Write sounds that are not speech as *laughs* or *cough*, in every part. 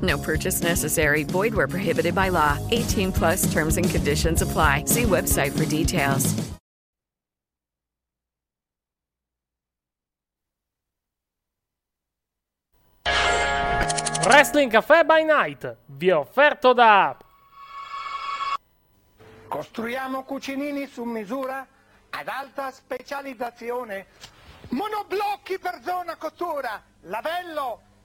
No purchase necessary. Void where prohibited by law. 18 plus terms and conditions apply. See website for details. Wrestling Café by Night vi è offerto da Costruiamo cucinini su misura ad alta specializzazione. Monoblocchi per zona cottura, lavello,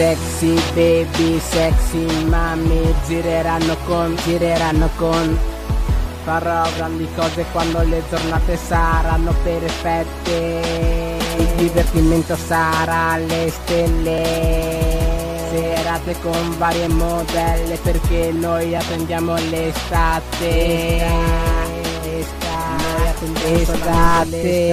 Sexy baby, sexy mami Gireranno con, gireranno con. Farò grandi cose quando le giornate saranno perfette. Il divertimento sarà alle stelle. Serate con varie modelle perché noi attendiamo l'estate Estate.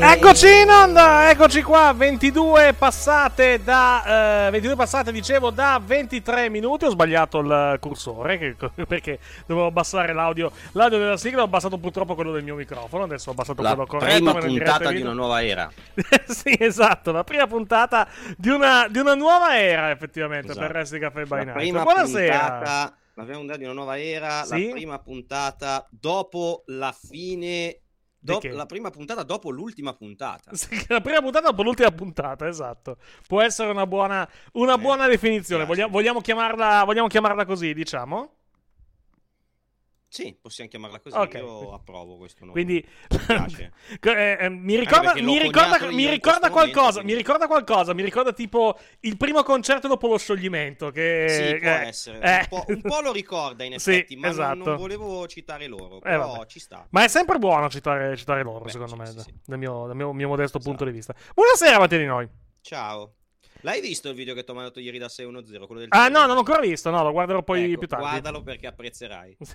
Eccoci in onda, eccoci qua, 22 passate da eh, 22 passate dicevo da 23 minuti, ho sbagliato il cursore che- *laughs* perché dovevo abbassare l'audio, l'audio della sigla, ho abbassato purtroppo quello del mio microfono, adesso ho abbassato La quello corretto. prima per il puntata di una nuova era. *laughs* sì, esatto, la prima puntata di una, di una nuova era effettivamente Esatto. per La Night. prima Buonasera. puntata, la prima puntata di una nuova era, Sì? la prima puntata dopo la fine do- la prima puntata dopo l'ultima puntata. *laughs* La prima puntata dopo l'ultima puntata, esatto. Può essere una buona, una Eh, buona definizione. Vogliamo, vogliamo chiamarla, vogliamo chiamarla così, diciamo? Sì, possiamo chiamarla così, Ok. io approvo questo nome. Quindi Mi *laughs* eh, eh, mi ricorda, mi ricorda, mi ricorda qualcosa. momento, Mi ricorda qualcosa. Mi ricorda tipo il primo concerto dopo lo scioglimento. Che, Sì, può eh, essere. eh. Un, po', un po' lo ricorda in *laughs* Sì, effetti, ma non- esatto. non, volevo citare loro, Eh, però ci sta. Ma è sempre buono citare, citare loro, Beh, secondo sì, me, sì, da- sì. dal mio, dal mio- mio modesto punto di Esatto. vista. Buonasera, Matteo di noi. Ciao. L'hai visto il video che ti ho mandato ieri da 610? Quello del Ah, no, non l'ho ancora visto. No, lo guarderò poi Ecco, più tardi. Guardalo perché apprezzerai. *laughs*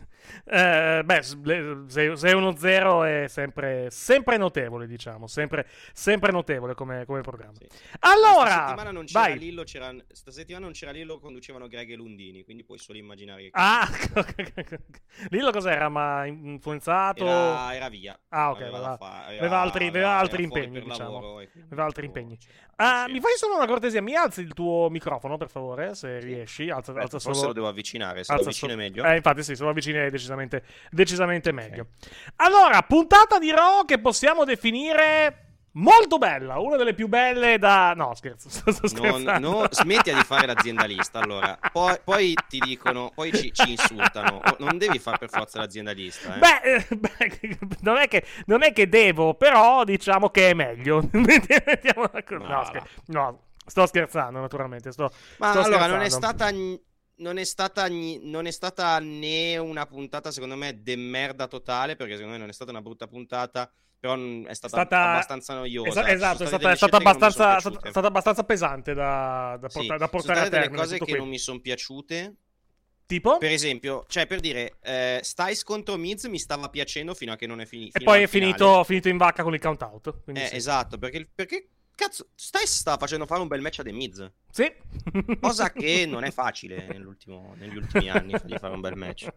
Eh, beh, s- le- se- 6-1-0 è sempre, sempre notevole, diciamo. Sempre, sempre notevole come, come programma. Sì. Allora, Questa settimana non c'era vai. Lillo, c'era... sta settimana non c'era Lillo, conducevano Greg e Lundini, quindi puoi solo immaginare che Ah, *laughs* Lillo cos'era? Ma influenzato? era, era via. Ah, ok, Aveva aveva- fare, aveva altri- aveva altri impegni, diciamo. lavoro Aveva altri dopo impegni. Ah, sì. mi fai solo una cortesia? Mi alzi il tuo microfono, per favore, se riesci. Alza, Beh, alza forse solo... lo devo avvicinare, se lo alza avvicino è meglio. Eh, infatti sì, se lo avvicini è decisamente, decisamente meglio. Allora, puntata di Raw che possiamo definire molto bella, una delle più belle da... No, scherzo, *laughs* sto Non, scherzando. no, smettila di fare l'aziendalista allora. Poi, poi ti dicono, poi ci, ci insultano. Non devi fare per forza l'aziendalista. Eh. Beh, eh, beh, *laughs* non, è che, non è che devo, però diciamo che è meglio. *laughs* No, scher- no, sto scherzando, naturalmente. Sto, Ma sto allora non è stata. Non è, stata, non è stata né una puntata, secondo me, de merda totale, perché secondo me non è stata una brutta puntata, però è stata, Stata- abbastanza noiosa. Esa- sono esatto, è stata, è stata abbastanza, sono stata, abbastanza pesante da, da, Sì, porta- da sono portare a termine. cose tutto che qui. non mi sono piaciute. Tipo? Per esempio, cioè per dire, eh, Styles contro Miz mi stava piacendo fino a che non è finito. E poi è finito, finito in vacca con il count out. Eh, sì. esatto, perché, perché Cazzo, Styles sta facendo fare un bel match a The Miz. Sì. Cosa che *laughs* non è facile negli ultimi anni *laughs* fargli fare un bel match.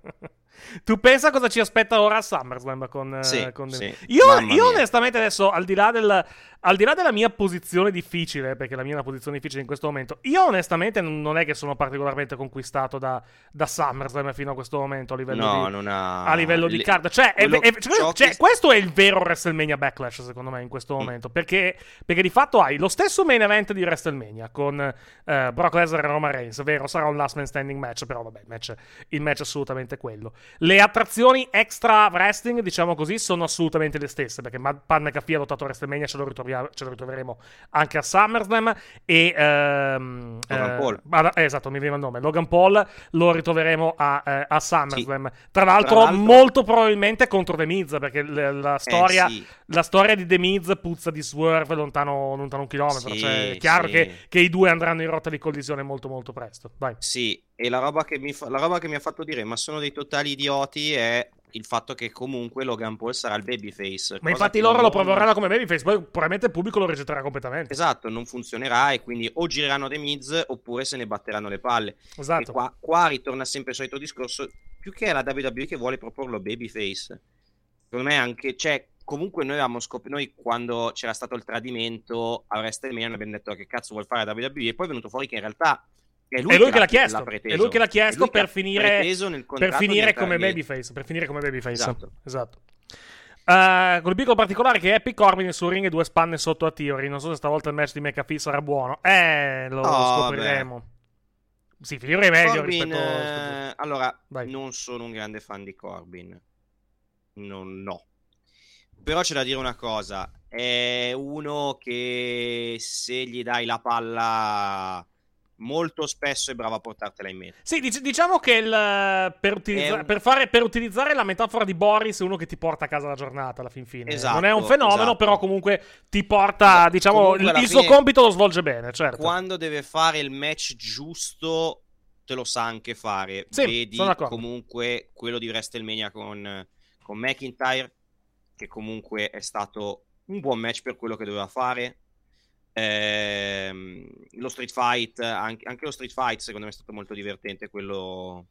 Tu pensa cosa ci aspetta ora a SummerSlam con, sì, con... Sì. Io, io onestamente adesso, al di, là del, al di là della mia posizione difficile, perché la mia è una posizione difficile in questo momento, io onestamente non è che sono particolarmente conquistato da, da SummerSlam fino a questo momento a livello no, di, non ha... a livello di card. Cioè, è, è, cioè, cioè, questo è il vero WrestleMania Backlash, secondo me, in questo mm. momento, perché, perché, di fatto hai lo stesso main event di WrestleMania con uh, Brock Lesnar e Roman Reigns, vero, sarà un last man standing match, però vabbè, il match, il match è assolutamente quello. Le attrazioni extra wrestling, diciamo così, sono assolutamente le stesse. Perché Pan McAfee ha lottato a WrestleMania, ce lo, ce lo, ritroveremo anche a SummerSlam. E ehm, Logan eh, Paul. Eh, esatto, mi viene il nome. Logan Paul lo ritroveremo a, eh, a SummerSlam. Sì. Tra, l'altro, Tra, l'altro, molto probabilmente contro The Miz. Perché la, la storia, eh, sì. la storia di The Miz puzza di Swerve lontano, lontano un chilometro. Sì, cioè, è chiaro che, che, i due andranno in rotta di collisione molto, molto presto. Vai. Sì, e la roba, che mi fa, la roba che mi ha fatto dire, ma sono dei totali idioti, è il fatto che comunque Logan Paul sarà il babyface. Ma infatti loro non... lo proveranno come babyface, poi probabilmente il pubblico lo rigetterà completamente. Esatto, non funzionerà e quindi o gireranno The Miz oppure se ne batteranno le palle. Esatto. E qua, qua ritorna sempre il solito discorso, più che è la WWE che vuole proporlo babyface. Secondo me anche, cioè, comunque noi avevamo scoperto, noi quando c'era stato il tradimento a WrestleMania abbiamo detto che cazzo vuol fare WWE e poi è venuto fuori che in realtà è lui, è lui che, l'ha chiesto. È lui che l'ha chiesto per finire, per finire come babyface. Per finire come babyface. Esatto. esatto. Uh, con il piccolo particolare che Epic Corbin sul ring e due spanne sotto a Theory. Non so se stavolta il match di McAfee sarà buono. Eh, lo oh, scopriremo. Beh. Sì, è meglio Corbin, rispetto, eh, Allora, Vai. non sono un grande fan di Corbin. Non, no. Però c'è da dire una cosa. È uno che se gli dai la palla molto spesso è bravo a portartela in mente. Sì, dic- diciamo che il, per, utilizza- un... per, fare, per, utilizzare la metafora di Boris è uno che ti porta a casa la giornata alla fin fine. Esatto, non è un fenomeno, esatto. però comunque ti porta, esatto. diciamo, il, il suo compito lo svolge bene, certo. Quando deve fare il match giusto te lo sa anche fare. Sì, Vedi comunque quello di WrestleMania con, con McIntyre, che comunque è stato un buon match per quello che doveva fare. Ehm, lo Street Fight, anche, anche, lo Street Fight secondo me è stato molto divertente, quello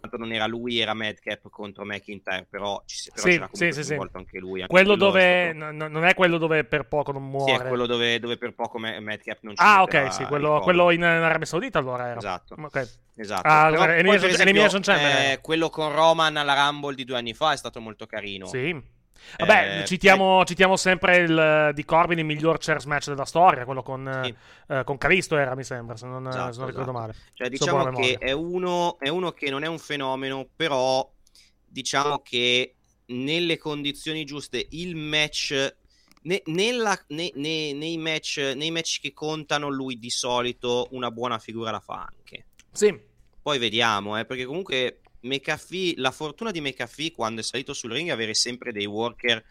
tanto non era lui, era Madcap contro McIntyre, però, ci, però sì, c'era sì, sì, sì. anche lui. Anche quello, dove stato... n- non è quello dove per poco non muore. Sì, è quello dove, dove per poco Madcap non ci Ah, ok, sì, quello, quello in Arabia Saudita allora era. Esatto. Okay. Esatto. Ah, però, poi, esempio, eh, quello con Roman alla Rumble di due anni fa è stato molto carino. Sì. Vabbè, eh, citiamo, citiamo, sempre il di Corbin, il miglior chairs match della storia, quello con, sì. eh, con Calisto era, mi sembra, se non, esatto, se non ricordo esatto. male. Cioè, diciamo che è uno, è uno che non è un fenomeno, però diciamo che nelle condizioni giuste il match ne, nella, ne, ne, nei, match, nei match che contano lui di solito una buona figura la fa anche. Sì. Poi vediamo, eh, perché comunque McAfee, la fortuna di McAfee quando è salito sul ring è avere sempre dei worker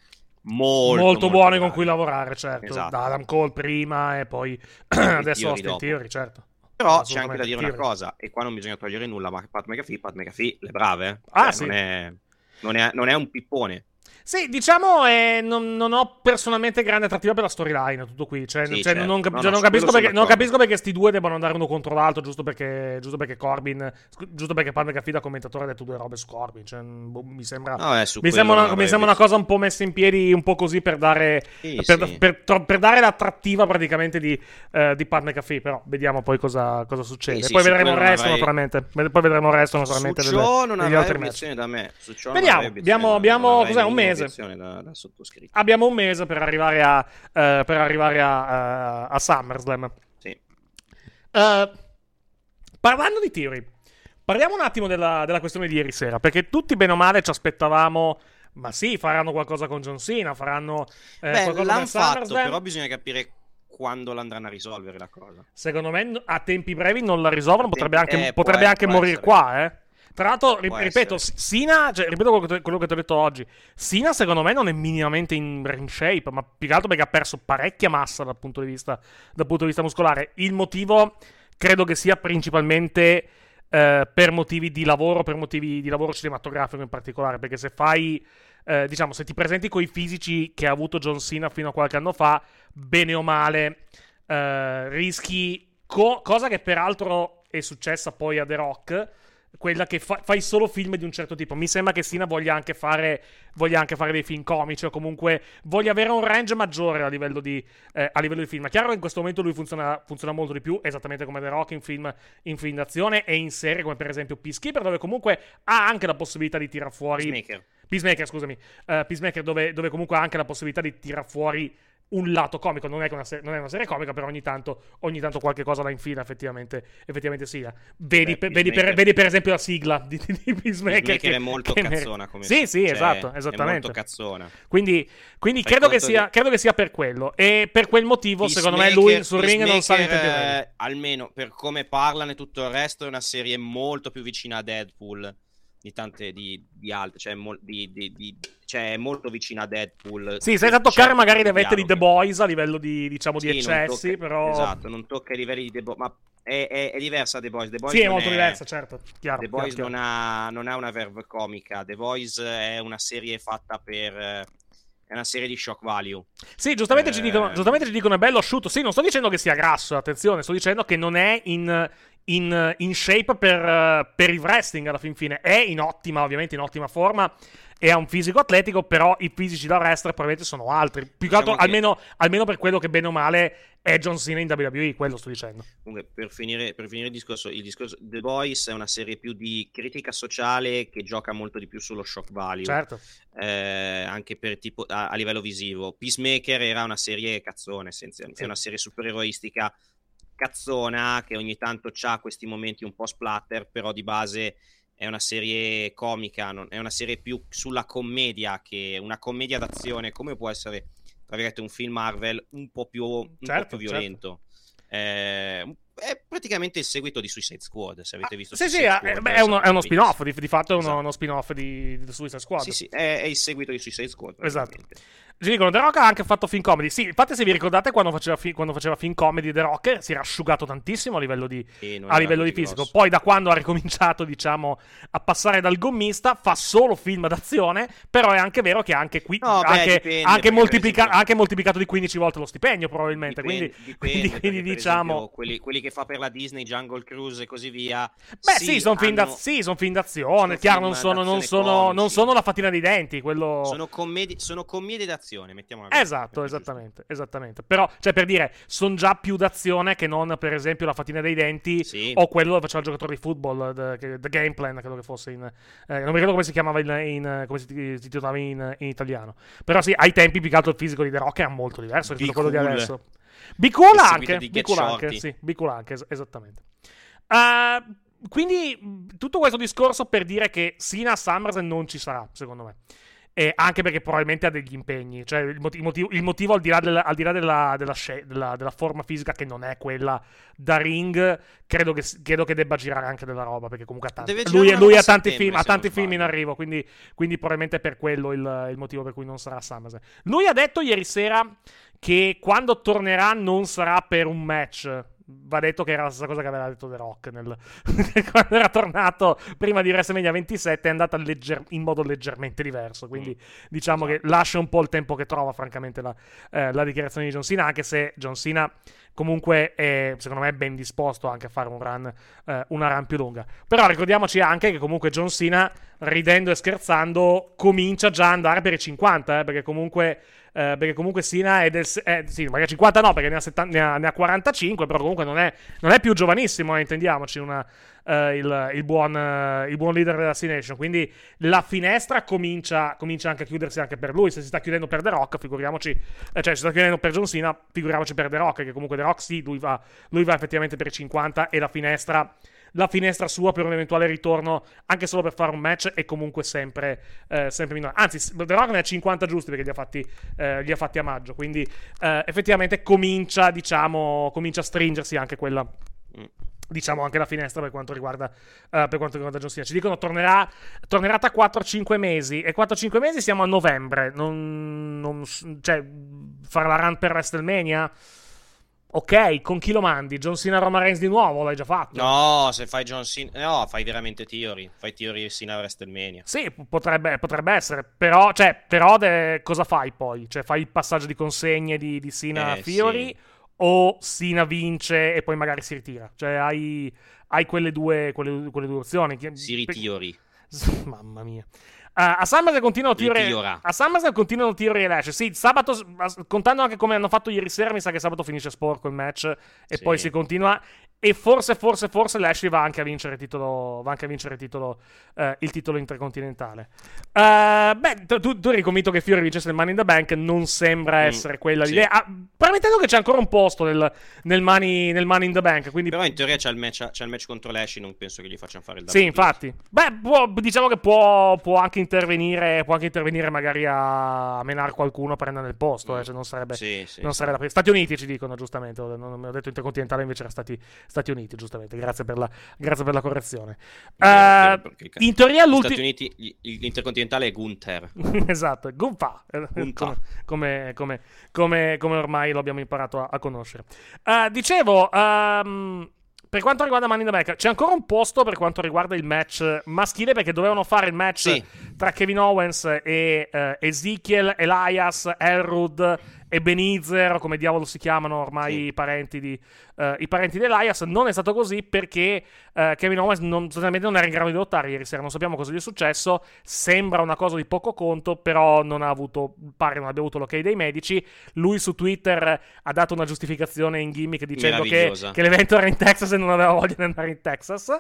molto, molto buoni con cui lavorare, certo. Esatto. Da Adam Cole prima e poi *clears throat* adesso Austin Theory, certo. Però c'è anche da dire una cosa, e qua non bisogna togliere nulla, ma Pat McAfee, Pat McAfee, le brave. Ah, cioè, sì. non, è, non, è, non è un pippone. Sì, diciamo, eh, non, non, ho personalmente grande attrattiva per la storyline, tutto qui. Cioè, sì, cioè certo. non, no, cioè, no, non, capisco perché, non, capisco perché, sti due debbano andare uno contro l'altro giusto perché, giusto perché Corbin, giusto perché Pan McAfee da commentatore ha detto due robe su Corbin. Cioè, boh, mi sembra, no, mi sembra, una, mi sembra una, cosa un po' messa in piedi, un po' così per dare, sì, per, sì. per, per, per, dare l'attrattiva praticamente di, uh, di Pan McAfee. Però vediamo poi cosa, cosa succede. Poi vedremo il resto, avrei... naturalmente. Poi vedremo il resto, naturalmente. Su ciò non match. da me. Su ciò Vediamo, abbiamo, abbiamo cos'è, un mese. Da, da. Abbiamo un mese per arrivare a, uh, per arrivare a, uh, a SummerSlam. Sì. Uh, parlando di Theory, parliamo un attimo della, della, questione di ieri sera, perché tutti bene o male ci aspettavamo. Ma sì, faranno qualcosa con John Cena, faranno eh, Beh, qualcosa l'hanno fatto, però bisogna capire quando l'andranno a risolvere la cosa. Secondo me a tempi brevi non la risolvono, potrebbe anche, eh, potrebbe anche morire essere. qua, eh. Tra l'altro, ri- ripeto, essere. Sina, cioè, ripeto quello che, ti- quello che ti ho detto oggi. Sina, secondo me, non è minimamente in ring shape, ma più che altro perché ha perso parecchia massa dal punto di vista, dal punto di vista muscolare. Il motivo credo che sia principalmente eh, per motivi di lavoro, per motivi di lavoro cinematografico in particolare. Perché se fai. eh, diciamo, se ti presenti coi fisici che ha avuto John Cena fino a qualche anno fa, bene o male, eh, rischi, co- cosa che peraltro è successa poi a The Rock, quella che fa- fai solo film di un certo tipo. Mi sembra che Sina voglia anche fare, voglia anche fare dei film comici o comunque voglia avere un range maggiore a livello di, eh, a livello di film. È chiaro che in questo momento lui funziona, funziona, molto di più, esattamente come The Rock in film, in film d'azione e in serie come per esempio Peacekeeper, dove comunque ha anche la possibilità di tirar fuori... Peacemaker. Peacemaker, scusami. Uh, Peacemaker dove, dove comunque ha anche la possibilità di tirar fuori un lato comico. Non è, una ser- non è, una serie comica, però ogni tanto, ogni tanto qualche cosa la infila, effettivamente, effettivamente sia. Vedi, Beh, per, vedi, per, vedi, per, esempio la sigla di, di Peacemaker. Peacemaker che, è molto che cazzona come Sì, sì, cioè, esatto, esattamente. È molto cazzona. Quindi, quindi credo, che sia, che... credo, che sia, per quello. E per quel motivo, secondo me, lui sul ring non sa intendere. Eh, almeno per come parlano e tutto il resto, è una serie molto più vicina a Deadpool di tante di, di altre, cioè, di, di, cioè, molto vicina a Deadpool. Sì, senza toccare magari le vette di The Boys a livello di, diciamo, sì, di eccessi, tocca, però... Esatto, non tocca i livelli di The Boys, ma è, è, è, diversa The Boys. The Boys sì, è molto è... diversa, certo. Chiaro, The Boys chiaro. Non, ha, non ha una verve comica, The Boys è una serie fatta per è una serie di shock value. Sì, giustamente, eh... ci dicono, giustamente ci dicono è bello asciutto. Sì, non sto dicendo che sia grasso, attenzione, sto dicendo che non è in, in, in shape per, per, il wrestling alla fin fine. È in ottima, ovviamente, in ottima forma. E ha un fisico atletico, però i fisici da wrestler probabilmente sono altri. Più che altro, almeno, almeno per quello che bene o male è John Cena in WWE, quello sto dicendo. Comunque, per finire, per finire il, discorso, il discorso, The Voice è una serie più di critica sociale che gioca molto di più sullo shock value. Certo. Eh, anche per tipo, a, a, livello visivo. Peacemaker era una serie cazzone, essenzialmente. Sì. È una serie supereroistica cazzona che ogni tanto ha questi momenti un po' splatter, però di base è una serie comica, non, è una serie più sulla commedia che una commedia d'azione, come può essere tra virgolette un film Marvel un po' più, un certo, po più violento. Certo. Eh, è praticamente il seguito di Suicide Squad. Se avete visto, ah, sì, sì, Squad, è, è, uno, è uno spin-off. Di, di fatto è uno, esatto. uno spin-off di, di, Suicide Squad. Sì, sì, è, è, il seguito di Suicide Squad. Esatto. Ci dicono The Rock ha anche fatto film comedy. Sì, infatti, se vi ricordate quando faceva, fi- quando faceva film comedy The Rock si era asciugato tantissimo a livello di, a livello di fisico. grosso. Poi, da quando ha ricominciato, diciamo, a passare dal gommista, fa solo film d'azione. Però è anche vero che anche qui. No, beh, anche, dipende, anche, moltiplica- esempio, *laughs* anche moltiplicato di 15 volte lo stipendio, probabilmente. Dipende, *laughs* quindi, dipende, quindi, quindi diciamo. esempio, quelli, quelli, che fa per la Disney, Jungle Cruise e così via. Beh, sì, sono film, hanno... da- sì, son film d'azione. Chiaro, non sono, non, sono, non sono la fatina dei denti. Quello... Sono, sono commedie d'azione, mettiamola così. Esatto, esattamente. Esattamente. Però, cioè, per dire, sono già più d'azione che non, per esempio, la fatina dei denti sì. o quello dove faceva il giocatore di football, The, the Game Plan, credo che fosse in. Eh, non mi ricordo come si chiamava in. in come si, titolava in, in, italiano. Però sì, ai tempi, più che altro il fisico di The Rock era molto diverso rispetto a quello di adesso. Il anche. cool anche, sì. Be cool anche, es- esattamente. Uh, quindi, tutto questo discorso per dire che Sina a SummerSlam non ci sarà, secondo me. E anche perché probabilmente ha degli impegni. Cioè, il motivo, il motivo, al di là, della, al di là della, della, della, della forma fisica, che non è quella da ring, credo che, credo che debba girare anche della roba. Perché comunque ha tanti, lui, lui ha tanti, film, ha tanti film in arrivo. Quindi, quindi probabilmente è per quello il, il motivo per cui non sarà SummerSlam. Lui ha detto ieri sera che quando tornerà non sarà per un match. Va detto che era la stessa cosa che aveva detto The Rock nel... *laughs* quando era tornato prima di WrestleMania 27 è andata legger- in modo leggermente diverso. Quindi diciamo che lascia un po' il tempo che trova francamente la, eh, la dichiarazione di John Cena anche se John Cena comunque è secondo me ben disposto anche a fare un run, eh, una run più lunga. Però ricordiamoci anche che comunque John Cena ridendo e scherzando comincia già ad andare per i 50 eh, perché comunque eh, perché comunque Sina è del. Eh, sì, magari 50 no, perché ne ha, 70, ne ha, ne ha 45, però comunque non è, non è più giovanissimo, eh, intendiamoci, una, eh, il, il, buon, eh, il buon leader della Destination. Quindi la finestra comincia, comincia anche a chiudersi anche per lui. Se si sta chiudendo per The Rock, figuriamoci, eh, cioè si sta chiudendo per John Cena, figuriamoci per The Rock, che comunque The Rock sì, lui va, lui va effettivamente per i 50 e la finestra la finestra sua per un eventuale ritorno, anche solo per fare un match, è comunque sempre, eh, sempre minore. Anzi, The Rock ne ha 50 giusti perché li ha fatti, eh, li ha fatti a maggio. Quindi eh, effettivamente comincia, diciamo, comincia a stringersi anche quella. Diciamo anche la finestra per quanto riguarda, eh, per quanto riguarda John Cena. Ci dicono tornerà, tornerà tra 4-5 mesi. E 4-5 mesi siamo a novembre. Non, non- cioè, fare la run per WrestleMania. Ok, con chi lo mandi? John Cena Roman Reigns di nuovo? L'hai già fatto? No, se fai John Cena... No, fai veramente Theory. Fai Theory e Cena a WrestleMania. Sì, potrebbe, potrebbe essere. Però, cioè, però de- cosa fai poi? Cioè, fai il passaggio di consegne di, di Cena Eh, Fiori? sì. O Cena vince e poi magari si ritira? Cioè, hai, hai quelle, due, quelle, quelle due opzioni. Si Theory. *laughs* Mamma mia. Ah, a SummerSlam continuano Theory. Ritira. A SummerSlam continuano Theory e Lash. Sì, sabato, contando anche come hanno fatto ieri sera, mi sa che sabato finisce sporco il match e Sì. poi si continua. E forse, forse, forse Lashley va anche a vincere il titolo, va anche a vincere il titolo, eh, il titolo intercontinentale. Eh, beh, tu, tu- eri convinto che Fury vincesse il Money in the Bank, non sembra Mm, essere quella sì. l'idea. Ah, premettendo che c'è ancora un posto nel, nel money, nel Money in the Bank, quindi Però in teoria c'è il match, c'è il match contro Lashley, non penso che gli facciano fare il sì, double infatti. Beh, può- diciamo che può, può anche intervenire, può anche intervenire magari a, a menare qualcuno per prendere il posto, eh, cioè non sarebbe, Sì, sì, non sì. sarebbe. Stati Uniti ci dicono, giustamente, non, non ho detto intercontinentale, invece era Stati, Stati Uniti, giustamente. Grazie per la, grazie per la correzione. Vero, Eh, perché in teoria l'ultimo... Stati Uniti, gli- l'intercontinentale è Gunther. *laughs* esatto, Gunfa, Gunfa. come, come, come, come ormai lo abbiamo imparato a, a conoscere. Eh, dicevo, ehm, per quanto riguarda Money in the Bank, c'è ancora un posto per quanto riguarda il match maschile perché dovevano fare il match Sì. tra Kevin Owens e eh, Ezekiel, Elias, Elrud e Benizer, o come diavolo si chiamano ormai Sì. i parenti di, eh, i parenti di Elias. Non è stato così perché eh, Kevin Owens non, sostanzialmente non era in grado di lottare ieri sera. Non sappiamo cosa gli è successo. Sembra una cosa di poco conto, però non ha avuto, pare non abbia avuto l'ok dei medici. Lui su Twitter ha dato una giustificazione in gimmick dicendo che, che l'evento era in Texas e non aveva voglia di andare in Texas.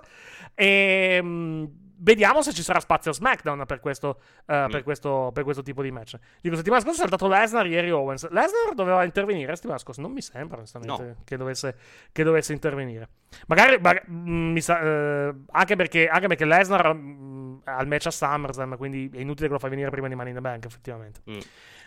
E. mh, Vediamo se ci sarà spazio a SmackDown per questo, eh, Mm. per questo, per questo tipo di match. Dico, settimana scorsa è saltato Lesnar, ieri Owens. Lesnar doveva intervenire settimana scorsa. Non mi sembra, onestamente, No. che, dovesse, che dovesse intervenire. Magari, maga- mm, mi sa- eh, anche, perché, anche perché Lesnar mm, ha il match a SummerSlam, quindi è inutile che lo fai venire prima di Money in the Bank, effettivamente. Mm.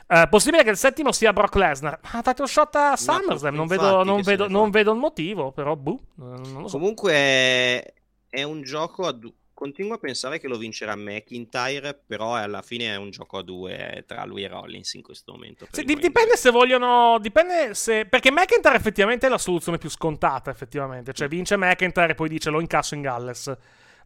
Eh, possibile che il settimo sia Brock Lesnar. Ha dato shot a SummerSlam. Non, vedo, non, vedo, non vedo il motivo, però, boh, non lo so. Comunque è, è un gioco a due. Continuo a pensare che lo vincerà McIntyre, però alla fine è un gioco a due tra lui e Rollins in questo momento. the dipende se vogliono. Dipende se. Perché McIntyre effettivamente è la soluzione più scontata, effettivamente. Cioè, vince McIntyre e poi dice lo incasso in Galles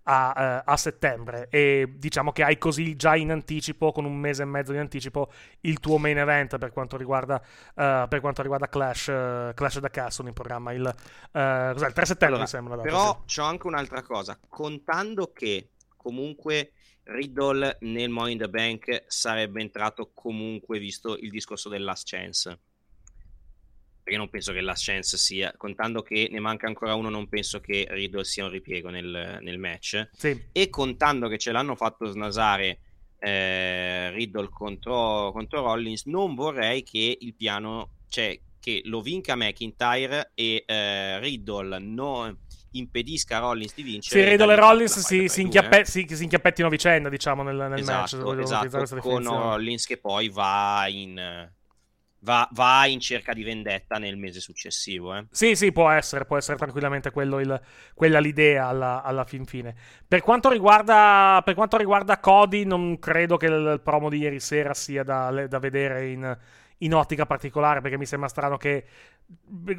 a, eh, a settembre. E diciamo che hai così già in anticipo, con un mese e mezzo di anticipo, il tuo main event per quanto riguarda, eh, per quanto riguarda Clash, eh, Clash da Castle in programma. Il, il 3 settembre, Allora, mi sembra. data, Però sì. c'ho anche un'altra cosa. Contando che comunque Riddle nel Money in the Bank sarebbe entrato comunque visto il discorso del Last Chance. Perché non penso che Last Chance sia, contando che ne manca ancora uno, non penso che Riddle sia un ripiego nel, nel match. Sì. E contando che ce l'hanno fatto snasare eh, Riddle contro, contro Rollins, non vorrei che il piano, cioè che lo vinca McIntyre e eh, Riddle non impedisca a Rollins di vincere. Sì, Riddle e Rollins la si, si, inchiappe- due. si- si inchiappettino vicenda, diciamo, nel, nel match. Esatto, utilizzare esatto, con. Rollins che poi va in, va, va in cerca di vendetta nel mese successivo. Eh. Sì, sì, può essere, può essere tranquillamente quello il- quella l'idea alla, alla fin fine. Per quanto, riguarda, per quanto riguarda Cody, non credo che il, promo di ieri sera sia da, da vedere in, in ottica particolare, perché mi sembra strano che...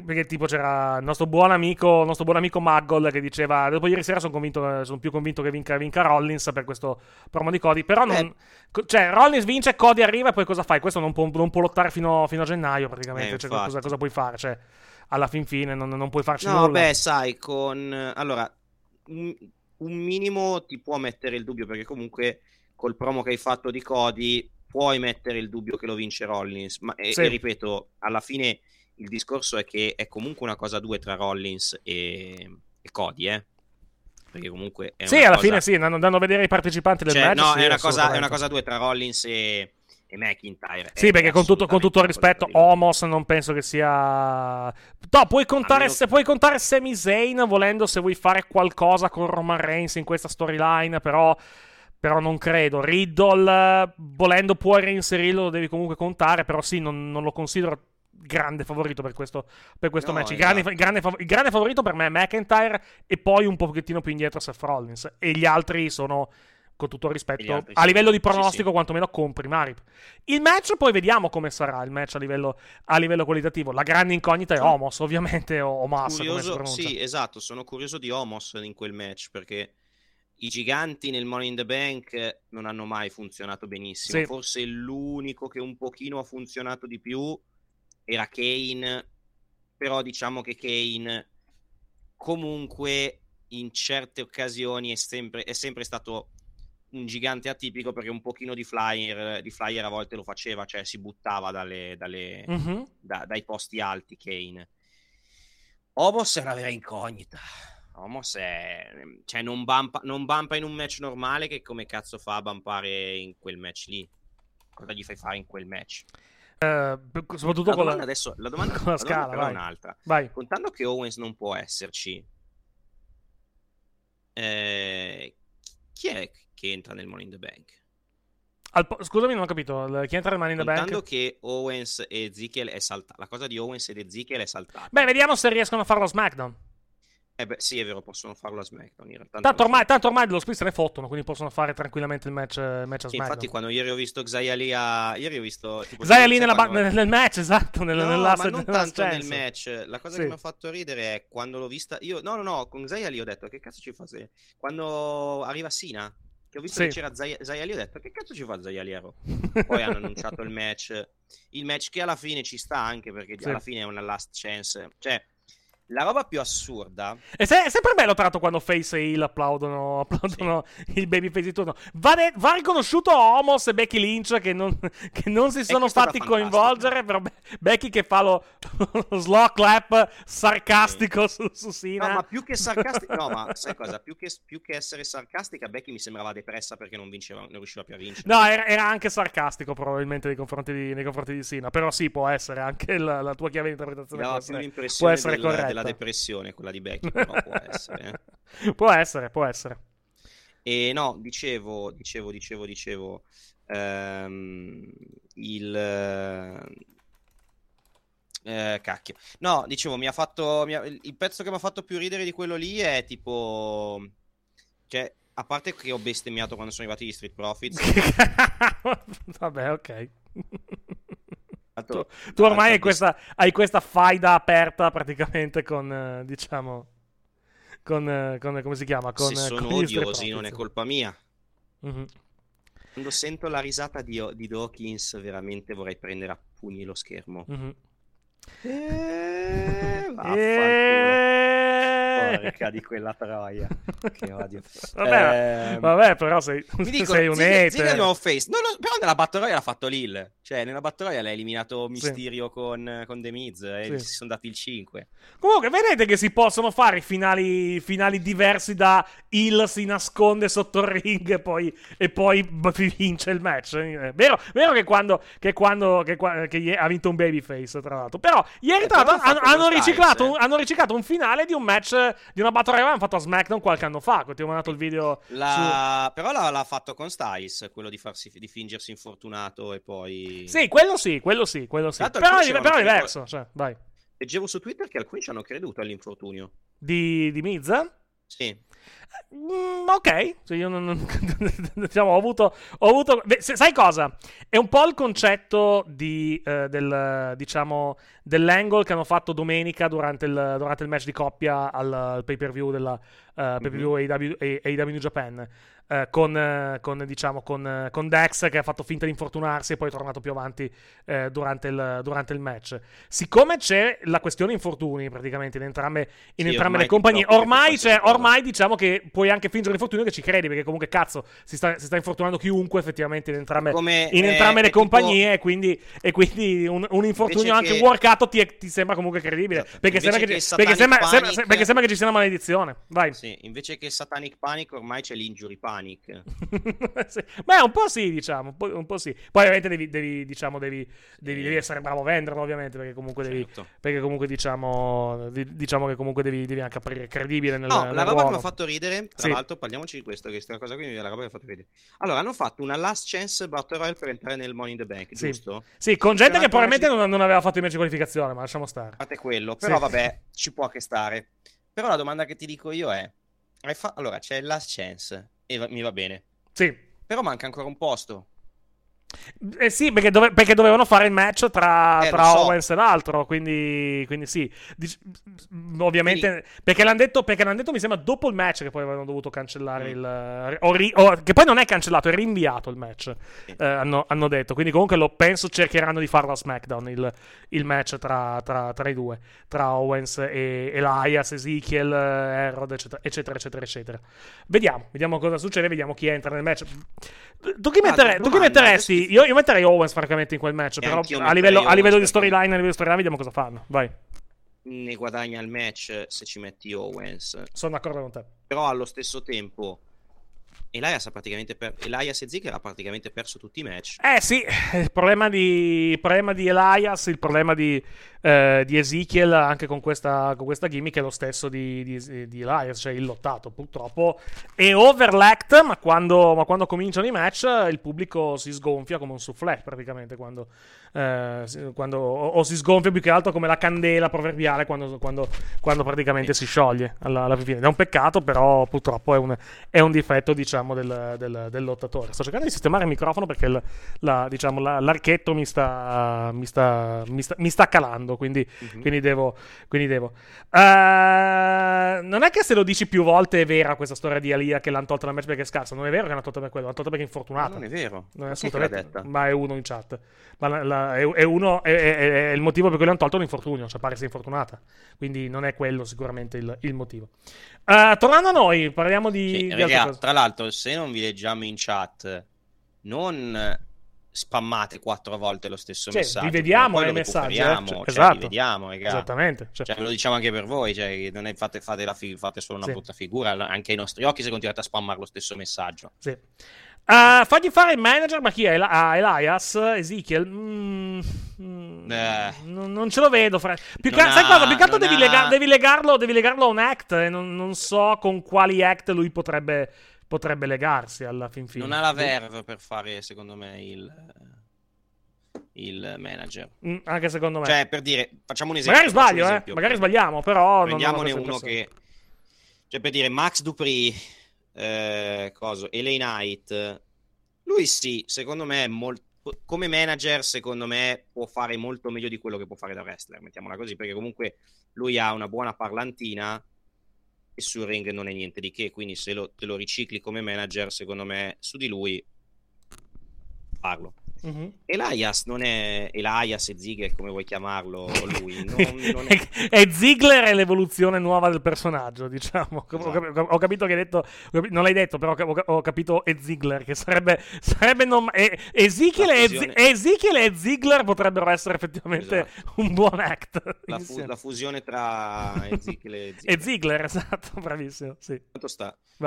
Perché tipo c'era il nostro buon amico, il nostro buon amico Muggle che diceva dopo ieri sera sono, convinto, sono più convinto che vinca, vinca Rollins per questo promo di Cody. Però non, co- cioè, Rollins vince, Cody arriva e poi cosa fai? Questo non può, non può lottare fino, fino a gennaio praticamente. Eh, Cioè, cosa, cosa puoi fare? Cioè, alla fin fine non, non puoi farci No, nulla. beh, sai, con... Allora, un, un minimo ti può mettere il dubbio, perché comunque col promo che hai fatto di Cody puoi mettere il dubbio che lo vince Rollins, ma e, Sì. e ripeto, alla fine il discorso è che è comunque una cosa a due tra Rollins e, e Cody, eh? Perché comunque è sì, alla cosa- fine sì, andando a vedere i partecipanti del Cioè, match. no, sì, è, una cosa, è una cosa a due tra Rollins e, e McIntyre. Sì, È perché con tutto, con tutto il rispetto, Omos non penso che sia. No, puoi contare, meno- se, puoi contare Sami Zayn volendo se vuoi fare qualcosa con Roman Reigns in questa storyline, però. Però non credo. Riddle, volendo puoi reinserirlo, lo devi comunque contare. Però sì, non, non lo considero grande favorito per questo, per questo No, match. Il grande, il grande il grande favorito per me è McIntyre e poi un pochettino più indietro Seth Rollins. E gli altri sono con tutto il rispetto, altri a sì. livello di Sì, pronostico, sì. quantomeno comprimi. Il match, poi vediamo come sarà il match a livello, a livello qualitativo. La grande incognita è Homos, ovviamente, o curioso, pronuncia. sì, esatto, sono curioso di Homos in quel match perché i giganti nel Money in the Bank non hanno mai funzionato benissimo. Sì. Forse l'unico che un pochino ha funzionato di più era Kane, però diciamo che Kane comunque in certe occasioni è sempre, è sempre stato un gigante atipico perché un pochino di flyer, di flyer a volte lo faceva, cioè si buttava dalle, dalle, Mhm. da- dai posti alti Kane. Homos è una vera incognita. Homos è... cioè non bumpa, non bumpa in un match normale che come cazzo fa a bumpare in quel match lì? Cosa gli fai fare in quel match? Eh, soprattutto La con domanda la, adesso, la *laughs* domanda, con la la domanda scala, però è un'altra. Vai. Contando che Owens non può esserci, eh, chi è che entra nel Money in the Bank? Po- scusami, non ho capito. Chi entra nel Money in the Contando Bank? che Owens e Ezekiel è saltata, la cosa di Owens ed Ezekiel è saltata. Beh, vediamo se riescono a farlo a SmackDown. Eh beh, sì, è vero, possono farlo a SmackDown. In realtà Tanto ormai, tanto ormai dello split se ne fottono, quindi possono fare tranquillamente il match, il match a Sì, SmackDown. infatti, quando ieri ho visto Xia Lee a... Ieri ho visto... Tipo, lì nella quando- nel, match, esatto, nel, No, nell'asse- ma non nella tanto nel match. La cosa Sì. che mi ha fatto ridere è quando l'ho vista... Io... No, no, no, con Xia Lee ho detto, che cazzo ci fa Zaya? Quando arriva Sina, che ho visto Sì. che c'era Zaya, Zaya Lee, ho detto, che cazzo ci fa Zaya Lee? *laughs* Poi hanno annunciato il match. Il match che alla fine ci sta anche, perché Sì. alla fine è una last chance. Cioè, la roba più assurda... E se- è sempre bello, tra l'altro, quando Face e Hill applaudono, applaudono il babyface di turno. Va, de- va riconosciuto Homos e Becky Lynch che non, che non si sono fatti coinvolgere. Però Be- Becky che fa lo, lo slow clap sarcastico su, su Sina. No, ma più che sarcastica, no, ma *laughs* sai cosa? Più che, più che essere sarcastica, Becky mi sembrava depressa perché non vinceva, non riusciva più a vincere. No, era, era anche sarcastico probabilmente nei confronti di, nei confronti di Sina. Però sì, può essere anche la, la tua chiave di interpretazione. dava può essere, può essere del- corretta. Della depressione, quella di Becky, però può *laughs* essere. eh. può essere, può essere. E no, dicevo, dicevo, dicevo, dicevo, ehm, il... eh, cacchio. No, dicevo, mi ha fatto... mi ha- il pezzo che mi ha fatto più ridere di quello lì è tipo... Cioè, a parte che ho bestemmiato quando sono arrivati gli Street Profits. *laughs* Vabbè, ok. Tanto- Tu, tu ormai hai questa, hai questa faida aperta praticamente con, eh, diciamo, con, eh, con- come si chiama? Con, Se eh, sono odiosi non è colpa mia. Mhm. Quando sento la risata di, di Dawkins, veramente vorrei prendere a pugni lo schermo. Vaffanculo. Eh. Porca di quella troia. Che odio. Vabbè, Ehm, vabbè, però sei, Mi dicono, sei un Ziggler- hater. No, no, però nella Battle Royale ha fatto Lil. Cioè, nella Battle Royale ha eliminato Mysterio con, con The Miz e Sì. si sono dati il 5. Comunque, vedete che si possono fare finali, finali diversi da Hill si nasconde sotto il ring e poi, e poi vince il match. Eh, Vero, vero che quando, che quando che, che ha vinto un babyface, tra l'altro. Però, ieri, Eh, tra l'altro, hanno hanno, riciclato, un- hanno riciclato un finale di un match, di una battle royale hanno fatto a SmackDown qualche anno fa. Ti ho mandato il video La- Però l'ha, l'ha fatto con Styles, quello di, farsi, di fingersi infortunato e poi... su... Sì, quello sì, quello sì, quello sì. Tanto Però, è- però è diverso, cioè, vai. Leggevo su Twitter che alcuni ci hanno creduto all'infortunio. Di, di Miz? Sì. Mm, ok, Cioè, io non, non- *laughs* diciamo, ho avuto, ho avuto beh, se- sai cosa? È un po' il concetto di, eh, del, diciamo, dell'angle che hanno fatto domenica durante il, durante il match di coppia al, al pay per view della pay per view AEW, AEW New Japan. Eh, con, eh, con, diciamo, con, eh, con Dex che ha fatto finta di infortunarsi e poi è tornato più avanti eh, durante, il, durante il match. Siccome c'è la questione infortuni praticamente in entrambe, in Sì, entrambe le compagnie, ormai, cosa. ormai diciamo che puoi anche fingere l'infortunio che ci credi, perché comunque cazzo si sta, si sta infortunando chiunque effettivamente in entrambe, Come, in eh, entrambe è le tipo- compagnie e quindi, e quindi un, un infortunio anche che- workato ti, ti sembra comunque credibile, Esatto. perché, sembra che, che ci- perché, sembra, sembra- Panic- perché sembra che ci sia una maledizione. Vai. Sì, invece che Satanic Panic ormai c'è l'injury panic. *laughs* Sì. Beh, un po' sì, diciamo, un po', un po' sì. Poi ovviamente devi, devi, diciamo, devi, devi, devi essere bravo a venderlo, ovviamente, perché comunque devi, Certo. perché comunque diciamo, di- diciamo che comunque devi, devi anche apparire credibile nel, No, nel la roba che mi ruolo. ha fatto ridere, tra Sì. l'altro parliamoci di questo, che questa cosa qui è la roba che mi ha fatto ridere. Allora, hanno fatto una last chance Battle Royale per entrare nel Money in the Bank, Sì. giusto? Sì, con gente che probabilmente ancora- non, non aveva fatto i match di qualificazione, ma lasciamo stare. A parte quello, però Sì. vabbè, ci può che stare. Però la domanda che ti dico io è, fa- allora c'è il last chance e mi va bene. Sì. Però manca ancora un posto. Eh sì, perché, dove- perché dovevano fare il match tra, Eh, tra so. Owens e l'altro, quindi, quindi sì. Dic- ovviamente, perché l'hanno detto, perché l'hanno detto, mi sembra, dopo il match che poi avevano dovuto cancellare Mm. il... o ri- o- che poi non è cancellato, è rinviato il match, eh, hanno, hanno detto. Quindi comunque lo penso cercheranno di farlo a SmackDown, il, il match tra, tra- tra i due, tra Owens e Elias, Ezekiel, Herod, eccetera, eccetera, eccetera, eccetera. Vediamo, vediamo cosa succede, vediamo chi entra nel match. Tu chi, Ah, mettere- tu chi domanda, Io, io metterei Owens francamente in quel match, E però anch'io a livello, a livello di storyline, a livello di storyline, vediamo cosa fanno. Vai, Ne guadagna il match se ci metti Owens. sono d'accordo con te. Però allo stesso tempo Elias ha praticamente per... Elias e Ziggler ha praticamente perso tutti i match. Eh sì, il problema di, il problema di Elias, il problema di, eh, di Ezekiel anche con questa, con questa gimmick è lo stesso di, di- di Elias, cioè il lottato purtroppo è overlacked, ma quando, ma quando cominciano i match il pubblico si sgonfia come un soufflé praticamente, quando, eh, quando- o, o si sgonfia più che altro come la candela proverbiale quando, quando- quando praticamente si scioglie alla, alla fine. Ed È un peccato, però purtroppo è un, è un difetto diciamo del, del- del lottatore. Sto cercando di sistemare il microfono perché il- la- diciamo, la- l'archetto mi sta, mi sta, mi sta, mi sta calando, quindi, quindi devo... Quindi devo. Eh, non è che se lo dici più volte è vera questa storia di Alia che l'hanno tolta dal match perché è scarsa, non è vero che l'hanno tolta per quello, l'hanno tolta perché è infortunata. Non è vero. Non è Ma assolutamente, ma è uno in chat. Ma la- la- è, è uno, è, è- il motivo per cui l'hanno tolto è un infortunio, cioè pare sia infortunata. Quindi non è quello sicuramente il, il motivo. Eh, tornando a noi, parliamo di, Sì, di raga, tra l'altro, se non vi leggiamo in chat, non spammate quattro volte lo stesso Cioè, messaggio. vi vediamo poi nei lo messaggi, eh? Cioè, cioè, esatto. li vediamo. Esattamente. cioè. Cioè, lo diciamo anche per voi, cioè, non è- fate, fate la fi- fate solo una Sì. brutta figura, anche ai nostri occhi se continuate a spammare lo stesso messaggio. Sì. Eh, fagli fare il manager, ma chi è? Eli- ah, Elias? Ezekiel? Mm, mm, Eh. non, non ce lo vedo. Fra... Più che, Non sai ha- cosa? Più che altro devi, ha- lega- devi legarlo, devi legarlo a un act. E non, non so con quali act lui potrebbe, potrebbe legarsi alla fin fine. Non ha la verve per fare, secondo me, il, il manager. Mm, anche secondo me. Cioè, per dire, facciamo un esempio. Magari sbaglio, eh. esempio. Magari sbagliamo, però. Prendiamone uno che... Cioè, per dire, Max Dupri, eh, coso, LA Knight, lui sì, secondo me, è mol- come manager, secondo me, può fare molto meglio di quello che può fare da wrestler, mettiamola così, perché comunque lui ha una buona parlantina e sul ring non è niente di che, quindi se lo- te lo ricicli come manager, secondo me, su di lui parlo. Mhm. Elias non è Elias e Ziggler, come vuoi chiamarlo lui, non, *laughs* non è... e Ziggler è l'evoluzione nuova del personaggio, diciamo. Ho, Esatto. ho capito che hai detto, non l'hai detto, però ho cap- ho capito e Ziggler, che sarebbe, sarebbe non, e, e, fusione- Zi- Ezekiel e Ziggler potrebbero essere effettivamente Esatto. un buon act. la, fu- la fusione tra Ezekiel e *laughs* e Ziggler. Ziggler, esatto, *laughs* bravissimo. Sì.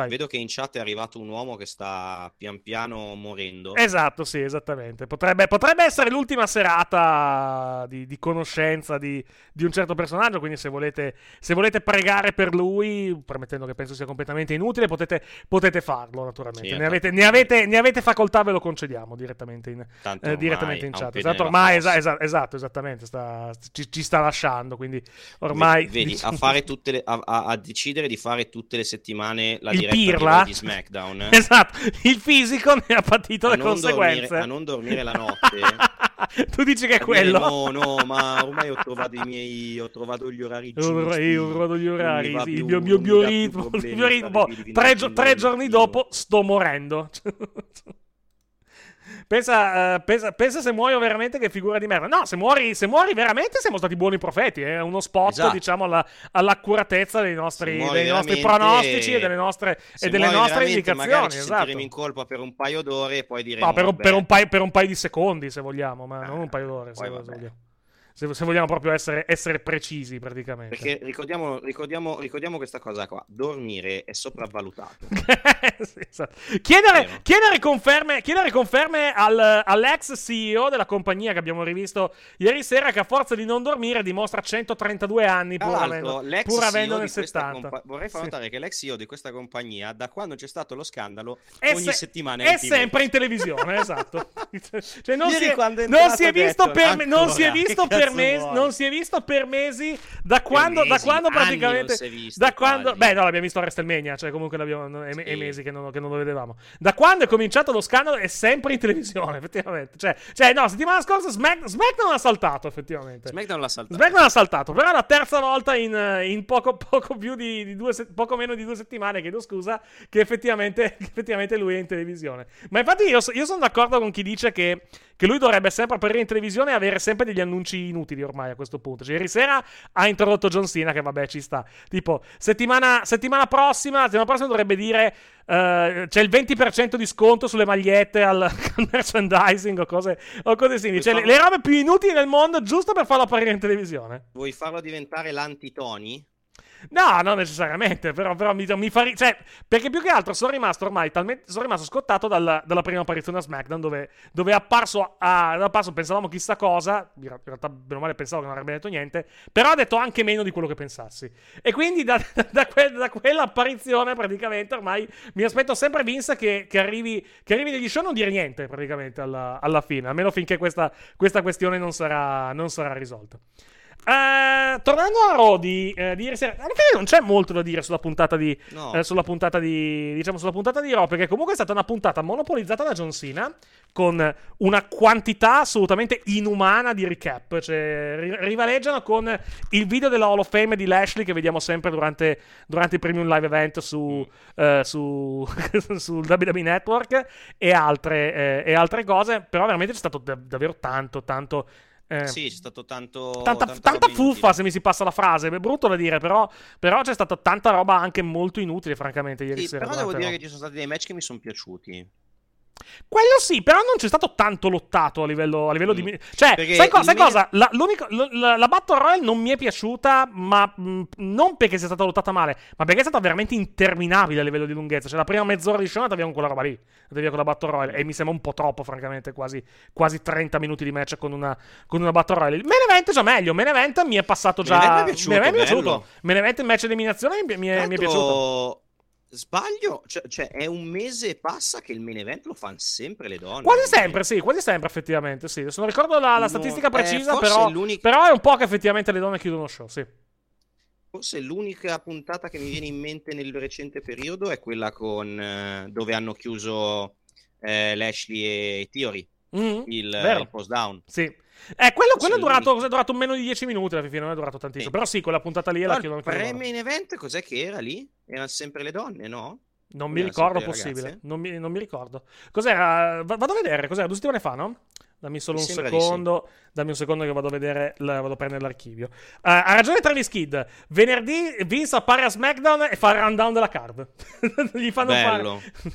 Vedo che in chat è arrivato un uomo che sta pian piano morendo. Esatto, sì, esattamente. Potrebbe, potrebbe essere l'ultima serata di, di conoscenza di, di un certo personaggio. Quindi, se volete, se volete pregare per lui, permettendo che penso sia completamente inutile, potete, potete farlo, naturalmente. Sì, ne, avete, ne, avete, ne avete facoltà, ve lo concediamo diredamente in, eh, direttamente in chat. Esatto, ormai, esa- esa- esatto, esattamente. sta- ci, ci sta lasciando. Quindi, ormai. Vedi, a, fare tutte le- a, a- a decidere di fare tutte le settimane la Il diretta di pirla? Raw di SmackDown. eh. *laughs* Esatto, il fisico ne ha patito a, le conseguenze. dormire, a non dormire la notte. *laughs* tu dici che è dire, quello? No, no, ma ormai ho trovato i miei. Ho trovato gli orari giusti. Ho trovato gli orari, sì, il più- mio, mio non mi dà più bioritmo. il problemi bioritmo. fino Tre, tre giorni dopo sto morendo. *laughs* Pensa, eh, pensa, pensa se muoio veramente che figura di merda. No, se muori, se muori veramente siamo stati buoni profeti. È uno spot, Esatto. diciamo, alla- all'accuratezza dei nostri, dei nostri pronostici e delle nostre, e delle nostre indicazioni. Magari ci Esatto. sentiremo in colpa per un paio d'ore e poi diremo. No, per un, per un paio, per un paio di secondi, se vogliamo, ma non un paio d'ore. Se, poi se vabbè. vogliamo. Se, se vogliamo proprio essere, essere precisi, praticamente. Perché ricordiamo, ricordiamo, ricordiamo questa cosa qua: dormire è sopravvalutato. *laughs* Sì, esatto. chiedere, chiedere conferme, chiedere conferme al- all'ex CEO della compagnia che abbiamo rivisto ieri sera che a forza di non dormire dimostra 132 anni pur avendo, pur avendo nel questa 70. compa- vorrei far Sì. notare che l'ex CEO di questa compagnia, da quando c'è stato lo scandalo, È ogni se- settimana è TV. sempre in televisione, esatto. *laughs* Cioè, non, si è, è non si è visto, detto, per, me- non si è "Ancora, visto *laughs* per mesi, non si è visto per mesi da quando, mesi, da quando praticamente. è visto, da quando, beh, no, l'abbiamo visto a WrestleMania, cioè comunque l'abbiamo, è, è Sì. mesi che non, che non lo vedevamo. Da quando è cominciato lo scandalo è sempre in televisione, *laughs* effettivamente. Cioè, cioè no, settimana scorsa Smack, SmackDown ha saltato, effettivamente. SmackDown l'ha saltato. SmackDown ha saltato, però è la terza volta in, eh, in poco, poco più di, di due poco meno di due settimane, chiedo scusa, che effettivamente, *laughs* che effettivamente lui è in televisione. Ma infatti io, io sono d'accordo con chi dice che, che lui dovrebbe sempre apparire in televisione e avere sempre degli annunci inutili ormai a questo punto. Cioè, ieri sera ha introdotto John Cena, che vabbè ci sta. Tipo, settimana, settimana prossima, settimana prossima dovrebbe dire eh, c'è il 20% di sconto sulle magliette al, *laughs* al merchandising o cose, o cose simili. Cioè, le, le robe più inutili del mondo giusto per farlo apparire in televisione. Vuoi farlo diventare l'antitoni? No, non necessariamente, però, però mi, mi fa ri- cioè, perché più che altro sono rimasto ormai talmente, sono rimasto scottato dalla, dalla prima apparizione a SmackDown dove, dove è apparso, a, è apparso, pensavamo chissà cosa, in realtà bene o male pensavo che non avrebbe detto niente, però ha detto anche meno di quello che pensassi. E quindi da, *laughs* da, que- da quell'apparizione praticamente ormai mi aspetto sempre Vince che, che arrivi, che arrivi negli show non dire niente praticamente alla, alla fine, almeno finché questa, questa questione non sarà, non sarà risolta. Eh, tornando a Raw di, eh, di ieri sera, alla fine non c'è molto da dire sulla puntata di, No. eh, sulla puntata di, diciamo, sulla puntata di Raw, perché comunque è stata una puntata monopolizzata da John Cena con una quantità assolutamente inumana di recap. Cioè, ri- rivaleggiano con il video della Hall of Fame di Lashley che vediamo sempre durante, durante i premium live event su, eh, su, *laughs* sul WWE Network e altre, eh, e altre cose. Però veramente c'è stato da- davvero tanto, tanto. Eh, Sì, c'è stato tanto. Tanta, tanta tanta fuffa, inutile. se mi si passa la frase. È brutto da dire, però, però c'è stata tanta roba anche molto inutile, francamente, ieri Sì, sera. però devo durante dire che ci sono stati dei match che mi sono piaciuti. Quello sì, però non c'è stato tanto lottato a livello, a livello di. Mm. Cioè, Perché sai, co- sai cosa? La, la, la Battle Royale non mi è piaciuta, ma mh, non perché sia stata lottata male, ma perché è stata veramente interminabile a livello di lunghezza. Cioè, la prima mezz'ora di andata via con quella roba lì. Via con la Battle Royale. E mi sembra un po' troppo, francamente. Quasi, quasi 30 minuti di match con una, con una Battle Royale. Main Event già meglio. Main Event mi è passato già. Main Event mi è piaciuto, Main Event mi è piaciuto. bello. Main Event in match eliminazione mi, mi è, mi è piaciuto. Sbaglio, cioè, cioè, è un mese e passa che il main event lo fanno sempre le donne. Quasi sempre, sì, quasi sempre, effettivamente. Sì. Adesso non ricordo la, la No, statistica eh, precisa, forse però, l'unica- però è un po' che effettivamente le donne chiudono show, sì. Forse l'unica puntata che mi viene in mente nel recente periodo è quella con eh, dove hanno chiuso eh, Lashley e Theory, Mhm, il, il post down. Sì. Eh, quello, quello è, durato, è durato meno di 10 minuti alla fine, non è durato tantissimo. Sì. Però sì, quella puntata lì è la Però chiudono il pre-main event cos'è che era lì? Erano sempre le donne, no? Non mi ricordo, possibile. Non mi, non mi ricordo. Cos'era? Va- Vado a vedere, cos'era? Due settimane fa, no? Dammi solo Mi un di sì. secondo. Dammi un secondo che vado a vedere, la- vado a prendere l'archivio. Eh, ha ragione Travis Kid. Venerdì Vince appare a SmackDown e fa il rundown della card. *laughs* Gli fanno Bello. fare.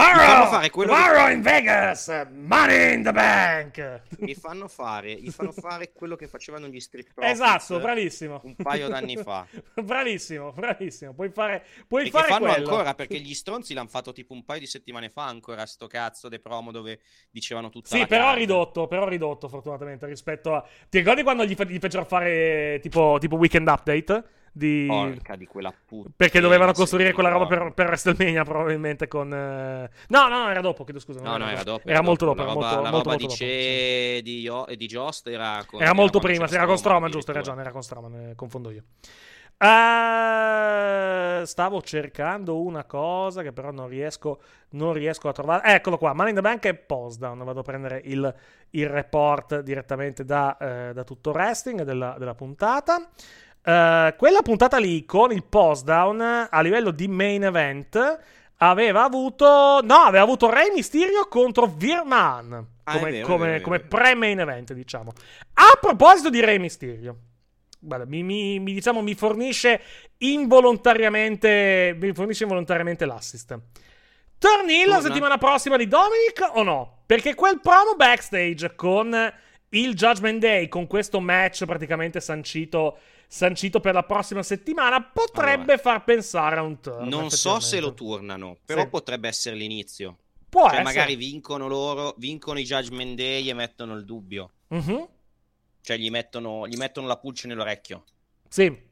Fanno fare quello che- Tomorrow in Vegas, Money in the Bank. Gli fanno fare, gli fanno fare quello che facevano gli Street Profits Esatto, bravissimo. un paio d'anni fa. *laughs* bravissimo, bravissimo. Puoi fare, puoi che fare fanno quello. ancora perché gli stronzi l'hanno fatto tipo un paio di settimane fa ancora sto cazzo de promo dove dicevano tutta Sì, però card. ridotto, però ridotto fortunatamente rispetto a... Ti ricordi quando gli, fa- gli fecero fare tipo, tipo weekend update? Di... Porca di quella puttana. Perché dovevano costruire quella roba per, per WrestleMania probabilmente con... eh, No, no, no, era dopo, chiedo scusa. No, no, era dopo. Era molto dopo, La era roba, molto, la molto, roba molto di dopo, di, Io- e di Jost era con- Era molto quando prima, era con Strowman, giusto, hai ragione, era con Strowman, eh, confondo io. Eh, stavo cercando una cosa che però non riesco, non riesco a trovare. Eccolo qua, Money in the Bank e Postdown. Vado a prendere il, il report direttamente da, eh, da tutto wrestling della, della puntata. Eh, quella puntata lì con il Postdown a livello di main event aveva avuto no aveva avuto Rey Mysterio contro Virman Ah, come, vero, come- come pre-main event diciamo. A proposito di Rey Mysterio guarda, mi, mi- mi, diciamo, mi fornisce involontariamente mi fornisce involontariamente l'assist. Torni la settimana prossima di Dominic o no? Perché quel promo backstage con il Judgment Day, con questo match praticamente sancito, sancito per la prossima settimana, potrebbe Allora, far pensare a un turn. Non so se lo turnano, però Sì. potrebbe essere l'inizio. Può Cioè, essere. magari vincono loro, vincono i Judgment Day e mettono il dubbio. Mhm. Cioè, gli mettono, gli mettono la pulce nell'orecchio. Sì.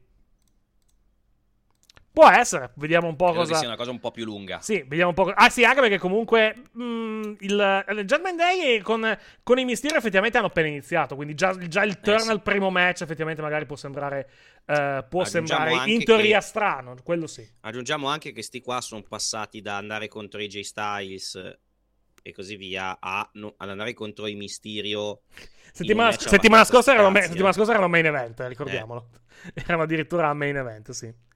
Può essere, vediamo un po' Credo cosa. che sia una cosa un po' più lunga. Sì, vediamo un po'. co- Ah, sì, anche perché comunque mm, il, il Judgment Day con, con i Mysterio effettivamente hanno appena iniziato. Quindi già, già il turn sì. al primo match effettivamente magari può sembrare. eh, può sembrare in teoria che- strano. Quello sì. Aggiungiamo anche che sti qua sono passati da andare contro i J Styles e così via a no- ad andare contro i Mysterio. Settimana, settimana scorsa erano, settimana eh. scorsa erano main event, eh, ricordiamolo. Erano addirittura main event, sì.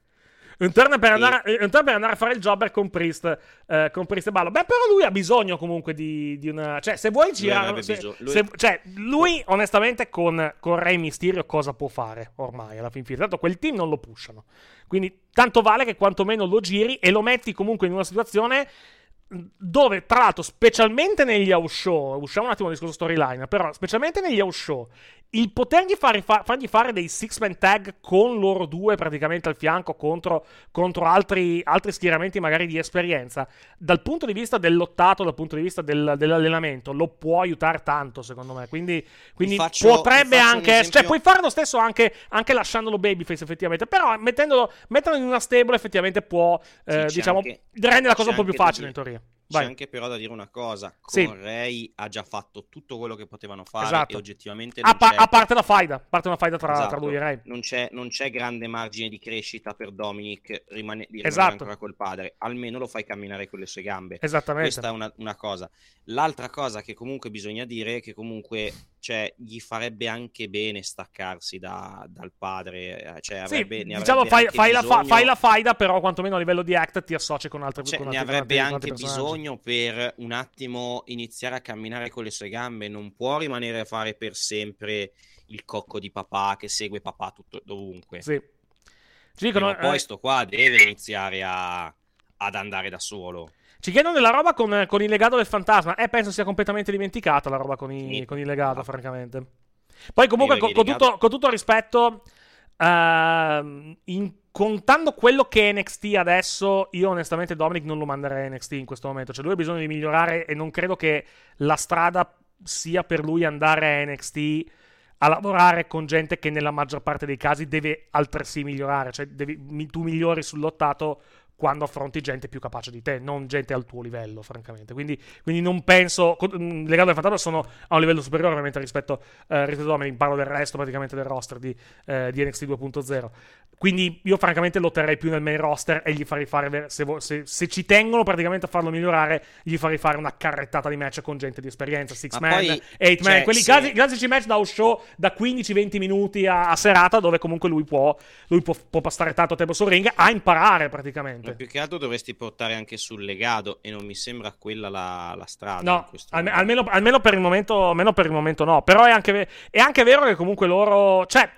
Un turn, per andare, eh, un turn per andare a fare il jobber con Priest, eh, con Priest e Ballo. Beh, però lui ha bisogno comunque di, di una. Cioè, se vuoi girare. se- lui- se- cioè, lui, onestamente, con, con Rey Mysterio cosa può fare ormai alla fin fine? Tanto quel team non lo pushano. Quindi, tanto vale che quantomeno lo giri e lo metti comunque in una situazione dove, tra l'altro, specialmente negli house show, usciamo un attimo dal discorso storyline, però, specialmente negli house show, il potergli fare, fa- fargli fare dei six-man tag con loro due praticamente al fianco contro, contro altri, altri schieramenti magari di esperienza, dal punto di vista del lottato, dal punto di vista del- dell'allenamento, lo può aiutare tanto, secondo me. Quindi, quindi faccio- potrebbe anche. Cioè, esempio- puoi fare lo stesso anche, anche lasciandolo babyface, effettivamente. Però mettendolo, metterlo in una stable, effettivamente può, eh, diciamo, anche- rende la cosa un po' più facile, in dire- teoria. C'è Vai. anche però da dire una cosa, con Sì. Ha già fatto tutto quello che potevano fare Esatto. oggettivamente A, pa- a parte la faida, a parte una faida tra, Esatto. tra lui e Ray. Non c'è, non c'è grande margine di crescita per Dominic rimane, di rimanere Esatto. ancora col padre. Almeno lo fai camminare con le sue gambe. Esattamente. Questa è una, una cosa. L'altra cosa che comunque bisogna dire è che comunque cioè, gli farebbe anche bene staccarsi da- dal padre. eh, Cioè, Sì, avrebbe, ne diciamo, fai, fai la fa- bisogno- fai la faida, però quantomeno a livello di act ti associ con altri cioè, con ne avrebbe anche personaggi. Bisogno per un attimo iniziare a camminare con le sue gambe. Non può rimanere a fare per sempre il cocco di papà che segue papà tutto, dovunque. Sì. Ci dicono, o poi eh, sto qua deve iniziare a- ad andare da solo. ci chiedono della roba con, con il legato del fantasma. Eh, penso sia completamente dimenticata la roba con, i- Sì. con il legato, francamente. Poi, comunque, con, con tutto, con tutto rispetto, ehm, in- contando quello che è NXT adesso, io onestamente Dominic non lo manderei a NXT in questo momento. Cioè, lui ha bisogno di migliorare e non credo che la strada sia per lui andare a NXT a lavorare con gente che nella maggior parte dei casi deve altresì migliorare. Cioè, devi- mi- tu migliori sul lottato quando affronti gente più capace di te, non gente al tuo livello, francamente. Quindi, quindi non penso. mm, Le gambe del fantasma sono a un livello superiore, ovviamente, rispetto, eh, rispetto a Dominic. Parlo del resto praticamente del roster di, eh, di NXT 2.0. Quindi io, francamente, lotterei più nel main roster e gli farei fare. Se, se- se ci tengono praticamente a farlo migliorare, gli farei fare una carrettata di match con gente di esperienza, six Ma man, poi, eight man, cioè, quelli se- casi- classici match da house show da 15-20 minuti a, a serata, dove comunque lui può, lui può, può passare tanto tempo sul ring a imparare praticamente. Ma più che altro dovresti portare anche sul legato e non mi sembra quella la, la strada. No, alme- almeno, almeno per il momento, almeno per il momento no. Però è anche, è anche vero che comunque loro. Cioè.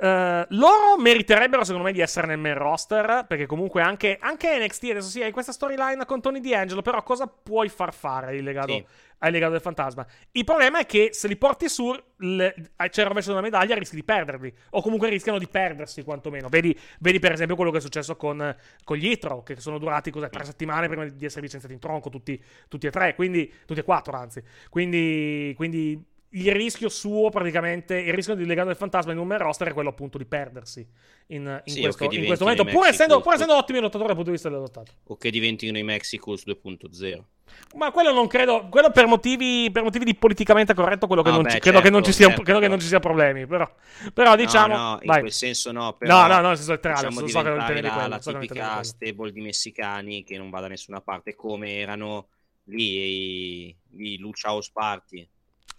Eh, loro meriterebbero, secondo me, di essere nel main roster. Perché comunque anche, anche NXT adesso sì, hai questa storyline con Tony D'Angelo. Però cosa puoi far fare il legato, Sì. al legato del fantasma? Il problema è che se li porti su, le- c'è il rovescio della medaglia, rischi di perderli. O comunque rischiano di perdersi, quantomeno. Vedi, vedi per esempio quello che è successo con, con gli Itro, che sono durati cos'è, tre settimane prima di essere licenziati in tronco, tutti, tutti e tre, quindi tutti e quattro, anzi. Quindi, quindi il rischio suo, praticamente, il rischio di legato del fantasma in un main roster è quello appunto di perdersi in, in Sì, questo, in questo momento, pur essendo, pur essendo ottimi lottatori dal punto di vista del lottato. O che diventino i Mexicals 2.0. Ma quello non credo, quello per motivi, per motivi di politicamente corretto, quello che Ah, non beh, ci, credo, che non ci certo, sia, certo. credo che non ci sia problemi, però, però diciamo... no, no, in vai. quel senso no. Però, no, no, no, nel senso letterale, Facciamo so, so che non la, quello, la so tipica stable di messicani che non va da nessuna parte come erano lì i, i Lucha House Party.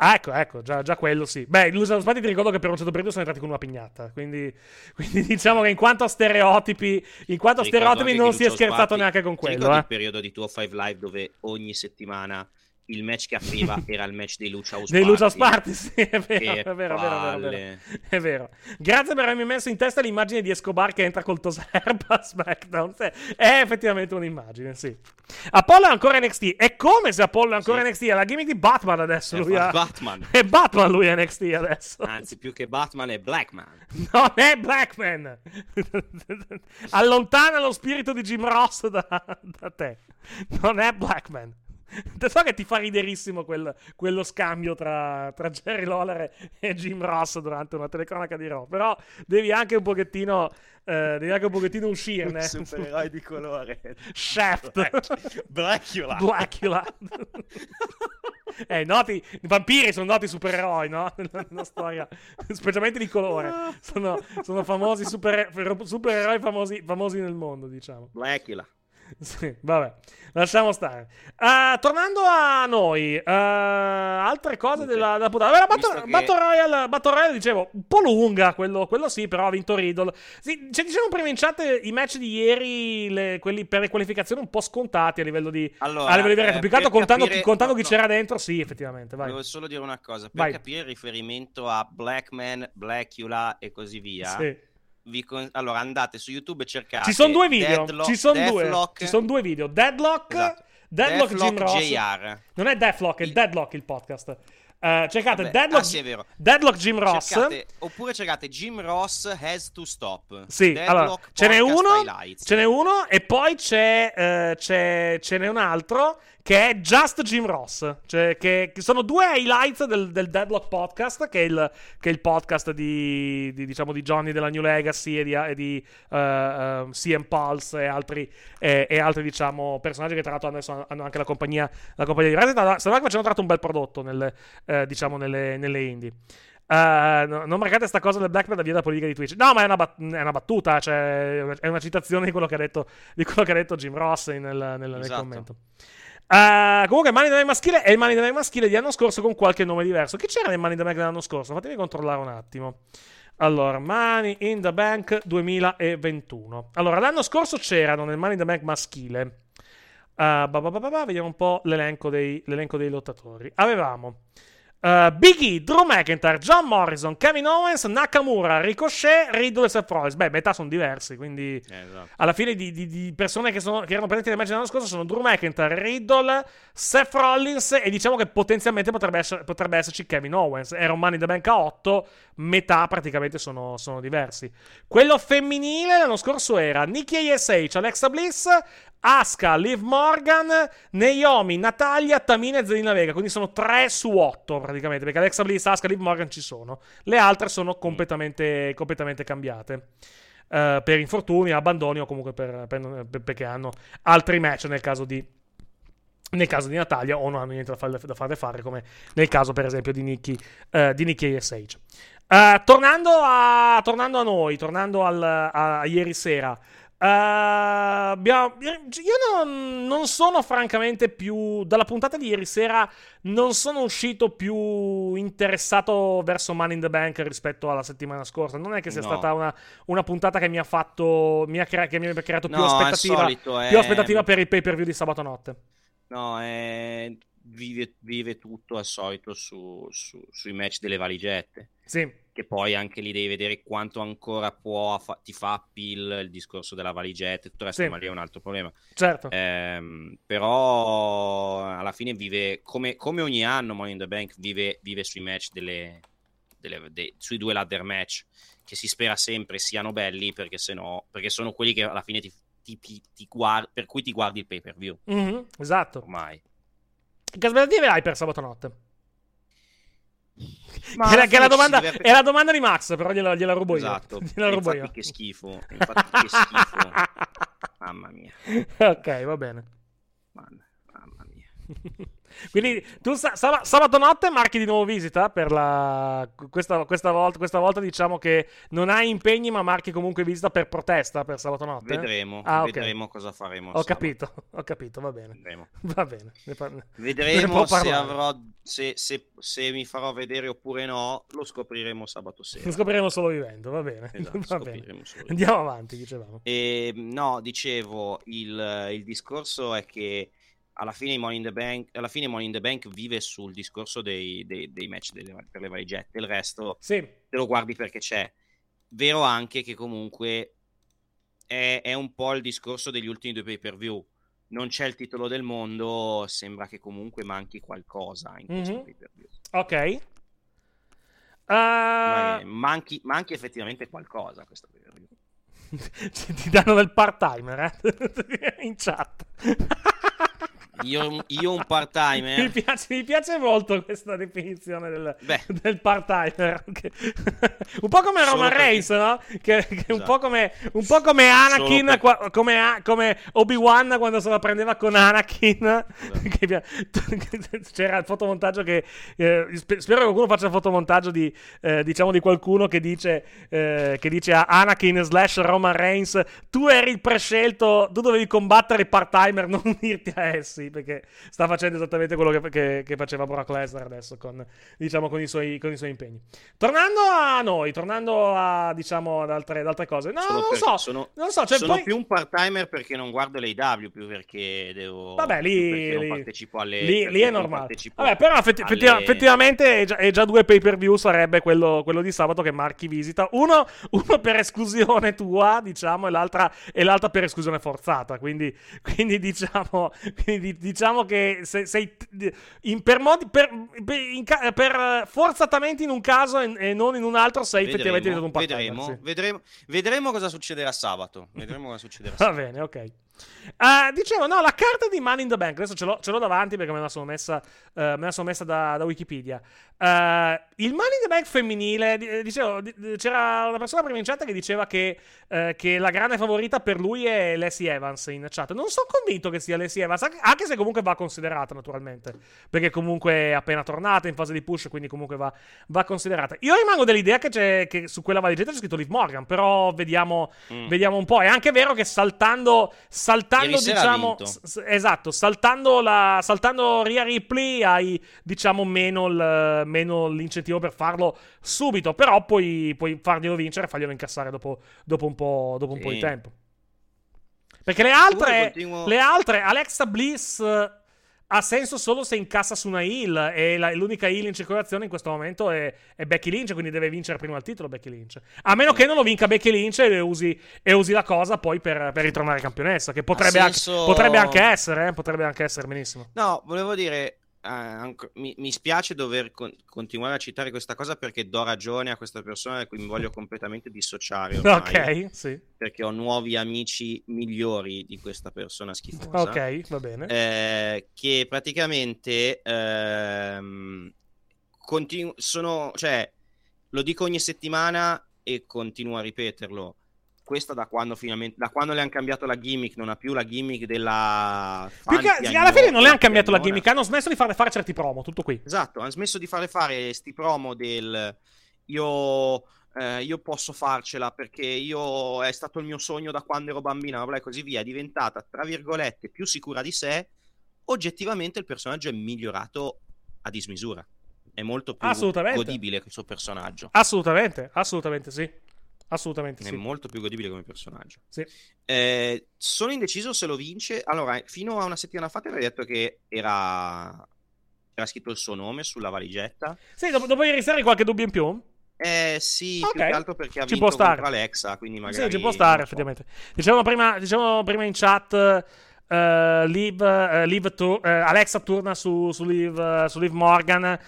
Ah, ecco, ecco, già, già quello sì. Beh, i Lusa Spati ti ricordo che per un certo periodo sono entrati con una pignata. Quindi, *laughs* quindi diciamo che in quanto a stereotipi, in quanto a stereotipi non si è scherzato Party- neanche con quello, ricordi eh. il periodo di tuo 5 Live dove ogni settimana il match che apriva *laughs* era il match dei Lucha House Dei? Lucha Party, sì, è vero, è vero, è vero, è vero, è vero. Grazie per avermi messo in testa l'immagine di Escobar che entra col Toserba a SmackDown. È effettivamente un'immagine, sì. Apollo è ancora NXT. È come se Apollo è ancora Sì. NXT. È la gimmick di Batman adesso. È Lui ha... Batman. *laughs* È Batman lui NXT adesso. Anzi, più che Batman è Blackman. *laughs* Non è Blackman. Allontana lo spirito di Jim Ross da, da te. Non è Blackman. So che ti fa riderissimo quel- quello scambio tra, tra Jerry Lawler e Jim Ross durante una telecronaca di Raw. Però devi anche un pochettino, eh, devi anche un pochettino uscirne. Supereroi di colore. Shaft. Blackula. Blackula. eh, noti, i vampiri sono noti supereroi, no? Nella, nella storia, specialmente di colore. Sono, sono famosi super, supereroi famosi, famosi nel mondo, diciamo. Blackula. *laughs* Sì, vabbè, lasciamo stare. Uh, tornando a noi, uh, altre cose okay. della, della puntata. Beh, Battle, che... Battle, Royale, Battle Royale, dicevo, un po' lunga, quello, quello sì, però ha vinto Riddle. Sì, cioè, diciamo prima in chat i match di ieri, le, quelli per le qualificazioni un po' scontati a livello di... Allora, a livello di eh, Più che altro contando, capire... chi, contando no, chi no. c'era dentro, sì, effettivamente, vai. Volevo solo dire una cosa, per vai. capire il riferimento a Blackman, Blackula e così via... Sì. Con... Allora andate su YouTube e cercate. Ci sono due video. Deadlock, ci sono due. Deathlock, Ci sono due video. Deadlock. Esatto. Deadlock, Jim Ross. JR. Non è Deathlock, è Il- Deadlock il podcast. Eh, cercate Vabbè, Deadlock, ah, sì. Deadlock Jim Ross. Cercate- oppure cercate Jim Ross has to stop. Sì, Deadlock allora, ce n'è uno, highlights. ce n'è uno e poi c'è, eh, c'è, ce n'è un altro che è Just Jim Ross, cioè che, che sono due highlights del, del Deadlock Podcast, che è il, che è il podcast di, di, diciamo, di Johnny della New Legacy e di, e di eh, eh, CM Pulse e altri, e, e altri diciamo, personaggi che tra l'altro adesso hanno anche la compagnia, la compagnia di Reddit. Secondo me ci hanno tratto un bel prodotto nelle, eh, diciamo, nelle, nelle indie. Uh, no, non marcate sta cosa del Blackman da via da politica di Twitch. No, ma è una, bat- è una battuta, cioè, è una citazione di quello che ha detto, di quello che ha detto Jim Ross nel, nel, nel Esatto. commento. Uh, comunque, Money in the Bank maschile è il Money in the Bank maschile di anno scorso con qualche nome diverso. Chi c'era nel Money in the Bank dell'anno scorso? Fatemi controllare un attimo. Allora, Money in the Bank 2021. Allora, l'anno scorso c'erano nel Money in the Bank maschile. Uh, ba ba ba ba ba, vediamo un po' l'elenco dei, l'elenco dei lottatori. Avevamo uh, Big E, Drew McIntyre, John Morrison, Kevin Owens, Nakamura, Ricochet, Riddle e Seth Rollins. Beh, metà sono diversi, quindi Eh, esatto. alla fine di, di- di persone che, sono- che erano presenti nel match dell'anno scorso sono Drew McIntyre, Riddle, Seth Rollins e diciamo che potenzialmente potrebbe, essere- potrebbe esserci Kevin Owens. Era un Money in the Bank a 8, metà praticamente sono, sono diversi. Quello femminile l'anno scorso era Nikki ASH, Alexa Bliss, Asuka, Liv Morgan, Naomi, Natalia, Tamina e Zelina Vega. Quindi sono 3 su 8 praticamente, perché Alexa Bliss, Asuka, Liv Morgan ci sono. Le altre sono completamente, completamente cambiate. Eh, per infortuni, abbandoni o comunque per- per- per- perché hanno altri match nel caso di nel caso di Natalia o non hanno niente da farle, da farle fare come nel caso per esempio di Nikki eh, di Nikki ASH Eh, tornando, a, tornando a noi tornando al- a, a ieri sera eh, abbiamo- io non, non sono francamente più dalla puntata di ieri sera non sono uscito più interessato verso Money in the Bank rispetto alla settimana scorsa non è che sia No. stata una, una puntata che mi ha fatto mi ha, crea- che mi ha creato più No, aspettativa solito, più eh. aspettativa per il pay per view di sabato notte No, eh, vive, vive tutto al solito su- su- sui match delle valigette. sì Che poi anche lì devi vedere quanto ancora può fa- ti fa appeal il discorso della valigetta e tutto il resto, Sì. ma lì è un altro problema. certo Ehm, però alla fine vive come, come ogni anno Money in the Bank vive, vive sui match delle, delle- dei- sui due ladder match che si spera sempre siano belli perché sennò perché sono quelli che alla fine ti, ti- ti- ti guard- per cui ti guardi il pay per view Mhm, esatto ormai che aspettative hai per sabato notte? Ma Che, la, che la domanda, è la domanda di Max, però gliela, gliela rubo io. esatto *laughs* Gliela rubo infatti io. che schifo infatti che schifo *laughs* mamma mia ok, va bene. mamma mia *laughs* Quindi tu sa- sab- sabato notte marchi di nuovo visita per la questa, questa volta, questa volta diciamo che non hai impegni ma marchi comunque visita per protesta per sabato notte. vedremo Ah, ok. vedremo cosa faremo Ho sabato. capito, ho capito, va bene. Vedremo. Va bene. Ne par- Vedremo se, avrò, se, se- se mi farò vedere oppure no, lo scopriremo sabato sera. Lo scopriremo solo vivendo, va bene. Esatto, *laughs* va bene. Andiamo avanti, dicevamo. E, no, dicevo, il, il discorso è che alla fine, Money in the Bank, alla fine Money in the Bank vive sul discorso dei, dei- dei match delle- per le valigette, il resto Sì, te lo guardi perché c'è. Vero anche che comunque è, è un po' il discorso degli ultimi due pay per view. Non c'è il titolo del mondo, sembra che comunque manchi qualcosa in questo Mhm. pay per view. ok. Ma- manchi, manchi effettivamente qualcosa questo pay per view. *laughs* Ti danno del part timer eh? *laughs* in chat *laughs* Io, io un part-timer. Mi piace, mi piace molto questa definizione del, del part-timer. *laughs* Un po' come Roman perché- Reigns, no? Che, che un, Esatto. po come, un po' come Anakin, per- qua- come, come Obi-Wan quando se la prendeva con Anakin. Esatto. *laughs* *laughs* C'era il fotomontaggio che... eh, spe- spero che qualcuno faccia il fotomontaggio di, eh, diciamo, di qualcuno che dice, eh, che dice a Anakin slash Roman Reigns tu eri il prescelto, tu dovevi combattere i part-timer, non unirti a essi, perché sta facendo esattamente quello che, che- che faceva Brock Lesnar adesso con, diciamo, con, i suoi, con i suoi impegni. Tornando a noi, tornando a, diciamo, ad altre, ad altre cose. No, Solo non perché so, sono, non so, cioè sono poi... più un part-timer perché non guardo l'AW, più perché devo... Vabbè, lì, lì- partecipo alle... lì- lì è normale. Vabbè, però effetti- alle- effettiva- effettivamente è già, è già due pay per view sarebbe quello, quello di sabato che Marchi visita. Uno, uno per esclusione tua, diciamo, e l'altra, e l'altra per esclusione forzata. Quindi, quindi diciamo, quindi diciamo che se- sei in, per, modi, per, per- in per, forzatamente in un caso e, e non in un altro sei effettivamente diventato un part vedremo, vedremo, vedremo cosa succederà sabato. Vedremo cosa succederà Va sabato. bene, ok. Ah, dicevo, no, la carta di Money in the Bank, adesso ce l'ho, ce l'ho davanti perché me la sono messa, eh, me la sono messa da, da Wikipedia. Eh, il Money in the Bank femminile, eh, dicevo, di- di- c'era una persona prima in chat che diceva che, eh, che la grande favorita per lui è Leslie Evans in chat. Non sono convinto che sia Leslie Evans, anche- se comunque va considerata naturalmente, perché comunque è appena tornata in fase di push, quindi comunque va, va considerata. Io rimango dell'idea che, c'è, che su quella valigetta c'è scritto Liv Morgan, però vediamo, Mm. vediamo un po'. È anche vero che saltando, saltando diciamo, s- esatto, saltando, la, saltando Ria Ripley hai, diciamo, meno, il- meno l'incentivo per farlo subito, però puoi, puoi farglielo vincere e farglielo incassare dopo, dopo un, po', dopo un po' Sì. di tempo. Perché le altre, continuo- le altre, Alexa Bliss ha senso solo se incassa su una heal e la- l'unica heal in circolazione in questo momento è, è Becky Lynch, quindi deve vincere prima il titolo Becky Lynch. A meno che non lo vinca Becky Lynch e usi, e usi la cosa poi per, per ritornare campionessa, che potrebbe, senso- anche, potrebbe anche essere, eh, potrebbe anche essere benissimo. No, volevo dire, eh, anco- mi, mi spiace dover con- continuare a citare questa cosa perché do ragione a questa persona da cui mi voglio completamente dissociare ormai, Ok, sì. perché ho nuovi amici migliori di questa persona schifosa. Ok, va bene. eh, che praticamente ehm, continu- sono, cioè, lo dico ogni settimana e continuo a ripeterlo. Questa da quando finalmente, da quando le hanno cambiato la gimmick, non ha più la gimmick della. Fanti alla fine non le hanno cambiato la gimmick, hanno smesso di farle fare certi promo, tutto qui. Esatto, hanno smesso di fare fare sti promo del io, eh, io posso farcela perché io è stato il mio sogno da quando ero bambina, e così via. È diventata, tra virgolette, più sicura di sé. Oggettivamente il personaggio è migliorato a dismisura. È molto più godibile il suo personaggio. Assolutamente, assolutamente sì. Assolutamente È sì. molto più godibile come personaggio. Sì. Eh, sono indeciso se lo vince. Allora, fino a una settimana fa ti avevo detto che era, era scritto il suo nome sulla valigetta. Sì, dopo, dopo ieri sera qualche dubbio in più? Eh sì, Ok. più che altro perché ha Ci vinto può stare. Alexa, quindi magari... Sì, ci può stare, so. effettivamente. Dicevamo prima, dicevamo prima in chat. eh, Liv, eh, Liv tu- eh, Alexa torna su, su, Liv, su Liv Morgan.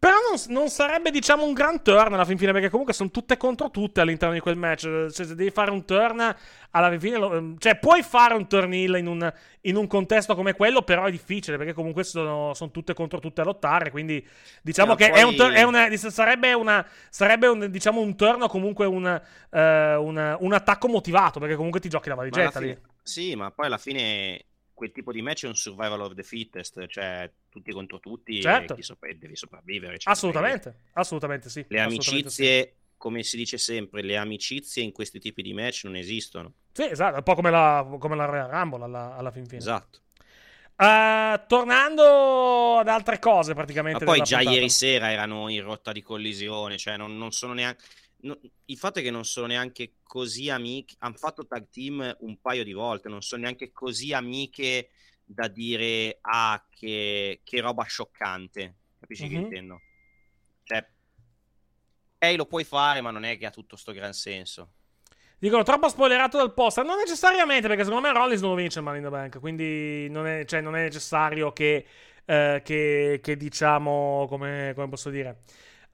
Però non, non sarebbe, diciamo, un gran turn alla fin fine, perché comunque sono tutte contro tutte all'interno di quel match. Cioè, se devi fare un turn, alla fin fine. lo- cioè, puoi fare un turn heel in un, in un contesto come quello, però è difficile, perché comunque sono, sono tutte contro tutte a lottare. Quindi, diciamo Ma che poi- è un turn- è una, sarebbe, una, sarebbe un, diciamo, un turn o comunque un, eh, un, un attacco motivato, perché comunque ti giochi la valigetta lì. Sì, ma poi alla fine quel tipo di match è un survival of the fittest, cioè tutti contro tutti Certo. e sopra- devi sopravvivere. cioè, Assolutamente, assolutamente sì. Le assolutamente amicizie, come si dice sempre, le amicizie in questi tipi di match non esistono. Sì, sì esatto, un po' come la, come la Rumble alla, alla fin fine. Esatto. Eh, tornando ad altre cose, praticamente. Ma poi già puntata. ieri sera erano in rotta di collisione, cioè non, non sono neanche... no- il fatto è che non sono neanche così amiche, hanno fatto tag team un paio di volte, non sono neanche così amiche da dire ah che, che roba scioccante, capisci che Mhm. intendo? Cioè, ok lo puoi fare ma non è che ha tutto sto gran senso. Dicono troppo spoilerato dal poster. Non necessariamente, perché secondo me Rollins non lo vince il Money in the Bank. Quindi non è, cioè, non è necessario che, eh, che, che diciamo, come, come posso dire.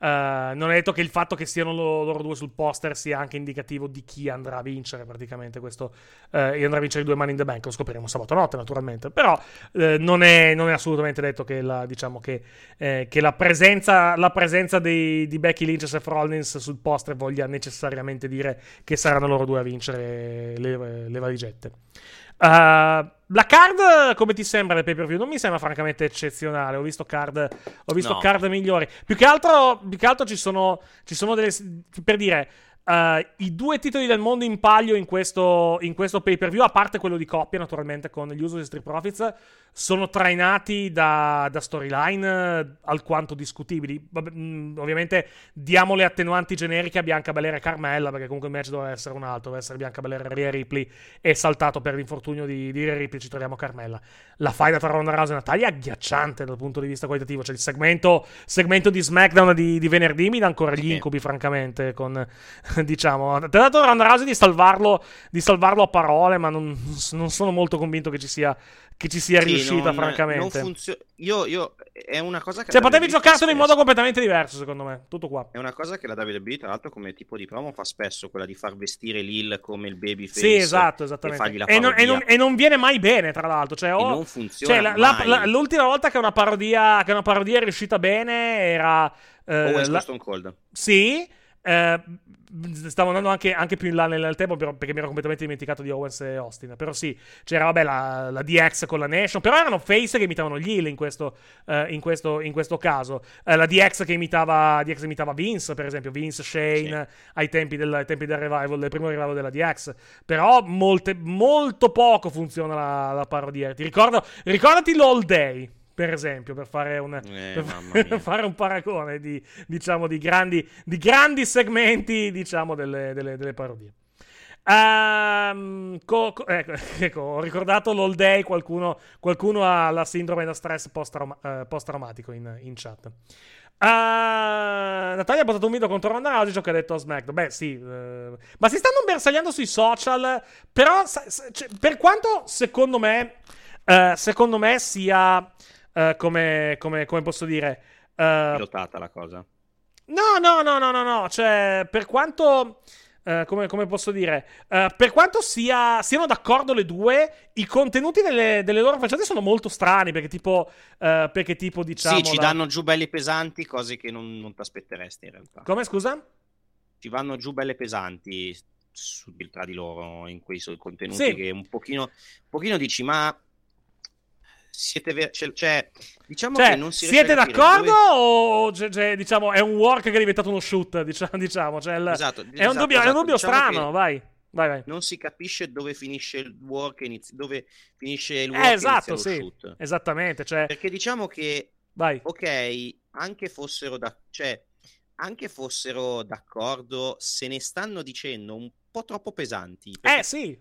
Uh, non è detto che il fatto che siano loro, loro, due sul poster sia anche indicativo di chi andrà a vincere praticamente questo uh, andrà a vincere i due Money in the Bank lo scopriremo sabato notte naturalmente. Però uh, non, è, non, è, assolutamente detto che la, diciamo che, eh, che la presenza, la presenza dei, di Becky Lynch e Seth Rollins sul poster voglia necessariamente dire che saranno loro due a vincere le, le valigette. Uh, la card, come ti sembra del pay per view? Non mi sembra francamente eccezionale. Ho visto card, ho visto no. card migliori. Più che altro, più che altro ci, sono, ci sono delle. Per dire, Uh, I due titoli del mondo in palio in questo, in questo pay per view, a parte quello di coppia, naturalmente, con gli usi di Street Profits, sono trainati da, da storyline uh, alquanto discutibili. Vabbè, mh, mm, ovviamente diamo le attenuanti generiche a Bianca Belair e Carmella, perché comunque il match doveva essere un altro, doveva essere Bianca Belair e Rhea Ripley, e saltato per l'infortunio di, di Rhea Ripley ci troviamo Carmella. La faida tra Ronda Rousey e Natalia è agghiacciante dal punto di vista qualitativo, cioè il segmento, segmento di SmackDown di, di venerdì mi dà ancora gli incubi, francamente, con *laughs* diciamo. Ha dato Ronda Rousey di salvarlo, di salvarlo a parole, ma non, non, sono molto convinto che ci sia, che ci sia sì, riuscita, non, francamente. Non funzio- io, io, è una cosa che... Cioè, potevi giocartelo in modo completamente diverso, secondo me. Tutto qua. È una cosa che la WWE, tra l'altro, come tipo di promo fa spesso, quella di far vestire Lil come il babyface. Sì, esatto, esattamente. E, e, non, e, non, e, non, viene mai bene, tra l'altro. Cioè, oh, non funziona cioè, la, la, l'ultima volta che una, parodia, che una parodia è riuscita bene era... Eh, oh, la... Stone Cold. Sì. Eh, stavo andando anche, anche, più in là nel, tempo perché mi ero completamente dimenticato di Owens e Austin. Però sì, c'era vabbè, la, la DX con la Nation. Però erano face che imitavano gli Hill in questo, uh, in questo, in questo caso. Uh, la DX che imitava, DX imitava Vince, per esempio, Vince Shane sì. ai, tempi del, ai tempi del revival, del primo revival della DX. Però molte, molto poco funziona la, la parodia. Ti ricordo, ricordati l'All Day per esempio, per fare un, eh, per *laughs* fare un paragone di, diciamo, di, grandi, di grandi segmenti diciamo, delle, delle, delle parodie. Um, co- co- ecco, *laughs* ecco, ho ricordato l'all day. Qualcuno, qualcuno ha la sindrome da stress post-trauma- uh, post-traumatico in, in chat. Uh, Natalia ha portato un video contro Ronda Rousey, che ha detto a SmackDown. Beh, sì, uh, ma si stanno bersagliando sui social. Però, sa- sa- cioè, per quanto secondo me, secondo me sia uh, come, come, come, posso dire... Uh, Pilotata la cosa. No, no, no, no, no, no. Cioè, per quanto... Uh, come, come, posso dire, uh, per quanto sia, siano d'accordo le due, i contenuti delle, delle loro facciate sono molto strani. Perché, tipo, uh, perché tipo, diciamo. Sì, ci la... danno giù belli pesanti, cose che non, non ti aspetteresti in realtà. Come scusa? Ci vanno giù belle pesanti su, tra di loro in quei contenuti sì. che un pochino, un pochino dici, ma siete ver- cioè, cioè, diciamo cioè, che non si siete d'accordo dove... o cioè, cioè, diciamo è un work che è diventato uno shoot *laughs* diciamo, diciamo cioè il... esatto, è, esatto, un dubbio, esatto. è un dubbio diciamo strano vai. Vai, vai. Non si capisce dove finisce il work inizi- dove finisce il eh, work eh, esatto, sì. shoot. Esattamente, cioè... Perché diciamo che vai. ok, anche fossero da cioè anche fossero d'accordo, se ne stanno dicendo un po' troppo pesanti. Eh sì,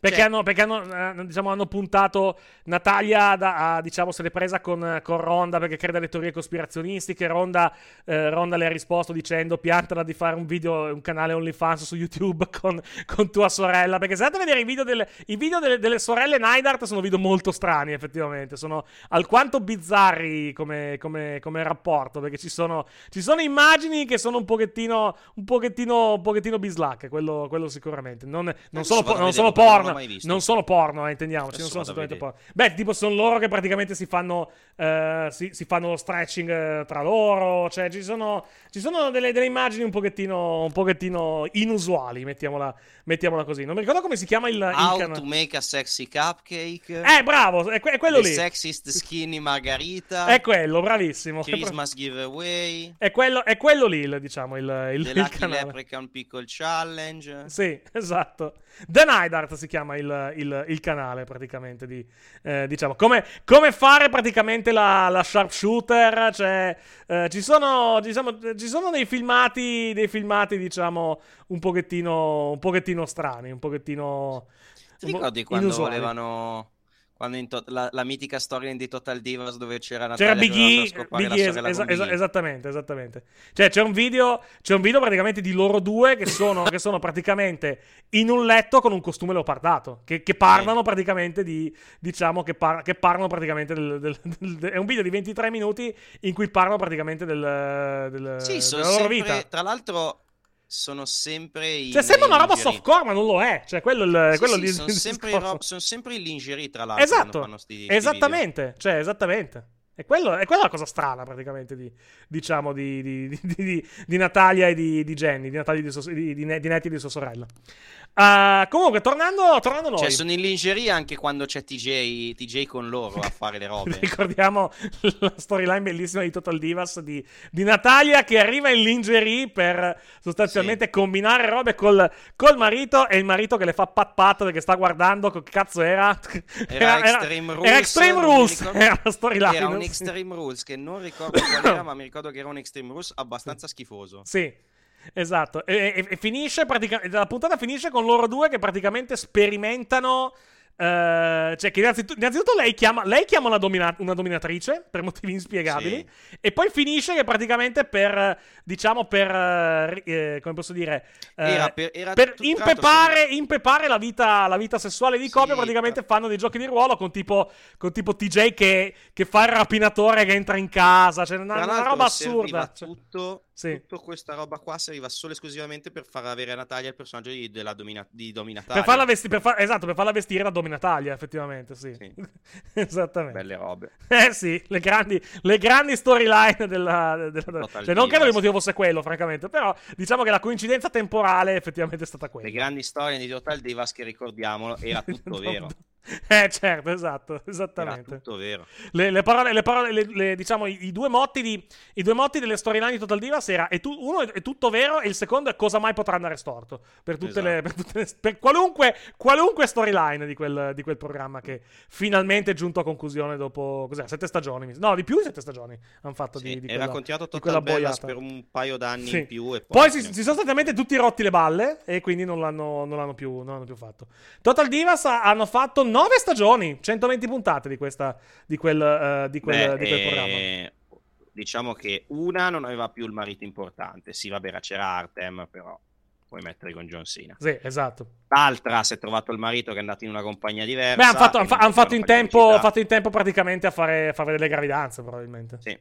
perché, cioè... hanno, perché hanno, eh, diciamo, hanno, puntato Natalia da, a, diciamo, se l'è presa con, con, Ronda perché crede alle teorie cospirazionistiche. Ronda, eh, Ronda, le ha risposto dicendo piantala di fare un video, un canale OnlyFans su YouTube *laughs* con, con tua sorella. Perché se andate a vedere i video, delle, i video delle, delle, sorelle Neidhart sono video molto strani, effettivamente. Sono alquanto bizzarri come, come, come rapporto. Perché ci sono, ci sono, immagini che sono un pochettino, un pochettino, un pochettino bislacche. Quello, quello sicuramente. Non, non, sono, non sono porno porno. Non sono porno, eh, intendiamoci. non sono assolutamente porno. Beh, tipo, sono loro che praticamente si fanno, uh, si, si, fanno lo stretching eh, tra loro. Cioè, ci sono, ci sono delle, delle, immagini un pochettino, un pochettino inusuali, mettiamola, mettiamola, così. Non mi ricordo come si chiama il. How il can- to make a sexy cupcake. Eh, bravo, è, que- è quello The lì. Sexiest skinny margarita. È quello, bravissimo. Christmas giveaway. È quello, è quello lì, diciamo, il, il, The il Lucky canale. Leprechaun Pickle Challenge. Sì, *laughs* esatto. The Night Art si chiama il, il, il canale praticamente di, eh, diciamo, come, come, fare praticamente la, la sharpshooter, cioè, eh, ci, sono, diciamo, ci sono dei filmati, dei filmati, diciamo, un pochettino, un pochettino strani, un pochettino... Ti ricordi quando volevano Quando in to- la, la mitica storia di Total Divas dove c'era C'era Natalia Big che doveva E, scopare Big la E, sorella es- es- E. esattamente, esattamente. Cioè, c'è un video, c'è un video praticamente di loro due che sono, che sono praticamente in un letto con un costume leopardato, che, che parlano praticamente di, diciamo, che, par- che parlano praticamente del, del- del- È un video di 23 minuti in cui parlano praticamente del, del- Sì, della loro sempre, vita. tra l'altro sono sempre in Cioè, sembra una roba lingerie. softcore, ma non lo è. Cioè, quello, il, Sì, quello sì, lì- sono, il sempre ro- sono sempre in lingerie tra l'altro Esatto, sti- sti video. esattamente, cioè, esattamente. E quello, è quella la cosa strana, praticamente, di, diciamo, di, di, di- Natalia e di, di Jenny, di Natalia e di, Nettie e di sua sorella. Ah, comunque, tornando, tornando a noi. Cioè, sono in lingerie anche quando c'è TJ, TJ con loro a fare le robe. *laughs* Ricordiamo la storyline bellissima di Total Divas di, di Natalia che arriva in lingerie per sostanzialmente combinare robe col, col marito e il marito che le fa pat pat perché sta guardando che cazzo era. Era Extreme Rules. *laughs* Era Extreme Rules. Era la storyline. Era un sì. Extreme Rules che non ricordo qual era, *coughs* ma mi ricordo che era un Extreme Rules abbastanza schifoso. Sì, esatto. E, e- e finisce praticamente. La puntata finisce con loro due che praticamente sperimentano. Eh, cioè, che innanzitutto, innanzitutto lei chiama, lei chiama una, domina- una dominatrice per motivi inspiegabili. E poi finisce che praticamente per, eh, diciamo, per, eh, eh, come posso dire, eh, Era per- era per tutto- tra impepare, impepare la, vita, la vita sessuale di coppia, Sì, praticamente fanno dei giochi di ruolo con tipo, con tipo TJ che, che fa il rapinatore che entra in casa, cioè una, una roba assurda. Cioè, Tutto, Sì. tutta questa roba qua serviva solo e esclusivamente per far avere a Natalia il personaggio di, della domina, di Dominatalia. Per farla, vesti- per far- esatto, per farla vestire da Dominatalia, effettivamente, sì. Sì. *laughs* Esattamente. Belle robe. Eh sì, le grandi, le grandi storyline della... della- Total cioè, non credo il motivo fosse quello, francamente, però diciamo che la coincidenza temporale effettivamente è stata Le quella. grandi storie di Total Divas che ricordiamolo, era tutto *laughs* vero. *laughs* Eh certo, esatto, Era esattamente. tutto vero. Le, le parole, le parole le- diciamo, i, i due motti di, i due motti delle storyline di Total Divas era è tu- uno è, tutto vero e il secondo è cosa mai potrà andare storto per, tutte le, per, tutte le- per qualunque, qualunque storyline di quel, di quel programma che finalmente è giunto a conclusione dopo cos'è, sette stagioni no di più di sette stagioni hanno fatto Sì, di, di era quella, continuato di Total quella Bellas boiata. per un paio d'anni Sì. in più e Poi poi, si, si sono sostanzialmente tutti rotti le balle e quindi non l'hanno, non l'hanno più, non l'hanno più fatto. Total Divas ha- hanno fatto 9 stagioni, 120 puntate di, questa, di, quel, eh, di, quel, Beh, di quel programma. eh, Diciamo che una non aveva più il marito importante. Sì, vabbè, era- c'era Artem, però puoi mettere con John Cena. Sì, esatto. L'altra si è trovato il marito che è andato in una compagnia diversa. Beh, hanno fatto, han fa- han fatto in tempo, fatto in tempo praticamente a fare, a fare delle gravidanze, probabilmente. Sì.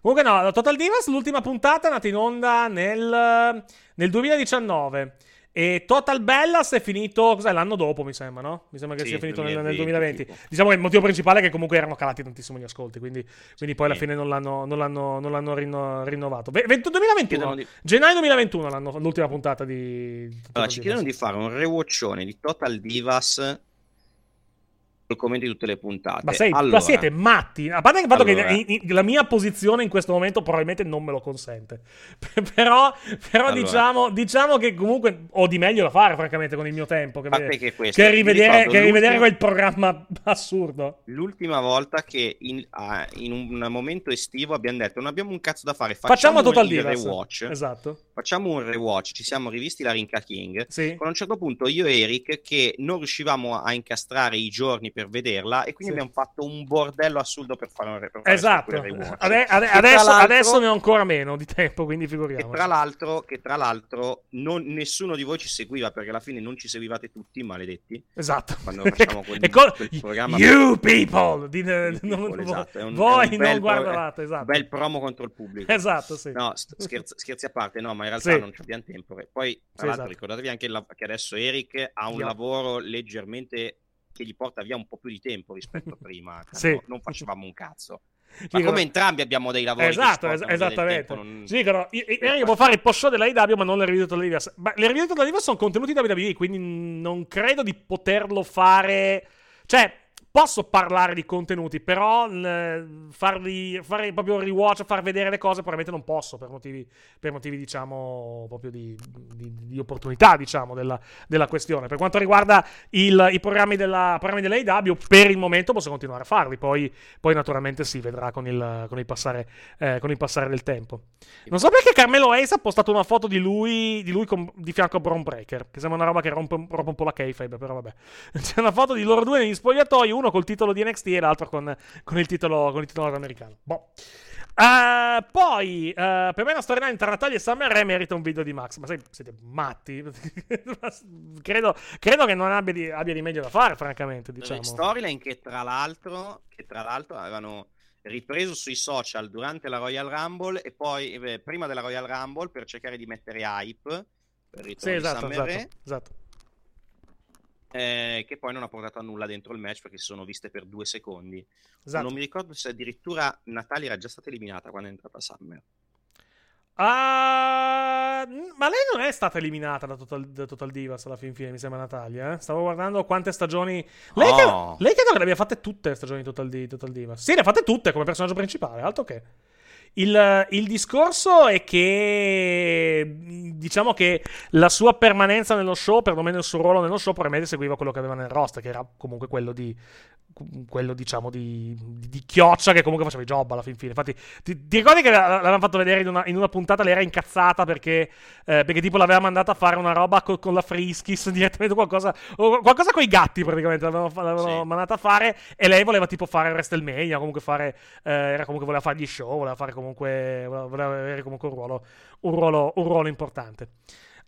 Comunque no, la Total Divas, l'ultima puntata è nata in onda nel, nel 2019. E Total Bellas è finito, cos'è, l'anno dopo, mi sembra, no? Mi sembra che Sì, sia finito nel, nel 2020, 2020. tipo. Diciamo che il motivo principale è che comunque erano calati tantissimo gli ascolti, quindi, quindi poi alla Sì. fine non l'hanno, non l'hanno, non l'hanno rinno- rinnovato. 20 2021, Chiedono di- gennaio 2021 l'hanno- l'ultima puntata di... Total Allora, ci Divas. chiedono di fare un rewatchone di Total Divas commento di tutte le puntate. Ma, sei, ma allora, siete matti. A parte il fatto Allora. che in- in- la mia posizione in questo momento probabilmente non me lo consente. *laughs* però però Allora. diciamo, diciamo che comunque ho di meglio da fare, francamente, con il mio tempo. Che, che questo, che rivedere, che rivedere quel programma *laughs* assurdo. L'ultima volta che in, ah, in un momento estivo abbiamo detto non abbiamo un cazzo da fare, Facciamo, facciamo, Total Divas. rewatch. Esatto. Facciamo un rewatch, ci siamo rivisti la Rinca King. Sì. Con a un certo punto io e Eric che non riuscivamo a incastrare i giorni per vederla e quindi Sì. abbiamo fatto un bordello assurdo per fare un re- per fare Esatto. Ade- ade- Che adesso, adesso ne ho ancora meno di tempo, quindi Che figuriamoci. tra l'altro, che tra l'altro non- nessuno di voi ci seguiva perché alla fine non ci seguivate tutti, maledetti. Esatto. Quando *laughs* facciamo quel- co- quel programma- You people! Di- You non- people, esatto, un- voi non bel guardavate, esatto. Bel promo contro il pubblico. Esatto, sì. No, scherzi, scherzi a parte, no, ma in realtà Sì. non abbiamo tempo. Poi, tra Sì, l'altro, esatto. ricordatevi anche la- che adesso Eric ha un Io. lavoro leggermente che gli porta via un po' più di tempo rispetto a *laughs* prima. quando Sì. Non facevamo un cazzo. Ma no. come entrambi abbiamo dei lavori Esatto, es- esattamente. tempo, non- dicono, io, io- io fare il post show della IW, ma non le review Divas. Ma le review Divas sono contenuti da WWE, quindi non credo di poterlo fare. Cioè, posso parlare di contenuti, però l- farli, fare proprio rewatch, far vedere le cose, probabilmente non posso per motivi, per motivi diciamo, proprio di, di, di opportunità, diciamo, della, della, questione. Per quanto riguarda il, i programmi, della, programmi dell'AW, per il momento posso continuare a farli, poi, poi naturalmente si vedrà con il, con il, passare, eh, con il passare del tempo. Non so perché Carmelo Ace ha postato una foto di lui, di, lui con, di fianco a Braun Breaker, che sembra una roba che rompe, rompe un po' la kayfabe, però vabbè. *laughs* C'è una foto di loro due negli spogliatoi, uno col titolo di NXT e l'altro con, con, il, titolo, con il titolo americano. Boh. Uh, poi, uh, per me la storyline tra Natalia e Summer Rae merita un video di Max. Ma sai, siete matti? *laughs* credo, credo, che non abbia di, abbia di, meglio da fare, francamente. Diciamo. Storyline che tra l'altro, che tra l'altro avevano ripreso sui social durante la Royal Rumble e poi eh, prima della Royal Rumble per cercare di mettere hype per il ritorno sì, esatto, di Summer esatto, esatto eh, che poi non ha portato a nulla dentro il match perché si sono viste per due secondi. Esatto. Non mi ricordo se addirittura Natalia era già stata eliminata quando è entrata Summer. Uh, ma lei non è stata eliminata da Total, da Total Divas alla fin fine, mi sembra Natalia. Eh? Stavo guardando quante stagioni. Lei, oh. che, lei credo che le abbia fatte tutte le stagioni di Total, di Total Divas. Sì, le ha fatte tutte come personaggio principale, altro che. Il, il, discorso è che diciamo che la sua permanenza nello show, perlomeno il suo ruolo nello show, probabilmente seguiva quello che aveva nel roster, che era comunque quello di quello diciamo di, di, di, chioccia che comunque faceva i job alla fin fine. Infatti, ti, ti ricordi che l'avevamo fatto vedere in una, in una, puntata? Lei era incazzata perché, eh, perché tipo l'aveva mandata a fare una roba co, con la Friskis *laughs* direttamente qualcosa, qualcosa con i gatti praticamente l'avevano, l'avevano sì. mandata a fare e lei voleva tipo fare WrestleMania, comunque fare, eh, era comunque voleva fare gli show, voleva fare comunque, voleva avere comunque un ruolo, un ruolo, un ruolo importante.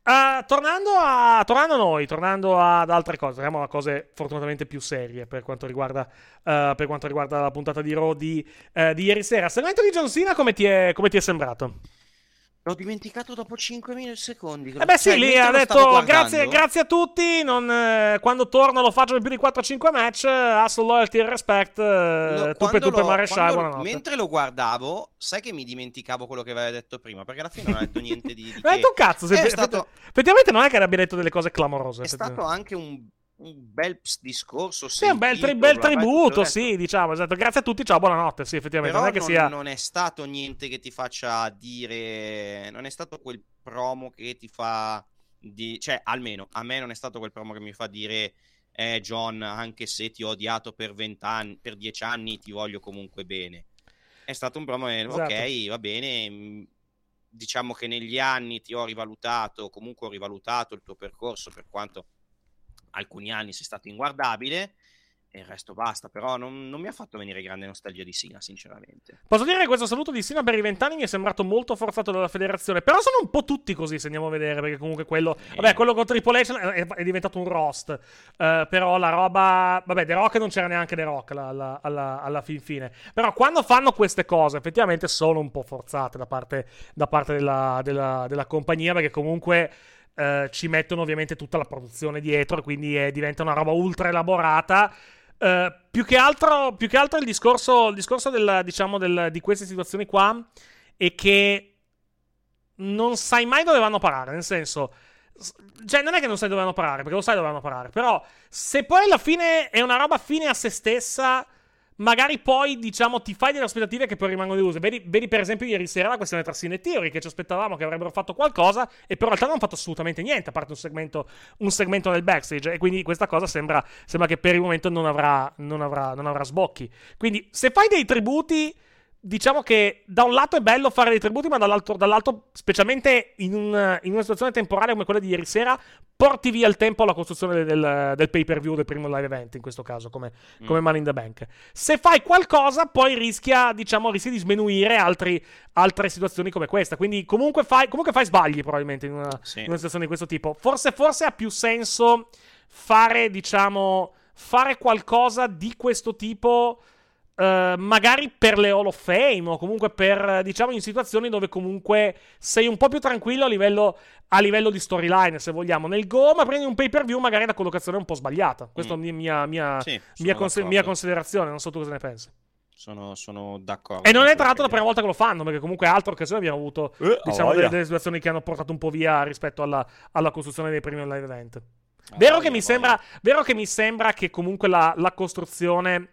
Uh, tornando, a, tornando, a, noi, tornando ad altre cose, torniamo a cose fortunatamente più serie per quanto riguarda, uh, per quanto riguarda la puntata di Raw di, uh, di ieri sera. Segmento di John Cena, come ti è, come ti è sembrato? L'ho dimenticato dopo 5 secondi. Eh beh, sì, cioè, lì ha detto grazie, grazie, a tutti. Non, eh, quando torno lo faccio per più di 4-5 match. Hustle, loyalty e respect. Eh, tuppe, tuppe, maresciallo. Buonanotte. Mentre lo guardavo, sai che mi dimenticavo quello che aveva detto prima. Perché alla fine non ha detto niente di. di *laughs* non ha detto un cazzo. Se, è stato... Effettivamente non è che abbia detto delle cose clamorose. È stato anche un un bel discorso. Sì, un bel, tri- bel tributo, sì, diciamo, esatto. Grazie a tutti, ciao, buonanotte, sì, effettivamente. Non, è, che sia... non è stato niente che ti faccia dire, non è stato quel promo che ti fa, di... cioè, almeno a me non è stato quel promo che mi fa dire, eh, John, anche se ti ho odiato per vent'anni, per dieci anni, ti voglio comunque bene. È stato un promo, eh, esatto. ok, va bene, mm, diciamo che negli anni ti ho rivalutato, comunque ho rivalutato il tuo percorso per quanto alcuni anni sei stato inguardabile e il resto basta, però non, non, mi ha fatto venire grande nostalgia di Sina, sinceramente. Posso dire che questo saluto di Sina per i vent'anni mi è sembrato molto forzato dalla federazione, però sono un po' tutti così, se andiamo a vedere, perché comunque quello, eh. vabbè, quello con Triple H è, è diventato un roast, uh, però la roba, vabbè, The Rock non c'era neanche The Rock alla, alla, alla, alla, fin fine, però quando fanno queste cose effettivamente sono un po' forzate da parte, da parte della, della, della compagnia, perché comunque... Uh, ci mettono ovviamente tutta la produzione dietro, quindi è, diventa una roba ultra elaborata. Uh, più, che altro, più, che altro, il discorso, il discorso del, diciamo, del, di queste situazioni qua è che non sai mai dove vanno a parare. Nel senso, cioè, non è che non sai dove vanno a parare, perché lo sai dove vanno a parare. Però, se poi alla fine è una roba fine a se stessa magari poi, diciamo, ti fai delle aspettative che poi rimangono deluse. Vedi, vedi, per esempio, ieri sera la questione tra Sin e Theory, che ci aspettavamo che avrebbero fatto qualcosa, e però in realtà non hanno fatto assolutamente niente, a parte un segmento, un segmento nel backstage. E quindi questa cosa sembra, sembra che per il momento non avrà, non avrà, non avrà sbocchi. Quindi, se fai dei tributi diciamo che da un lato è bello fare dei tributi, ma dall'altro, dall'altro specialmente in, un, in, una situazione temporale come quella di ieri sera, porti via il tempo alla costruzione del, del pay per view del primo live event, in questo caso, come, mm. come Money in the Bank. Se fai qualcosa, poi rischia, diciamo, rischia di smenuire altri, altre situazioni come questa. Quindi comunque fai, comunque fai sbagli, probabilmente, in una, sì. in una situazione di questo tipo. Forse, forse ha più senso fare, diciamo, fare qualcosa di questo tipo Uh, magari per le Hall of Fame o comunque per, diciamo, in situazioni dove comunque sei un po' più tranquillo a livello, a livello di storyline, se vogliamo. Nel Go, ma prendi un pay per view, magari la collocazione è un po' sbagliata. Questa mm. è mia, mia, sì, mia, cons- mia, considerazione, non so tu cosa ne pensi. Sono, sono d'accordo. E non è tra l'altro la prima volta che lo fanno, perché comunque altre occasioni abbiamo avuto, eh, diciamo, delle, delle, situazioni che hanno portato un po' via rispetto alla, alla costruzione dei primi live event. Vero, che mi sembra, vero che mi sembra che comunque la, la costruzione.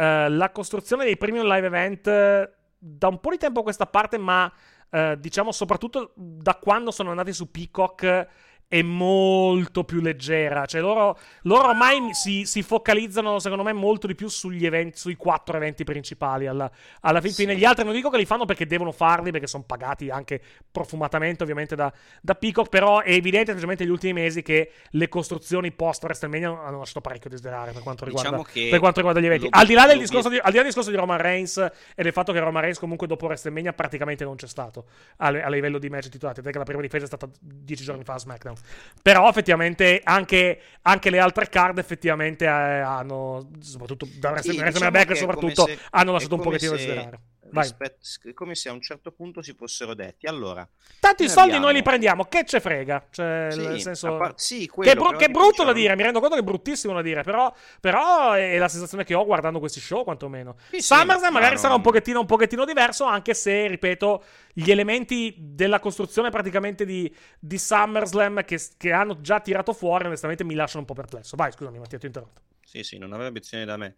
Eh, la costruzione dei premium live event eh, da un po' di tempo a questa parte, ma eh, diciamo soprattutto da quando sono andati su Peacock è molto più leggera. Cioè, loro, loro ormai si, si focalizzano, secondo me, molto di più sugli eventi, sui quattro eventi principali. Alla, alla fin fine, Sì. gli altri non dico che li fanno perché devono farli, perché sono pagati anche profumatamente, ovviamente, da, da Peacock. Però è evidente, specialmente negli ultimi mesi, che le costruzioni post WrestleMania hanno lasciato parecchio a desiderare per quanto riguarda, Diciamo per quanto riguarda gli eventi. Al di, là del l'obiet- discorso di, al di là del discorso di Roman Reigns e del fatto che Roman Reigns, comunque, dopo WrestleMania, praticamente non c'è stato a, a livello di match titolati, perché la prima difesa è stata dieci giorni fa a SmackDown. Però, effettivamente, anche, anche le altre card, effettivamente, eh, hanno, soprattutto da Sì, WrestleMania diciamo Back, soprattutto, hanno lasciato un pochettino a se- desiderare. Vai. rispet- è come se a un certo punto si fossero detti allora Tanto i noi soldi abbiamo- noi li prendiamo, che ce frega? Cioè, Sì, nel senso... par- sì, che, è quello, che è dico, brutto da diciamo- dire, mi rendo conto che è bruttissimo da dire, però, però è la sensazione che ho guardando questi show, quantomeno. Sì, sì, SummerSlam ma magari sarà un pochettino, un pochettino diverso, anche se, ripeto, gli elementi della costruzione praticamente di, di SummerSlam che, che hanno già tirato fuori, onestamente mi lasciano un po' perplesso. Vai, scusami Mattia, ti ho interrotto. Sì, sì, non aveva obiezioni da me.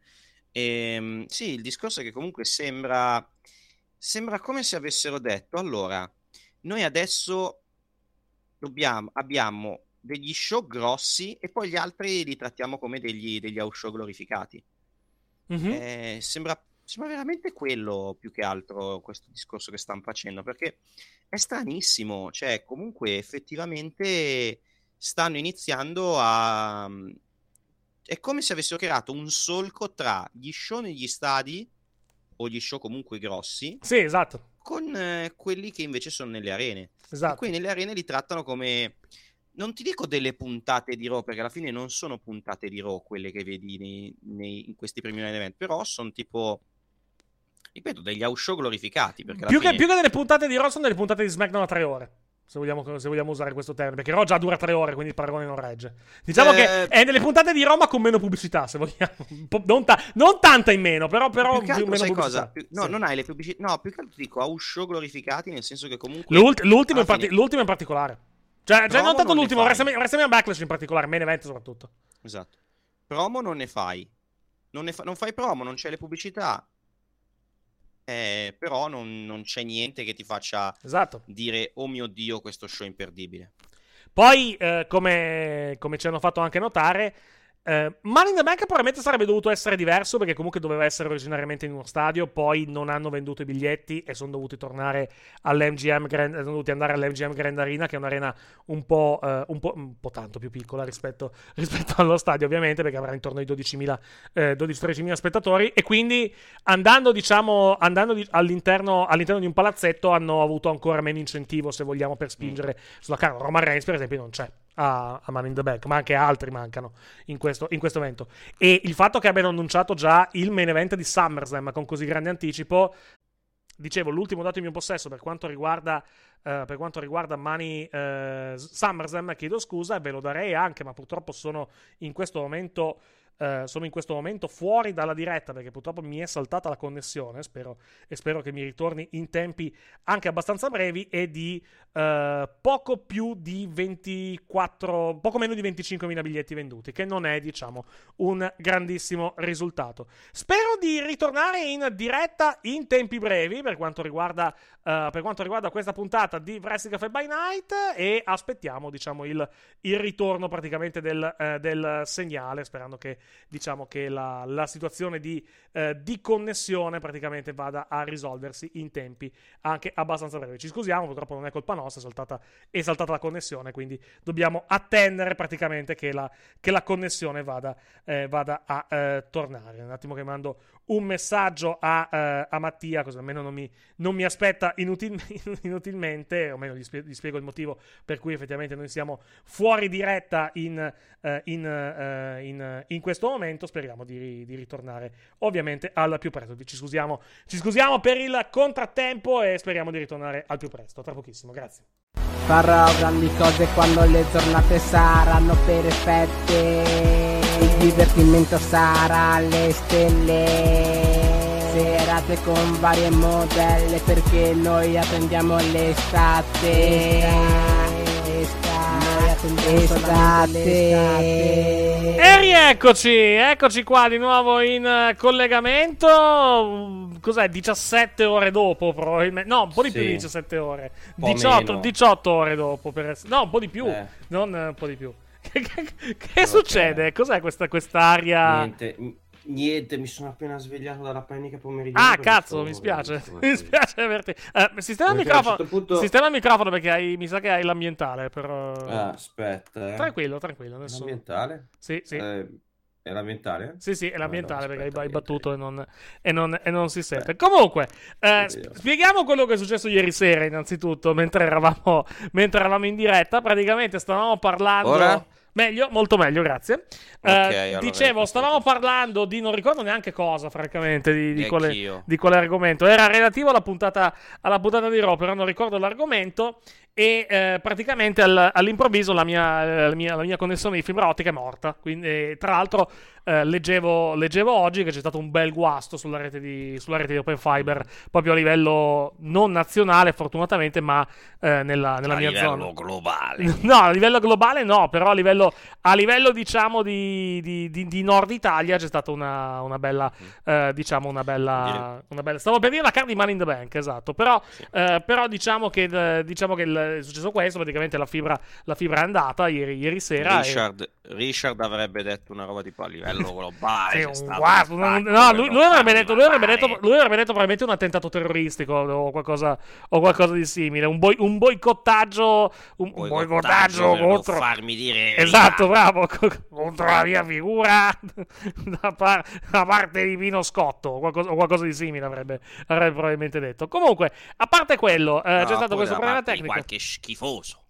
Ehm, sì, il discorso è che comunque sembra, sembra come se avessero detto, allora, noi adesso dobbiamo, abbiamo degli show grossi e poi gli altri li trattiamo come degli, degli house show glorificati. Mhm. Eh, sembra, sembra veramente quello più che altro questo discorso che stanno facendo, perché è stranissimo, cioè comunque effettivamente stanno iniziando a... È come se avessero creato un solco tra gli show negli stadi o gli show comunque grossi Sì, esatto. con eh, quelli che invece sono nelle arene. E Esatto. qui nelle arene li trattano come, non ti dico delle puntate di Raw, perché alla fine non sono puntate di Raw quelle che vedi nei- nei- in questi primi line event, però sono tipo, ripeto, degli house show glorificati. Più che, fine- più che delle puntate di Raw sono delle puntate di SmackDown a tre ore. Se vogliamo, se vogliamo usare questo termine, perché Raw già dura tre ore, quindi il paragone non regge. Diciamo Eh, che è delle puntate di Roma con meno pubblicità, se vogliamo. Un non, ta- non tanta in meno, però, però più più- meno pubblicità. Più- no, Sì. non hai le pubblicità. No, più che altro dico house show glorificati, nel senso che comunque. L'ult- l'ultimo, in parti- l'ultimo in particolare. Cioè, cioè non tanto non l'ultimo, WrestleMania Backlash in particolare, main event soprattutto. Esatto. Promo non ne fai. Non, ne fa- non fai promo, non c'è le pubblicità. Eh, però non, non c'è niente che ti faccia Esatto. dire, oh mio dio, questo show è imperdibile. Poi, eh, come, come ci hanno fatto anche notare, eh, Money in the Bank probabilmente sarebbe dovuto essere diverso perché comunque doveva essere originariamente in uno stadio, poi non hanno venduto i biglietti e sono dovuti tornare all'MGM Grand, sono dovuti andare all'MGM Grand Arena, che è un'arena un po', eh, un po', un po' tanto più piccola rispetto, *laughs* rispetto allo stadio, ovviamente, perché avrà intorno ai 12.000, eh, 12-13.000 spettatori. E quindi andando, diciamo, andando di- all'interno, all'interno di un palazzetto hanno avuto ancora meno incentivo, se vogliamo, per spingere sulla carta. Roman Reigns, per esempio, non c'è a, a Money in the Bank, ma anche altri mancano in questo, in questo evento. E il fatto che abbiano annunciato già il main event di SummerSlam con così grande anticipo. Dicevo, l'ultimo dato in mio possesso per quanto riguarda, eh, per quanto riguarda Money eh, SummerSlam, chiedo scusa, e ve lo darei anche, ma purtroppo sono in questo momento. Eh, sono in questo momento fuori dalla diretta perché purtroppo mi è saltata la connessione. Spero, e spero che mi ritorni in tempi anche abbastanza brevi. E di eh, poco più di 24, poco meno di 25.000 biglietti venduti, che non è, diciamo, un grandissimo risultato. Spero di ritornare in diretta in tempi brevi per quanto riguarda, eh, per quanto riguarda questa puntata di Wrestling Cafe by Night e aspettiamo, diciamo, il, il ritorno praticamente del, eh, del segnale, sperando che, diciamo, che la, la situazione di, eh, di connessione praticamente vada a risolversi in tempi anche abbastanza brevi. Ci scusiamo, purtroppo non è colpa nostra, è saltata, è saltata la connessione, quindi dobbiamo attendere praticamente che la, che la connessione vada, eh, vada a eh, tornare. Un attimo che mando un messaggio a, eh, a Mattia, così almeno non mi, non mi aspetta inutil- *laughs* inutilmente, o meglio gli, spie- gli spiego il motivo per cui effettivamente noi siamo fuori diretta in, eh, in, eh, in- in questo momento. Speriamo di, di ritornare ovviamente al più presto. Ci scusiamo, ci scusiamo per il contrattempo e speriamo di ritornare al più presto. Tra pochissimo, grazie. Farò grandi cose quando le giornate saranno perfette. Il divertimento sarà alle stelle. Serate con varie modelle perché noi attendiamo l'estate. Estate. E rieccoci, eccoci qua di nuovo in eh, collegamento. Cos'è? 17 ore dopo, probabilmente. No, un po' di più Sì. di 17 ore. po' 18, meno. 18 ore dopo. Per essere... No, un po' di più. Eh. Non eh, un po' di più. Che, che- che succede? Cos'è questa quest'aria? Niente, niente, mi sono appena svegliato dalla panica pomeridiana. Ah, cazzo, mi spiace. Mi spiace averti. Eh, sistema il microfono. certo punto- Sistema il microfono perché hai- mi sa che hai l'ambientale. Però... Ah, aspetta, eh. Tranquillo, tranquillo. Nessuno... L'ambientale? Sì, sì. Eh, è l'ambientale? Sì, sì, è l'ambientale Ah, no, perché hai, battuto e non, e non- e non si sente. Comunque, eh, spieghiamo quello che è successo ieri sera, innanzitutto, mentre eravamo, mentre eravamo in diretta. Praticamente stavamo parlando. Ora? Meglio, molto meglio, grazie. Eh, allora dicevo, stavamo parlando di non ricordo neanche cosa, francamente, di, di, quale, di quale argomento. Era relativo alla puntata, alla puntata di Raw, però non ricordo l'argomento. E eh, praticamente al- all'improvviso la mia, eh, la, mia, la mia connessione di fibra ottica è morta. Quindi, eh, tra l'altro, eh, leggevo, leggevo oggi che c'è stato un bel guasto sulla rete di, sulla rete di Open Fiber, proprio a livello non nazionale, fortunatamente, ma eh, nella, nella a mia livello zona. globale. *laughs* No, a livello globale no, però a livello, a livello diciamo di, di- di- di Nord Italia c'è stata una, una bella, eh, diciamo una bella, una bella, stavo per dire la card di Money in the Bank, esatto, però, eh, però diciamo che, diciamo che il- è successo questo, praticamente la fibra, la fibra è andata ieri, ieri sera. e- Richard, Richard avrebbe detto una roba tipo a livello *laughs* globale. Sì, no, lui, avrebbe detto, lui, avrebbe detto, lui avrebbe detto probabilmente un attentato terroristico o qualcosa, o qualcosa di simile, un, boi- un boicottaggio, un, un boicottaggio contro, farmi dire Esatto, bravo, co- *laughs* contro la mia figura *laughs* da, par- da parte di Pino Scotto o qualcosa, o qualcosa di simile avrebbe, avrebbe probabilmente detto. Comunque, a parte quello, eh, No, c'è stato questo problema tecnico. Qualche schifoso.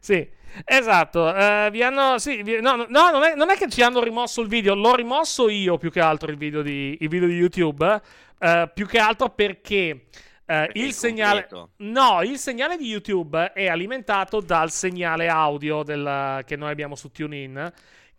Sì, esatto. eh, vi hanno. Sì, vi- no, no, no, non, è, non è che ci hanno rimosso il video, l'ho rimosso io più che altro il video di, il video di YouTube. eh, più che altro perché. Perché il segnale, no, il segnale di YouTube è alimentato dal segnale audio del- che noi abbiamo su TuneIn.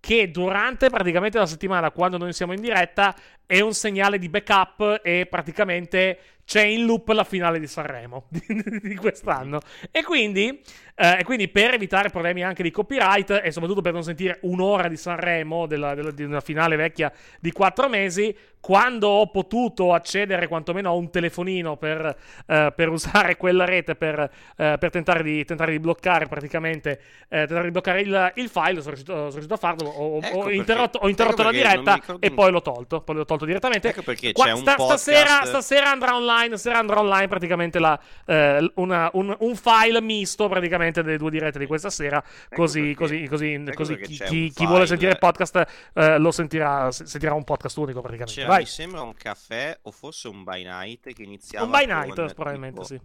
Che durante praticamente la settimana, quando noi siamo in diretta, è un segnale di backup e praticamente c'è in loop la finale di Sanremo *laughs* di, quest'anno. E quindi, eh, e quindi per evitare problemi anche di copyright e soprattutto per non sentire un'ora di Sanremo della- della- di una finale vecchia di quattro mesi, quando ho potuto accedere quantomeno a un telefonino per, eh, per usare quella rete per, eh, per tentare, di, tentare di bloccare praticamente eh, tentare di bloccare il, il file, sono riuscito, sono riuscito a farlo. Ho, Ecco ho interrotto, ho interrotto ecco la perché non diretta ricordo e un- poi l'ho tolto. Poi l'ho tolto direttamente. Ecco perché Qua- c'è un sta- podcast- stasera, stasera andrà online. Stasera andrà online praticamente la, eh, una- un, un file misto praticamente delle due dirette di questa sera. Così, perché- così, così, ecco così chi, chi- chi vuole sentire il podcast eh, lo sentirà, se- sentirà un podcast unico praticamente. Vai. mi sembra un caffè o forse un by night che iniziava Un by con, night, probabilmente tipo- sì.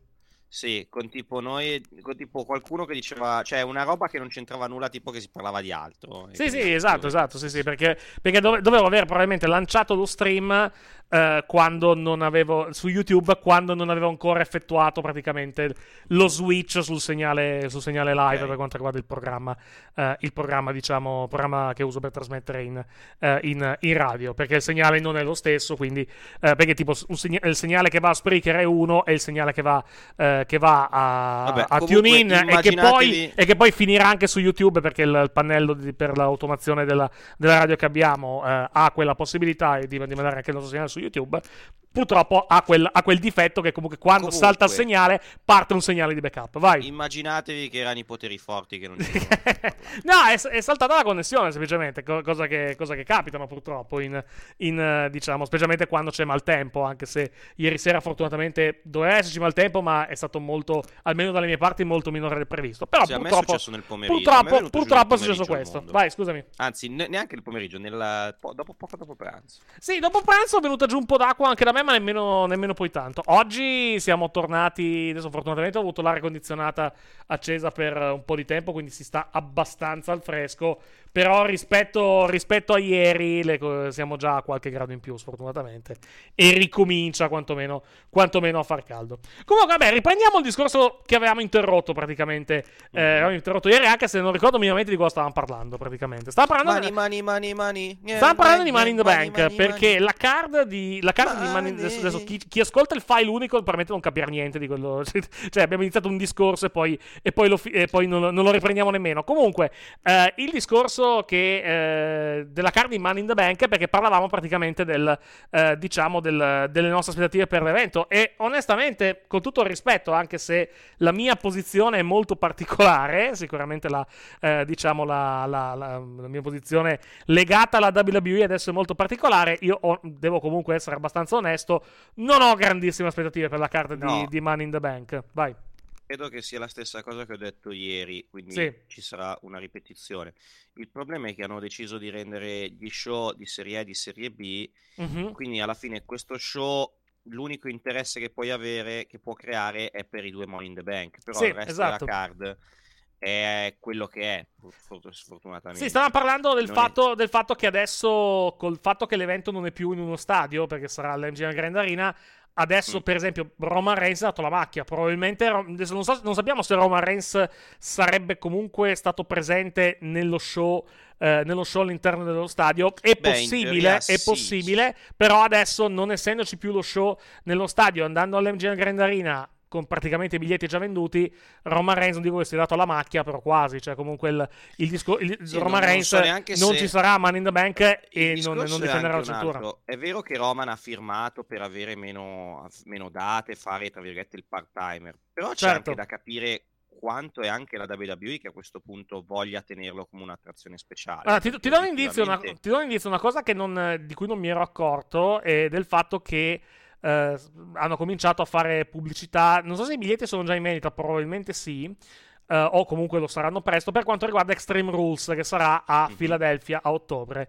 Sì, con tipo noi, con tipo qualcuno che diceva, cioè una roba che non c'entrava nulla, tipo che si parlava di altro. Sì, sì, esatto, esatto, sì, sì, perché, perché dove- dovevo aver probabilmente lanciato lo stream eh, quando non avevo, su YouTube, quando non avevo ancora effettuato praticamente lo switch sul segnale, sul segnale live Ok. per quanto riguarda il programma, eh, il programma, diciamo, programma che uso per trasmettere in, eh, in- in radio, perché il segnale non è lo stesso, quindi, eh, perché tipo segna- il segnale che va a Spreaker è uno e il segnale che va, eh, che va a, Vabbè, a TuneIn e che, poi, immaginatevi- e che poi finirà anche su YouTube perché il, il pannello di- per l'automazione della, della radio che abbiamo ha quella possibilità di, di mandare anche il nostro segnale su YouTube. Purtroppo ha quel, ha quel difetto che comunque quando Comunque- salta il segnale parte un segnale di backup. Vai. Immaginatevi che erano i poteri forti che non *laughs* no, è, è saltata la connessione semplicemente, co- cosa che, cosa che capitano purtroppo in, in, eh, diciamo, specialmente quando c'è maltempo, anche se ieri sera fortunatamente doveva esserci maltempo, ma è stato molto, almeno dalle mie parti, molto minore del previsto. Però a me è purtroppo, successo nel pomeriggio, me è purtroppo, purtroppo è successo questo. Vai, scusami. Anzi, ne- neanche il pomeriggio, nel, po- dopo, poco dopo pranzo. Sì, dopo pranzo è venuta giù un po' d'acqua anche da me, ma nemmeno, nemmeno poi tanto. Oggi siamo tornati. Adesso, fortunatamente, ho avuto l'aria condizionata accesa per un po' di tempo, quindi si sta abbastanza al fresco. Però rispetto, rispetto a ieri le, siamo già a qualche grado in più, sfortunatamente. E ricomincia quantomeno, quantomeno a far caldo. Comunque, vabbè, riprendiamo il discorso che avevamo interrotto praticamente. Eh, mm. avevamo interrotto ieri, anche se non ricordo minimamente di cosa stavamo parlando, praticamente. Stavamo parlando, money, money, money, money. Yeah, stavamo parlando di Money in the Bank, money, perché money. la card di, la card di Money... Adesso, adesso chi, chi, ascolta il file unico probabilmente non capirà niente di quello... *laughs* cioè, abbiamo iniziato un discorso e poi, e poi, lo, e poi non, non, lo riprendiamo nemmeno. Comunque, eh, il discorso discorso che, eh, della card di Money in the Bank perché parlavamo praticamente del, eh, diciamo del, delle nostre aspettative per l'evento. E onestamente con tutto il rispetto anche se la mia posizione è molto particolare sicuramente la, eh, diciamo la, la, la, mia posizione legata alla WWE adesso è molto particolare io ho, devo comunque essere abbastanza onesto non ho grandissime aspettative per la carta no. di, di Money in the Bank. Vai credo che sia la stessa cosa che ho detto ieri, quindi sì. ci sarà una ripetizione. Il problema è che hanno deciso di rendere gli show di serie A e di serie B, mm-hmm. quindi alla fine questo show l'unico interesse che puoi avere, che può creare, è per i due Money in the Bank, però sì, il resto esatto. della card è quello che è, sfortunatamente. Sì, stavamo parlando del fatto, è... del fatto, che adesso, col fatto che l'evento non è più in uno stadio, perché sarà all'MGM Grand Arena, Adesso, mm. per esempio, Roman Reigns ha dato la macchia. Probabilmente non, so, non, sappiamo se Roman Reigns sarebbe comunque stato presente nello show. Eh, nello show all'interno dello stadio è Beh, possibile, è sì. possibile, però adesso non essendoci più lo show nello stadio, andando all'MGM Grand Arena con praticamente i biglietti già venduti, Roman Reigns non dico che sia dato la macchia, però quasi, cioè comunque il, il disco, il, sì, Roman non, Reigns non, so non ci sarà Man in the Bank e non, non difenderà la cintura. È vero che Roman ha firmato per avere meno, meno date, fare tra virgolette il part-timer, però c'è certo. anche da capire quanto è anche la WWE che a questo punto voglia tenerlo come un'attrazione speciale. Allora, ti, ti, do un indizio, una, ti do un indizio, una cosa non, di cui non mi ero accorto è del fatto che eh, hanno cominciato a fare pubblicità. Non so se i biglietti sono già in vendita, probabilmente sì. Eh, o comunque lo saranno presto. Per quanto riguarda Extreme Rules, che sarà a mm-hmm. Philadelphia a ottobre.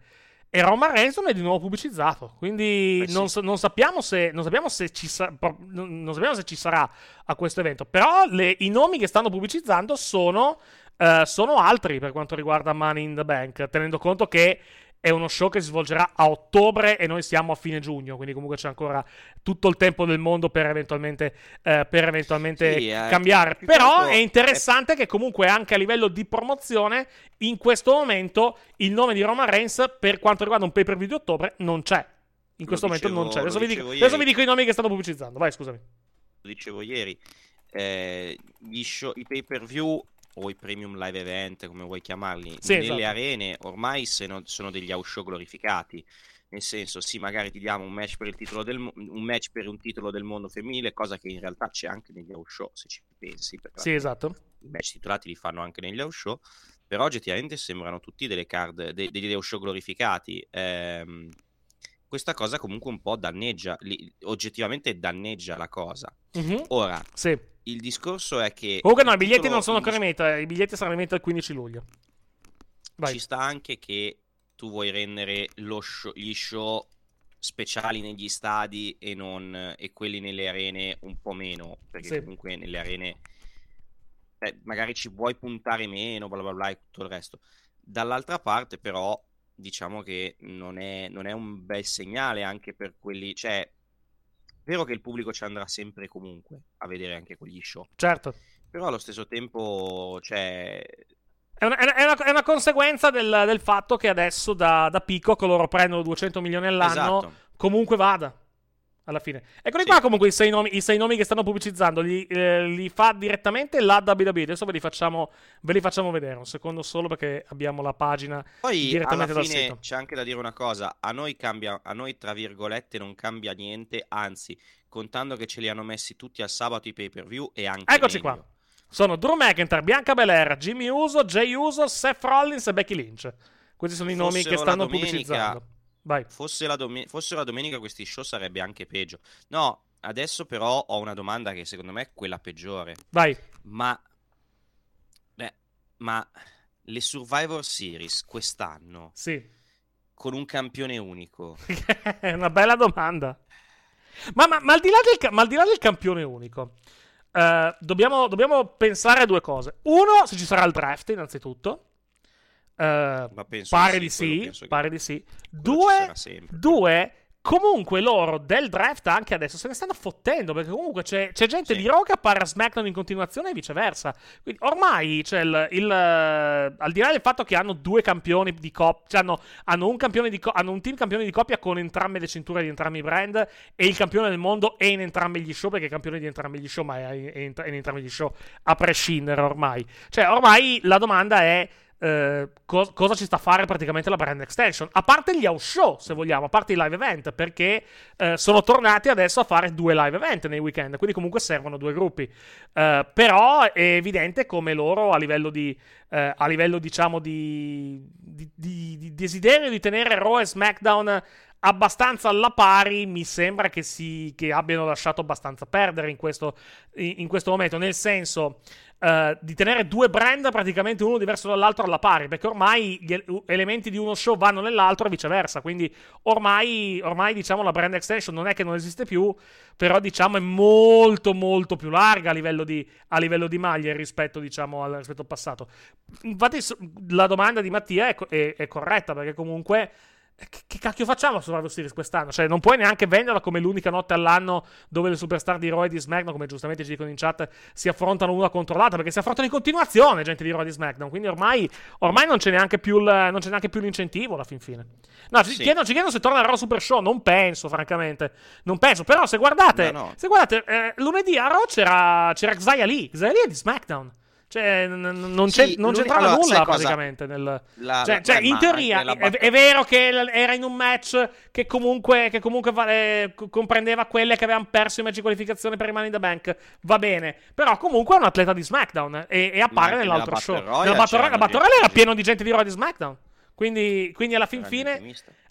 E Roman Reigns è di nuovo pubblicizzato. Quindi eh sì. non, non, sappiamo se, non, sappiamo se, ci sa, non sappiamo se ci sarà a questo evento. Però le, i nomi che stanno pubblicizzando sono, uh, sono altri per quanto riguarda Money in the Bank. Tenendo conto che è uno show che si svolgerà a ottobre e noi siamo a fine giugno, quindi comunque c'è ancora tutto il tempo del mondo per eventualmente, eh, per eventualmente sì, eh, cambiare. Però è interessante è... che comunque anche a livello di promozione in questo momento il nome di Roman Reigns per quanto riguarda un pay per video di ottobre non c'è. In questo dicevo, momento non c'è. Adesso vi, dico, adesso vi, dico, i nomi che stanno pubblicizzando. Vai, scusami. Lo dicevo ieri. Eh, show, I pay per view o i premium live event, come vuoi chiamarli, sì, nelle esatto. arene ormai sono, sono degli house show glorificati. Nel senso, sì, magari ti diamo un match per il titolo del un match per un titolo del mondo femminile, cosa che in realtà c'è anche negli house show, se ci pensi. Sì, esatto. I match titolati li fanno anche negli house show, però oggettivamente sembrano tutti delle card, de- degli house show glorificati. Ehm, questa cosa comunque un po' danneggia, li, oggettivamente danneggia la cosa. Mm-hmm. Ora, sì il discorso è che. Comunque, no, i biglietti non sono ancora in meta. I biglietti saranno in meta il 15 luglio. Vai. Ci sta anche che tu vuoi rendere show, gli show speciali negli stadi e, non, e quelli nelle arene un po' meno. Perché sì. comunque nelle arene. Eh, magari ci vuoi puntare meno, bla bla bla e tutto il resto. Dall'altra parte, però, diciamo che non è, non è un bel segnale anche per quelli. Cioè, Vero che il pubblico ci andrà sempre comunque a vedere anche quegli show. Certo. Però allo stesso tempo, cioè... È una, è una, è una conseguenza del, del, fatto che adesso da, da Peacock loro prendono 200 milioni all'anno, esatto. comunque vada alla fine. Eccoli sì. qua comunque i sei, nomi, i sei nomi che stanno pubblicizzando, li, eh, li, fa direttamente la WWE, adesso ve li, facciamo, ve li facciamo vedere, un secondo solo perché abbiamo la pagina Poi, direttamente alla fine, dal sito. C'è anche da dire una cosa, a noi cambia, a noi tra virgolette non cambia niente, anzi, contando che ce li hanno messi tutti al sabato i pay per view e anche Eccoci meglio. qua. Sono Drew McIntyre, Bianca Belair, Jimmy Uso, Jay Uso, Seth Rollins e Becky Lynch. Questi sono i nomi che stanno domenica, pubblicizzando Vai. Fosse la, dom- fosse la domenica questi show sarebbe anche peggio. No, adesso però ho una domanda che secondo me è quella peggiore. Vai. Ma... Beh, ma le Survivor Series quest'anno... Sì. Con un campione unico. è *laughs* una bella domanda. Ma, ma, ma, al, di del, ma al, di là del, campione unico, uh, dobbiamo, dobbiamo pensare a due cose. Uno, se ci sarà il draft, innanzitutto. Penso pare di sì, sì, pare di sì. Due, due, comunque loro del draft anche adesso se ne stanno fottendo perché comunque c'è, c'è gente Sì. di Raw che appare a SmackDown in continuazione e viceversa. Quindi ormai c'è il, il, eh, al di là del fatto che hanno due campioni di coppia, cioè hanno, hanno un campione di co- hanno un team campione di coppia con entrambe le cinture di entrambi i brand e il campione del mondo è in entrambi gli show perché è campione di entrambi gli show, ma è in, è in- è in entrambi gli show a prescindere ormai. Cioè ormai la domanda è eh, co- cosa ci sta a fare praticamente la brand extension. A parte gli house show, se vogliamo, a parte i live event, perché eh, sono tornati adesso a fare due live event nei weekend, quindi comunque servono due gruppi. Eh, però è evidente come loro a livello di, eh, a livello diciamo di, di, di- di desiderio di tenere Raw e SmackDown abbastanza alla pari, mi sembra che, si, che abbiano lasciato abbastanza perdere in questo, in, in questo momento, nel senso eh, di tenere due brand praticamente uno diverso dall'altro alla pari, perché ormai gli el- elementi di uno show vanno nell'altro e viceversa, quindi ormai, ormai diciamo la brand extension non è che non esiste più, però diciamo è molto molto più larga a livello di, a livello di maglie rispetto, diciamo, al, rispetto al passato. Infatti la domanda di Mattia è, è- è corretta, perché comunque... eh, Che, cacchio facciamo a Survivor Series quest'anno? Cioè, non puoi neanche venderla come l'unica notte all'anno dove le superstar di Raw e di SmackDown, come giustamente ci dicono in chat, si affrontano una contro l'altra, perché si affrontano in continuazione gente di Raw e di SmackDown. Quindi ormai, ormai non, c'è neanche più il- non c'è neanche più l'incentivo alla fin fine. No, ci Sì. chiedono, ci chiedono se torna il Raw Super Show. Non penso, francamente. Non penso. Però, se guardate, No, no. se guardate eh, lunedì a Raw c'era, c'era Xia Lee. Xia Lee è di SmackDown. Cioè, n- non, c'è- Sì, non c'entrava allora, nulla praticamente. Nel... La- cioè, la- cioè, in teoria la è, è vero che era in un match che comunque, che comunque va- eh, co- comprendeva quelle che avevano perso i match di qualificazione per i Money in the Bank. Va bene, però comunque è un atleta di SmackDown e, e appare nell'altro nella show. Royale, la Battle Royale era pieno di gente di e di SmackDown. Quindi, quindi alla fin fine,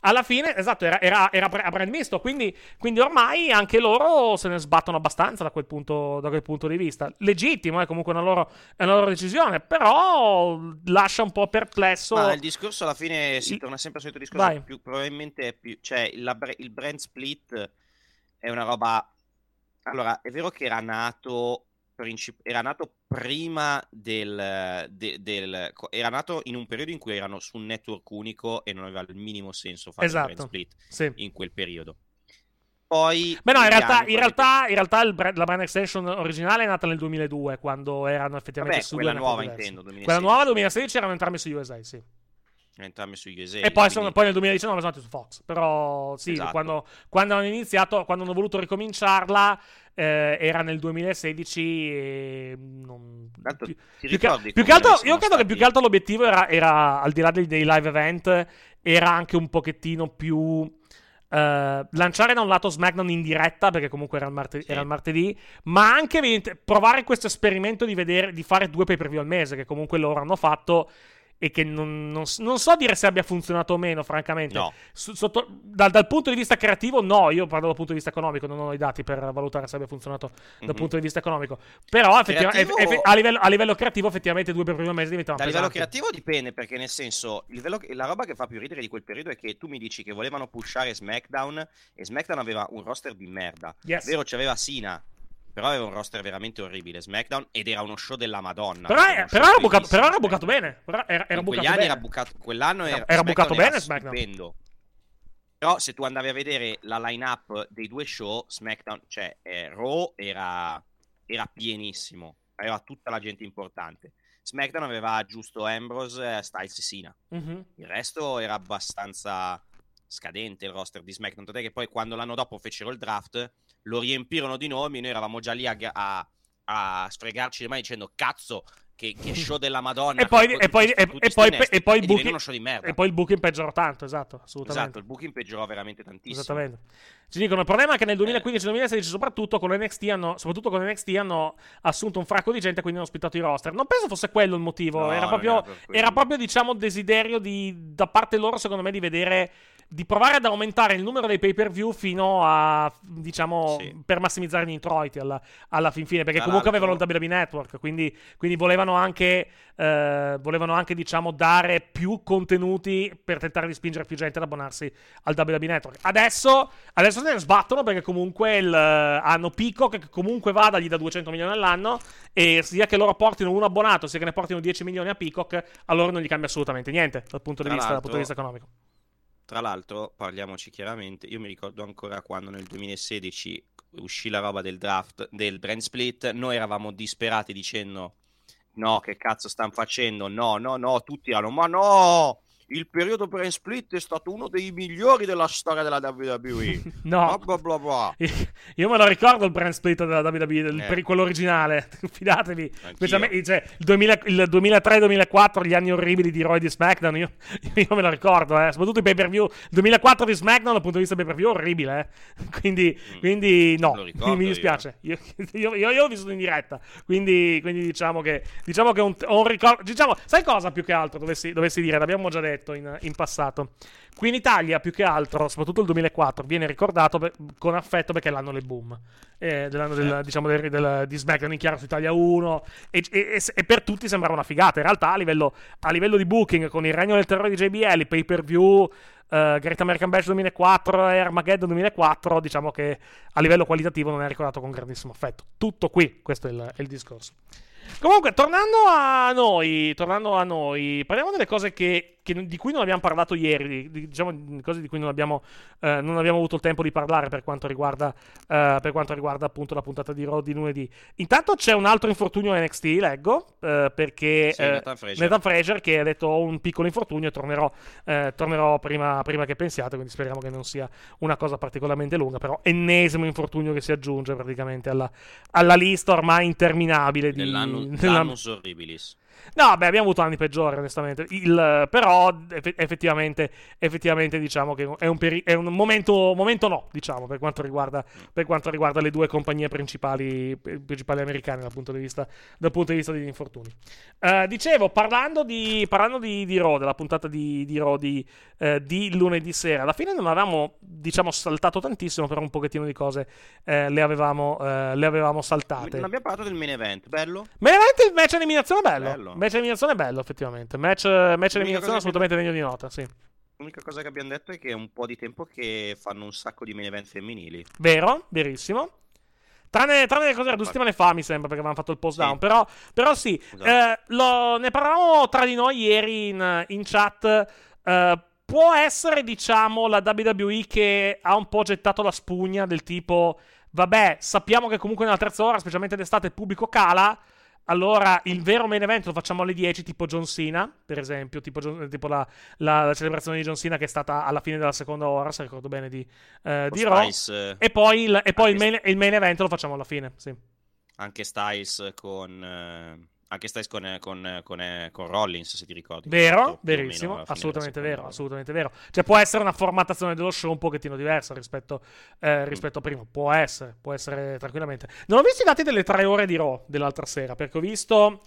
alla fine, esatto, era, era, era a brand misto. Quindi, quindi ormai anche loro se ne sbattono abbastanza da quel punto, da quel punto di vista. Legittimo, è comunque una loro, è una loro decisione, però lascia un po' perplesso. Ma il discorso alla fine si torna sempre al solito discorso. Vai. Più, probabilmente è più. Cioè, la il brand split è una roba. Allora, è vero che era nato. Princip- era nato prima del, de- del- Era nato in un periodo in cui erano su un network unico e non aveva il minimo senso fare il Esatto. brand split Sì. in quel periodo. Poi. Beh, no, in realtà, in realtà, in realtà brand- la brand extension originale è nata nel 2002, quando erano effettivamente Vabbè, su quella nuova intendo, 2016. Quella nuova 2016 erano entrambi su USA, sì. Entrambi su USA. E poi, quindi- sono, poi nel 2019 sono andati su Fox. Però sì, Esatto. quando, quando hanno iniziato, quando hanno voluto ricominciarla, eh, era nel 2016 e non... Tanto più, ti più che, più che altro, io credo che stati- più che altro l'obiettivo era, era, al di là dei, dei live event, era anche un pochettino più... eh, lanciare da un lato SmackDown in diretta perché comunque era il, martedì, Sì. era il martedì, ma anche provare questo esperimento di, vedere, di fare due pay per view al mese che comunque loro hanno fatto e che non, non non so dire se abbia funzionato o meno, francamente. No. Sotto- dal, dal punto di vista creativo, no. Io parlo dal punto di vista economico, non ho i dati per valutare se abbia funzionato dal Mhm. punto di vista economico. Però, effettivamente, Creativo- eff- a, livello, a livello creativo, effettivamente, due per primo mese diventavano Da livello creativo dipende, perché nel senso, livello- la roba che fa più ridere di quel periodo è che tu mi dici che volevano pushare SmackDown e SmackDown aveva un roster di merda. Yes. Vero, c'aveva Sina, però aveva un roster veramente orribile SmackDown ed era uno show della Madonna. Però, Era però era bucato, però era bucato bene. Era, era bucato bene. era bucato, quell'anno era, Era- bucato bene SmackDown. stupendo. Però se tu andavi a vedere la line-up dei due show, SmackDown, cioè eh, Raw era, era pienissimo, aveva tutta la gente importante. SmackDown aveva giusto Ambrose, Styles e Cena. Mhm. Il resto era abbastanza scadente il roster di SmackDown. Tant'è che poi quando l'anno dopo fecero il draft, lo riempirono di nomi. Noi eravamo già lì a, a- a sfregarci le mani dicendo cazzo. Che, che *laughs* show della Madonna. E poi, con- e poi, e, e poi, e poi il booking, uno show di merda. e poi il booking peggiorò tanto, esatto, assolutamente. Esatto, il booking peggiorò veramente tantissimo. Esattamente. Ci dicono: il problema è che nel Eh. 2015-2016, soprattutto con NXT, hanno, soprattutto con NXT, hanno assunto un fracco di gente, quindi hanno ospitato i roster. Non penso fosse quello il motivo. No, era, proprio, era era proprio, diciamo, desiderio di, da parte loro, secondo me, di vedere di provare ad aumentare il numero dei pay per view fino a, diciamo, Sì. per massimizzare gli introiti alla, alla fin fine, perché Tra comunque avevano il WWE Network, quindi, quindi volevano anche, eh, volevano anche, diciamo, dare più contenuti per tentare di spingere più gente ad abbonarsi al WWE Network. Adesso, adesso se ne sbattono perché comunque il, hanno Peacock che comunque va dagli da 200 milioni all'anno e sia che loro portino un abbonato, sia che ne portino 10 milioni a Peacock, a loro non gli cambia assolutamente niente dal punto di, vista, dal punto di vista economico. Tra l'altro, parliamoci chiaramente, io mi ricordo ancora quando nel 2016 uscì la roba del draft, del brand split, noi eravamo disperati dicendo no, che cazzo stanno facendo? No, no, no, tutti erano, ma no, il periodo brand split è stato uno dei migliori della storia della WWE. *laughs* No. Bla bla bla. *laughs* Io me lo ricordo il brand split della WWE, il- Eh. per quello originale, *laughs* fidatevi. Cioè, il, 2000 il 2003-2004, gli anni orribili di Roy di SmackDown, io, io me lo ricordo, eh. soprattutto i pay per view. Il 2004 di SmackDown dal punto di vista pay per view orribile, eh. quindi, Mm. quindi no, mi dispiace. Io, io, io- io l'ho vissuto in diretta, quindi, quindi diciamo che, diciamo che ho un, ho un ricordo. Diciamo, sai cosa più che altro dovessi, dovessi dire? L'abbiamo già detto in, in passato. Qui in Italia, più che altro, soprattutto il 2004, viene ricordato per- con affetto perché è l'anno del boom. Eh, dell'anno del, diciamo, del- del- di SmackDown in chiaro su Italia 1. E, e- e- per tutti sembra una figata. In realtà, a livello, a livello di booking, con il regno del terrore di JBL, i pay per view. eh, Great American Bash 2004 e Armageddon 2004, diciamo che a livello qualitativo non è ricordato con grandissimo affetto. Tutto qui, questo è il, è il discorso. Comunque, tornando a noi, tornando a noi, parliamo delle cose che, che- di cui non abbiamo parlato ieri, di- di- diciamo di cose di cui non abbiamo, eh, non abbiamo avuto il tempo di parlare per quanto riguarda, eh, per quanto riguarda appunto la puntata di Raw di lunedì. Intanto c'è un altro infortunio NXT, leggo, eh, perché Sì, eh, Nathan Fraser. Nathan Fraser che ha detto ho un piccolo infortunio e tornerò, eh, tornerò prima, prima che pensiate, quindi speriamo che non sia una cosa particolarmente lunga, però ennesimo infortunio che si aggiunge praticamente alla, alla lista ormai interminabile di... Dell'anno, *laughs* della- l'annus horribilis. No, beh, abbiamo avuto anni peggiori, onestamente. Il- però, eff- effettivamente, effettivamente, diciamo che è un, peri- è un momento, momento no, diciamo, per quanto, riguarda, per quanto riguarda le due compagnie principali, principali americane dal punto di vista, dal punto di vista degli infortuni. Eh, dicevo, parlando di, parlando di, di Raw, della puntata di, di Raw di, eh, di lunedì sera, alla fine non avevamo, diciamo, saltato tantissimo, però un pochettino di cose eh, le, avevamo, eh, le avevamo saltate. Non abbiamo parlato del main event, bello? Ma veramente il match eliminazione è bello. Bello. Match eliminazione è bello, effettivamente. Match, match eliminazione che- assolutamente degno di nota, sì. L'unica cosa che abbiamo detto è che è un po' di tempo che fanno un sacco di main event femminili. Vero, verissimo. Tranne, tranne le cose due settimane fa, mi sembra, perché avevamo fatto il post down. Sì. Però, però sì, Esatto. eh, lo- ne parlavamo tra di noi ieri in, in chat. eh, può essere, diciamo, la WWE che ha un po' gettato la spugna del tipo, vabbè, sappiamo che comunque nella terza ora, specialmente d'estate, il pubblico cala. Allora, il vero main event lo facciamo alle 10, tipo John Cena, per esempio, tipo, John- tipo la, la- la celebrazione di John Cena che è stata alla fine della seconda ora, se ricordo bene, di, eh, di Raw. Eh, E poi, il, e poi il, main, il main event lo facciamo alla fine, sì. anche Styles con... eh, anche Styles con, eh, con, eh, con, eh, con Rollins, se ti ricordi. Vero, verissimo, assolutamente vero, assolutamente vero. Cioè può essere una formattazione dello show un pochettino diversa rispetto, Mm. eh, rispetto a prima, può essere, può essere tranquillamente. Non ho visto i dati delle tre ore di Raw dell'altra sera, perché ho visto...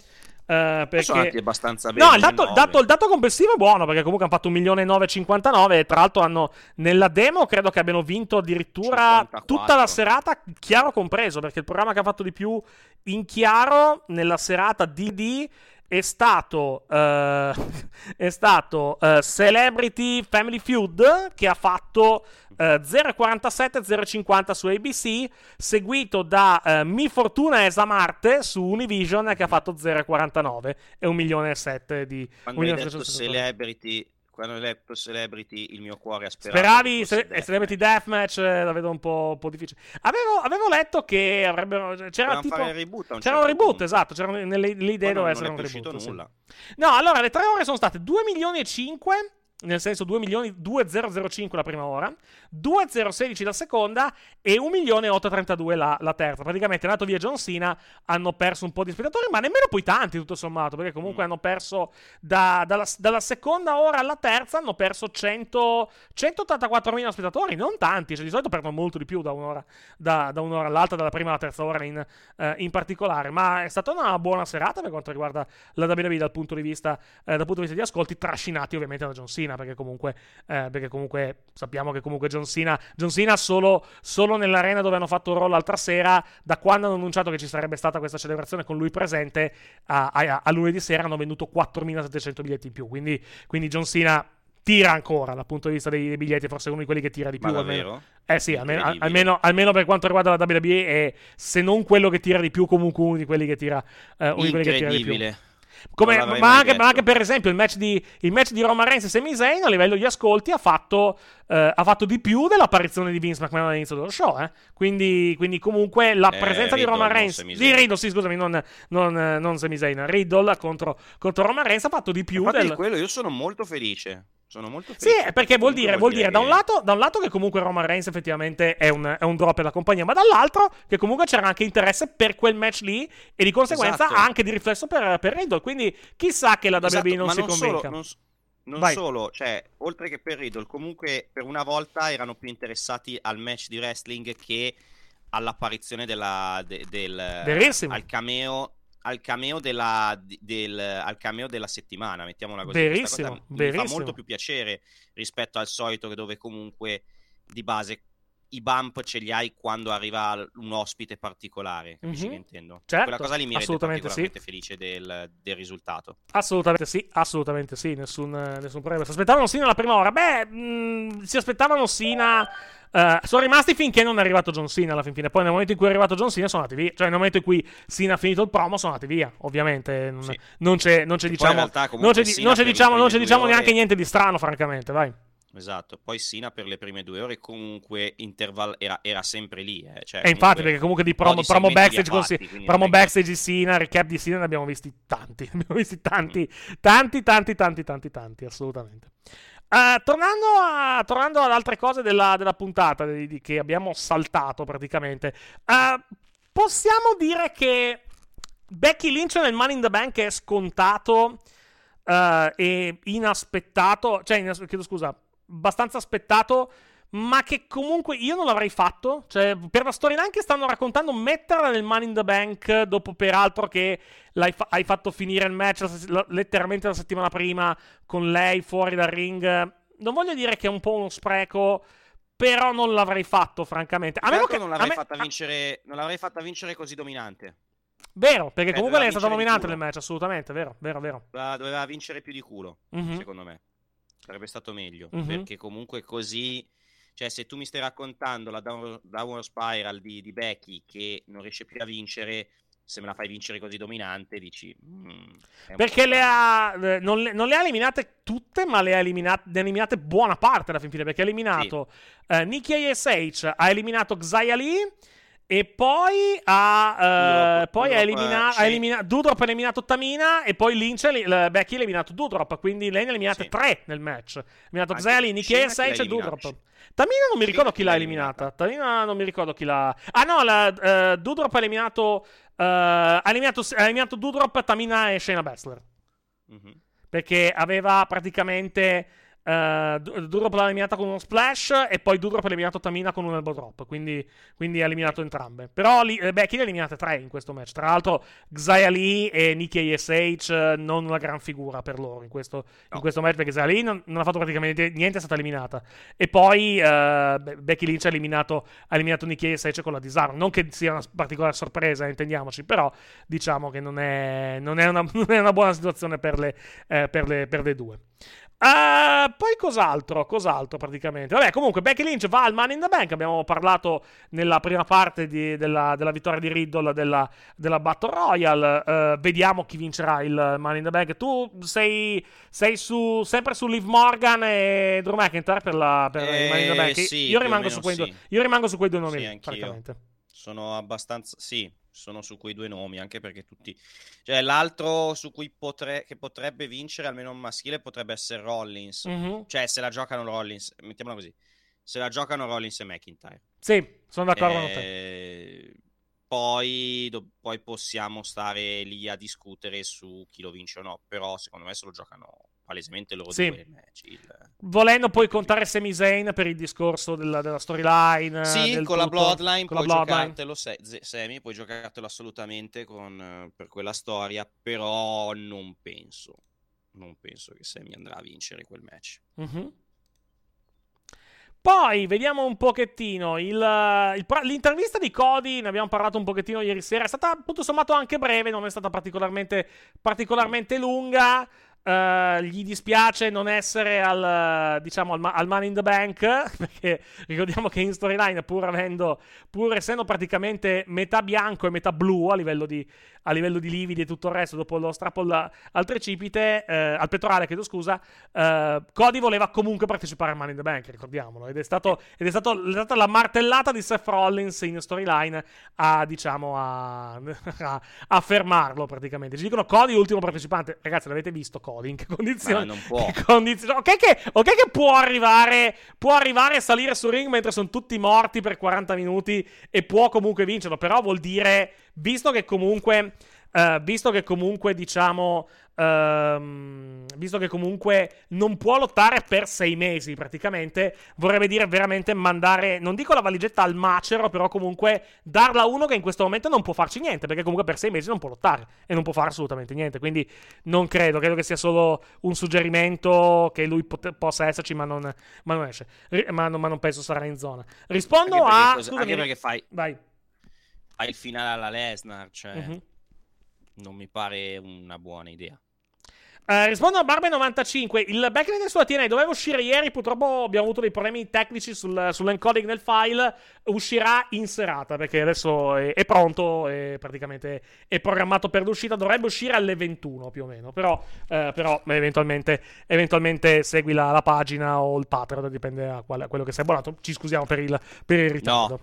eh, perché... Sono andati abbastanza bene. No, il dato, dato- il dato complessivo è buono perché comunque hanno fatto 1.959.000 e tra l'altro hanno nella demo credo che abbiano vinto addirittura 54. tutta la serata, chiaro compreso, perché il programma che ha fatto di più in chiaro nella serata DD è stato, eh, *laughs* è stato eh, Celebrity Family Feud che ha fatto eh, 0,47 0,50 su ABC seguito da eh, Mi Fortuna Esa Marte su Univision che ha fatto 0,49 e 1 milione e 7 di Quando un hai milione detto 360. Celebrity, quando hai detto Celebrity, il mio cuore ha sperato. Speravi ce- Celebrity Deathmatch, eh, la vedo un po', un po' difficile. Avevo, avevo letto che avrebbero. C'era Dovevano tipo. fare il reboot un c'era certo un reboot, punto. esatto. C'erano nelle, le idee non- doveva non essere è un reboot. sì. nulla. No, allora le tre ore sono state 2 milioni e 5. Nel senso 2 milioni 2005 la prima ora, 2016 la seconda e 1 milione e 832 la, la terza. Praticamente è andato via John Cena, hanno perso un po' di spettatori, ma nemmeno poi tanti tutto sommato, perché comunque Mm. hanno perso da- dalla, dalla seconda ora alla terza hanno perso 100, 184 mila spettatori, non tanti, cioè di solito perdono molto di più da un'ora, da, da un'ora all'altra, dalla prima alla terza ora in, eh, in particolare, ma è stata una buona serata per quanto riguarda la WWE dal punto di vista, eh, dal punto di, vista di ascolti, trascinati ovviamente da John Cena. Cena, perché comunque, eh, perché comunque sappiamo che comunque John Cena, John Cena solo, solo nell'arena dove hanno fatto il roll l'altra sera, da quando hanno annunciato che ci sarebbe stata questa celebrazione con lui presente, a, a, a lunedì sera hanno venduto 4.700 biglietti in più, quindi, quindi John Cena tira ancora dal punto di vista dei, dei biglietti, forse uno di quelli che tira di più. Almeno. Eh sì, almeno, almeno, almeno per quanto riguarda la WWE, è, se non quello che tira di più, comunque uno di quelli che tira, eh, uno di quelli che tira di più. Incredibile. Come- ma, anche, ma anche, per esempio il match di, il match di Roman Reigns e Sami Zayn a livello di ascolti ha fatto, eh, ha fatto di più dell'apparizione di Vince McMahon all'inizio dello show. eh. Quindi, quindi comunque la Eh, presenza di Riddle, Roman non Reigns, di. Riddle, sì, scusami, non, non, eh, non Sami Zayn, Riddle contro, contro Roman Reigns ha fatto di più Infatti del... di quello io sono molto felice. Sono molto Sì, felice. perché vuol dire, vuol dire da, un lato, da un lato che comunque Roman Reigns effettivamente è un, è un drop per la compagnia, ma dall'altro che comunque c'era anche interesse per quel match lì e di conseguenza Esatto. anche di riflesso per, per Riddle. Quindi chissà che la Esatto, WWE non ma si non convenca. Solo, non, non solo, cioè, oltre che per Riddle, comunque per una volta erano più interessati al match di wrestling che all'apparizione della, de- del al cameo al cameo della, del, al cameo della settimana, mettiamola così. Verissimo, cosa mi verissimo. fa molto più piacere rispetto al solito dove comunque di base i bump ce li hai quando arriva un ospite particolare, capisci Mhm. che intendo? Certo, Quella cosa lì mi rende assolutamente sì. particolarmente felice del, del risultato. Assolutamente sì, assolutamente sì, nessun, nessun problema. Si aspettavano Sina alla prima ora? Beh, mh, si aspettavano Sina. eh, sono rimasti finché non è arrivato John Cena alla fin fine. Poi nel momento in cui è arrivato John Cena sono andati via. Cioè, nel momento in cui Cena ha finito il promo, sono andati via. Ovviamente, non, Sì. non c'è, non c'è diciamo, non c'è, non c'è diciamo, non c'è diciamo neanche niente di strano, francamente. Vai. Esatto, poi Sina per le prime due ore comunque interval era, era sempre lì. eh, cioè, E infatti, perché comunque di promo, di promo backstage, con quindi promo è backstage di Sina, recap di Sina, ne abbiamo visti tanti. *laughs* Ne abbiamo visti tanti, tanti, tanti, tanti, tanti, tanti, assolutamente. Eh, tornando, a- tornando ad altre cose della, della puntata di- di- che abbiamo saltato praticamente, eh, possiamo dire che Becky Lynch nel Money in the Bank è scontato eh, e inaspettato, cioè, inas- chiedo scusa, abbastanza aspettato, ma che comunque io non l'avrei fatto. Cioè, per la storyline che stanno raccontando, metterla nel Money in the Bank dopo peraltro che l'hai fa- hai fatto finire il match la letteralmente la settimana prima con lei fuori dal ring. Non voglio dire che è un po' uno spreco, però non l'avrei fatto, francamente. A meno che non l'avrei me- fatta vincere, non l'avrei fatta vincere così dominante. Vero, perché Eh, comunque lei è stata culo. nel match, assolutamente, vero, vero, vero. Doveva, doveva vincere più di culo, Mhm. secondo me. Sarebbe stato meglio. Mhm. Perché comunque così. Cioè, se tu mi stai raccontando la down- downward spiral di, di Becky che non riesce più a vincere, se me la fai vincere così dominante, dici. "Mm, Perché le strano". ha, eh, non, le, non le ha eliminate tutte, ma le ha eliminate, ne ha eliminate buona parte alla fin fine. Perché ha eliminato eh, Nikki ASH, ha eliminato Lee. E poi ha, Doudrop, poi ha eliminato, eh, ha elimina- Doudrop ha eliminato Tamina e poi Lynch, ha la- Becky ha eliminato Doudrop, quindi lei ne ha eliminate Sì. tre nel match. Ha eliminato chi ASH l'ha e? Doudrop. Tamina non mi ricordo chi l'ha eliminata. Tamina non mi ricordo chi l'ha... Ah no, la, eh, Doudrop ha eliminato, eh, ha eliminato, ha eliminato Doudrop, Tamina e Shayna Baszler Mhm. perché aveva praticamente eh, Du- Doudrop l'ha eliminata con uno splash e poi Doudrop ha eliminato Tamina con un elbow drop quindi, quindi ha eliminato entrambe. Però lì, eh, Becky ne ha eliminate? Tre in questo match. Tra l'altro Xia Lee e Nikki ASH eh, non una gran figura per loro in questo, in No. questo match perché Xia Lee non, non ha fatto praticamente niente è stata eliminata. E poi eh, Be- Becky Lynch ha eliminato, ha eliminato Nikki ASH con la disarm. Non che sia una particolare sorpresa intendiamoci però diciamo che non è, non è, una, *laughs* non è una buona situazione per le, eh, per le, per le due. Eh, poi cos'altro? Cos'altro praticamente? Vabbè, comunque Becky Lynch va al Money in the Bank. Abbiamo parlato nella prima parte di- della, della vittoria di Riddle della, della Battle Royale. Eh, vediamo chi vincerà il Money in the Bank. Tu sei, sei su, sempre su Liv Morgan e Drew McIntyre per, la, per il Money in the Eh, Bank. sì, io, rimango meno su quei sì. due, io rimango su quei due nomi, Sì. Sono abbastanza. Sì, sono su quei due nomi, anche perché tutti. Cioè, l'altro su cui potre... che potrebbe vincere, almeno un maschile, potrebbe essere Rollins. Mhm. Cioè, se la giocano Rollins, mettiamola così. Se la giocano Rollins e McIntyre. Sì, sono d'accordo con te. Eh, Poi, do- poi possiamo stare lì a discutere su chi lo vince o no. Però, secondo me, se lo giocano palesemente loro Sì. due. il match, il- Volendo poi contare Sami Zayn per il discorso della, della storyline. Sì, del con la tutto. Bloodline Con la puoi giocartelo, se- Semi, puoi giocartelo assolutamente con, eh, per quella storia, però non penso. non penso che Sammy andrà a vincere quel match. Mhm. Poi vediamo un pochettino il, il l'intervista di Cody, ne abbiamo parlato un pochettino ieri sera, è stata tutto sommato anche breve, non è stata particolarmente, particolarmente lunga. Eh, gli dispiace non essere al, diciamo, al, al Money in the Bank, *laughs* perché ricordiamo che in storyline, pur, avendo, pur essendo praticamente metà bianco e metà blu a livello di, a livello di lividi e tutto il resto, dopo lo strappo al, al trecipite, eh, al pettorale, chiedo scusa, eh, Cody voleva comunque partecipare al Money in the Bank, ricordiamolo, ed è, stato, ed è, stato, è stata la martellata di Seth Rollins in storyline a, diciamo, a, *laughs* a, a fermarlo praticamente. Ci dicono Cody, ultimo partecipante, ragazzi, l'avete visto Cody? In che condizioni? Ma non può. che condizioni- Ok, che, ok che può arrivare, può arrivare a salire sul ring mentre sono tutti morti per 40 minuti e può comunque vincerlo, però vuol dire, visto che comunque, eh, visto che comunque diciamo, ehm, visto che comunque non può lottare per sei mesi praticamente, vorrebbe dire veramente mandare, non dico la valigetta al macero, però comunque darla a uno che in questo momento non può farci niente, perché comunque per sei mesi non può lottare e non può fare assolutamente niente, quindi non credo, credo che sia solo un suggerimento che lui pot- possa esserci, ma non, ma non esce, Ri- ma, non- ma non penso sarà in zona. Rispondo Anche a... cosa- scusami, anche perché fai, Vai. fai il finale alla Lesnar, cioè Mhm. Non mi pare una buona idea. Eh, rispondo a Barbe95. Il backlink sulla TNA doveva uscire ieri. Purtroppo abbiamo avuto dei problemi tecnici sul, sull'encoding del file. Uscirà in serata perché adesso è, è pronto. È praticamente è programmato per l'uscita. Dovrebbe uscire alle 21 più o meno. Però, eh, però eventualmente, eventualmente segui la, la pagina o il Patreon. Dipende da qual- quello che sei abbonato. Ci scusiamo per il, per il ritardo.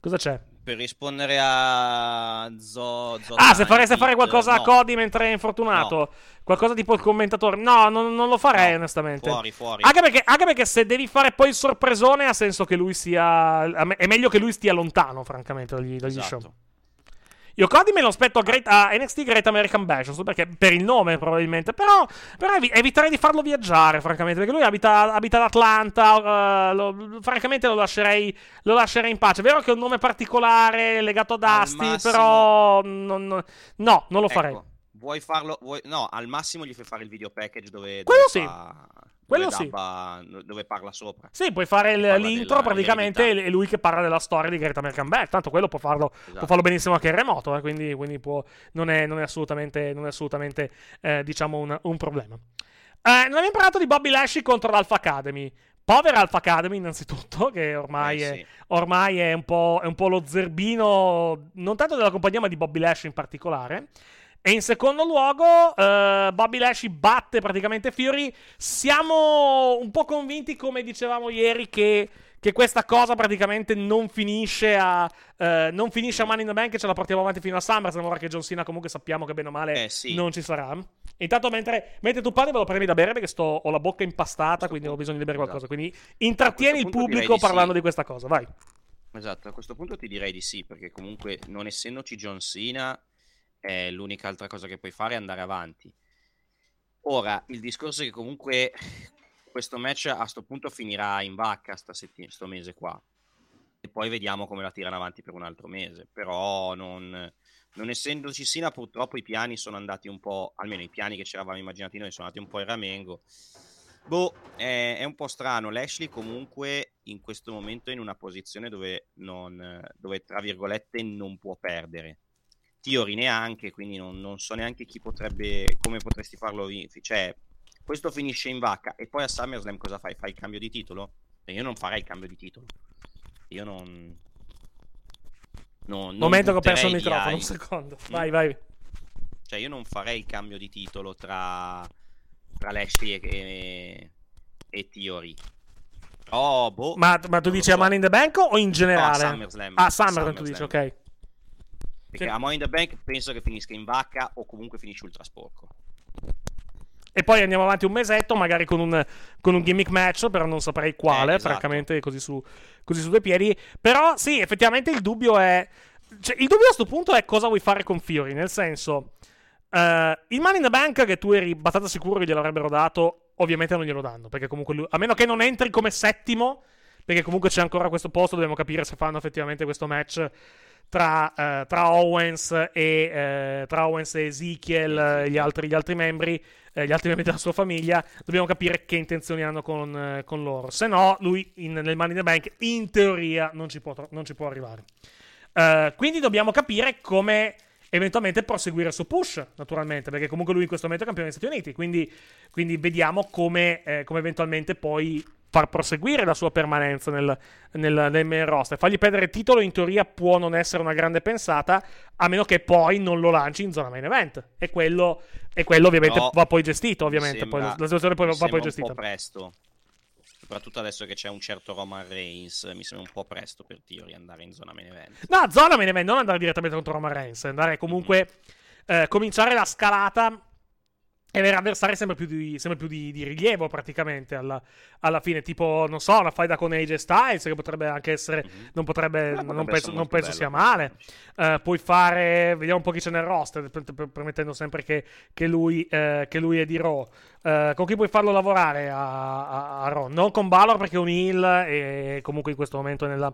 Cosa c'è? Per rispondere a Zo, Zo Ah, se fareste fare qualcosa a no. Cody mentre è infortunato, qualcosa tipo il commentatore. No, non, non lo farei, No, onestamente. Fuori, fuori. Anche perché, anche perché se devi fare poi il sorpresone, ha senso che lui sia. a È meglio che lui stia lontano, francamente, dagli, dagli Esatto. show. Io Cody me lo aspetto a, Great- a NXT Great American Bash, so perché, per il nome probabilmente, però, però evi- eviterei di farlo viaggiare, francamente, perché lui abita, abita ad Atlanta, eh, lo- francamente lo lascerei, lo lascerei in pace. È vero che è un nome particolare, legato ad Asti, massimo- però non- no, non lo farei. Vuoi farlo? vuoi- No, al massimo gli fai fare il video package dove. Quello dove sì. fa- Quello dove sì. dabba- dove parla sopra. Sì, puoi fare il- l'intro della praticamente è lui che parla della storia di Great American Bash. Tanto quello può farlo, può Esatto. farlo benissimo anche in remoto, eh, quindi, quindi può- non, è, non è assolutamente, non è assolutamente eh, diciamo un, un problema. Eh, non abbiamo parlato di Bobby Lashley contro l'Alpha Academy. Povera Alpha Academy, innanzitutto, che ormai, Eh, è, sì. ormai è, un po', è un po' lo zerbino, non tanto della compagnia, ma di Bobby Lashley in particolare. E in secondo luogo, eh, Bobby Lashley batte praticamente Fury. Siamo un po' convinti, come dicevamo ieri, che, che questa cosa praticamente non finisce a. eh, non finisce a Money in the Bank, ce la portiamo avanti fino a SummerSlam. Ora che John Cena comunque sappiamo che bene o male Eh, sì. non ci sarà. Intanto, mentre, mentre tu parli, ve lo premi da bere perché sto, ho la bocca impastata, quindi ho bisogno di bere qualcosa. Esatto. Quindi intrattieni il pubblico di sì. parlando di questa cosa. Vai. Esatto, a questo punto ti direi di sì, perché comunque non essendoci John Cena, è l'unica altra cosa che puoi fare è andare avanti. Ora, il discorso è che comunque questo match a sto punto finirà in vacca sta setti- sto mese qua. E poi vediamo come la tirano avanti per un altro mese. Però non, non essendoci Cena, purtroppo i piani sono andati un po', almeno i piani che ci eravamo immaginati noi sono andati un po' in ramengo. Boh, è, è un po' strano. Lashley comunque in questo momento è in una posizione dove, non, dove tra virgolette, non può perdere. Theory neanche, quindi non, non so neanche chi potrebbe, come potresti farlo. Cioè, questo finisce in vacca e poi a SummerSlam cosa fai? Fai il cambio di titolo? E Io non farei il cambio di titolo. Io non... non- non Momento che ho perso il microfono. Un secondo. Mm. Vai, vai. cioè, io non farei il cambio di titolo tra, tra Lashley e, e, e Theory. Però, boh. Ma, ma tu dici lo a so. Money in the Bank o in generale? No, a SummerSlam. Ah, A SummerSlam tu dici, SummerSlam. ok. Perché Sì. a Money in the Bank penso che finisca in vacca o comunque finisce ultra sporco. E poi andiamo avanti un mesetto, magari con un, con un gimmick match, però non saprei quale, Eh, esatto. francamente, così su, così su due piedi. Però sì, effettivamente il dubbio è... Cioè, il dubbio a questo punto è cosa vuoi fare con Fury, nel senso... eh, il Money in the Bank che tu eri abbastanza sicuro che gliel'avrebbero dato, ovviamente non glielo danno, perché comunque lui, a meno che non entri come settimo, perché comunque c'è ancora questo posto, dobbiamo capire se fanno effettivamente questo match tra, eh, tra, Owens e, eh, tra Owens e Ezekiel e gli altri, gli altri membri eh, gli altri membri della sua famiglia, dobbiamo capire che intenzioni hanno con, eh, con loro. Se no, lui in, nel Money in the Bank, in teoria, non ci può, non ci può arrivare. Uh, quindi dobbiamo capire come eventualmente proseguire il suo push, naturalmente, perché comunque lui in questo momento è campione degli Stati Uniti. Quindi, quindi vediamo come, eh, come eventualmente poi far proseguire la sua permanenza nel, nel, nel main roster. Fargli perdere il titolo in teoria può non essere una grande pensata, a meno che poi non lo lanci in zona main event. E quello, e quello ovviamente no, va poi gestito, ovviamente. Sembra, poi, la situazione poi va poi gestita. Un po' presto. Soprattutto adesso che c'è un certo Roman Reigns, mi sembra un po' presto per Theory andare in zona main event. No, zona main event, non andare direttamente contro Roman Reigns, andare comunque... Mm-hmm. Eh, cominciare la scalata e avere avversari sempre più di, sempre più di, di rilievo praticamente alla, alla, fine. Tipo non so una faida con AJ Styles che potrebbe anche essere mm-hmm. non potrebbe, no, non, penso, non penso sia male. Uh, puoi fare vediamo un po' chi c'è nel roster permettendo sempre che, che, lui, uh, che lui, è di Raw. Uh, con chi puoi farlo lavorare a, a, a Raw? Non con Balor perché è un heal e comunque in questo momento è nella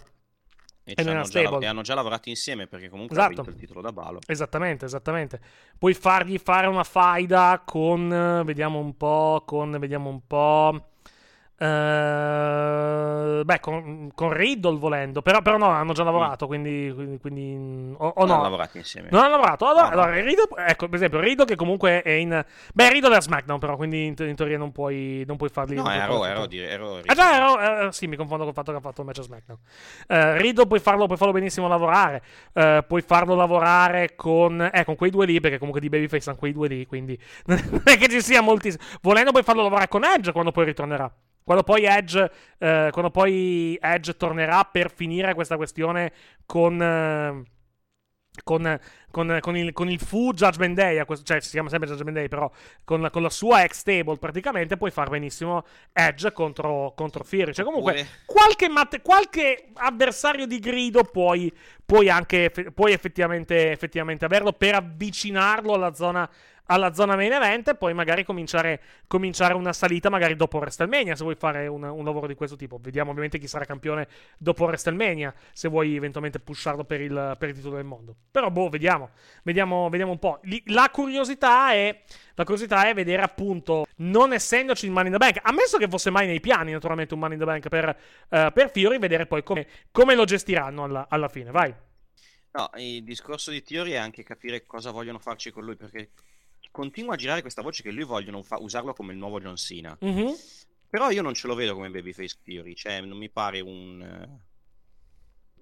e, e, hanno già, e, hanno già, lavorato insieme perché comunque esatto. ha vinto il titolo da Balo. Esattamente, esattamente. Puoi fargli fare una faida con, vediamo un po', con, vediamo un po'. Uh, beh, con, con, Riddle volendo, però, però, no, hanno già lavorato. Mm. Quindi, quindi, quindi o, o no. hanno lavorato insieme. Non hanno lavorato. Allora, no, allora Riddle, ecco, per esempio, Riddle che comunque è in. Beh, Riddle è a SmackDown, però, quindi in, in teoria non puoi, non puoi farli. No, ero, ero, ero, Ah, già, ero, eh, sì, mi confondo col fatto che ha fatto il match a SmackDown. Uh, Riddle puoi farlo, puoi farlo benissimo lavorare. Uh, puoi farlo lavorare con, eh, con quei due lì, perché comunque di Babyface hanno quei due lì. Quindi *laughs* non è che ci sia moltissimo. Volendo, puoi farlo lavorare con Edge quando poi ritornerà. Quando poi, Edge, eh, quando poi Edge tornerà per finire questa questione con. Eh, con, con, con, il, con il Fu Judgment Day, cioè si chiama sempre Judgment Day, però con, con la sua ex table praticamente puoi fare benissimo Edge contro, contro Fury. Cioè, comunque, qualche, mat- qualche avversario di grido puoi, puoi anche puoi effettivamente, effettivamente averlo per avvicinarlo alla zona alla zona main event e poi magari cominciare, cominciare una salita magari dopo WrestleMania se vuoi fare un, un, lavoro di questo tipo. Vediamo ovviamente chi sarà campione dopo WrestleMania se vuoi eventualmente pusharlo per il, per il titolo del mondo. Però boh, vediamo, vediamo, vediamo un po'. La curiosità è... La curiosità è vedere appunto, non essendoci il Money in the Bank, ammesso che fosse mai nei piani naturalmente un Money in the Bank per, uh, per Fiori, vedere poi come, come lo gestiranno alla, alla, fine. Vai. No, il discorso di Theory è anche capire cosa vogliono farci con lui, perché continua a girare questa voce che lui vogliono fa- usarlo come il nuovo John Cena. Mm-hmm. Però io non ce lo vedo come Babyface Theory, cioè non mi pare un,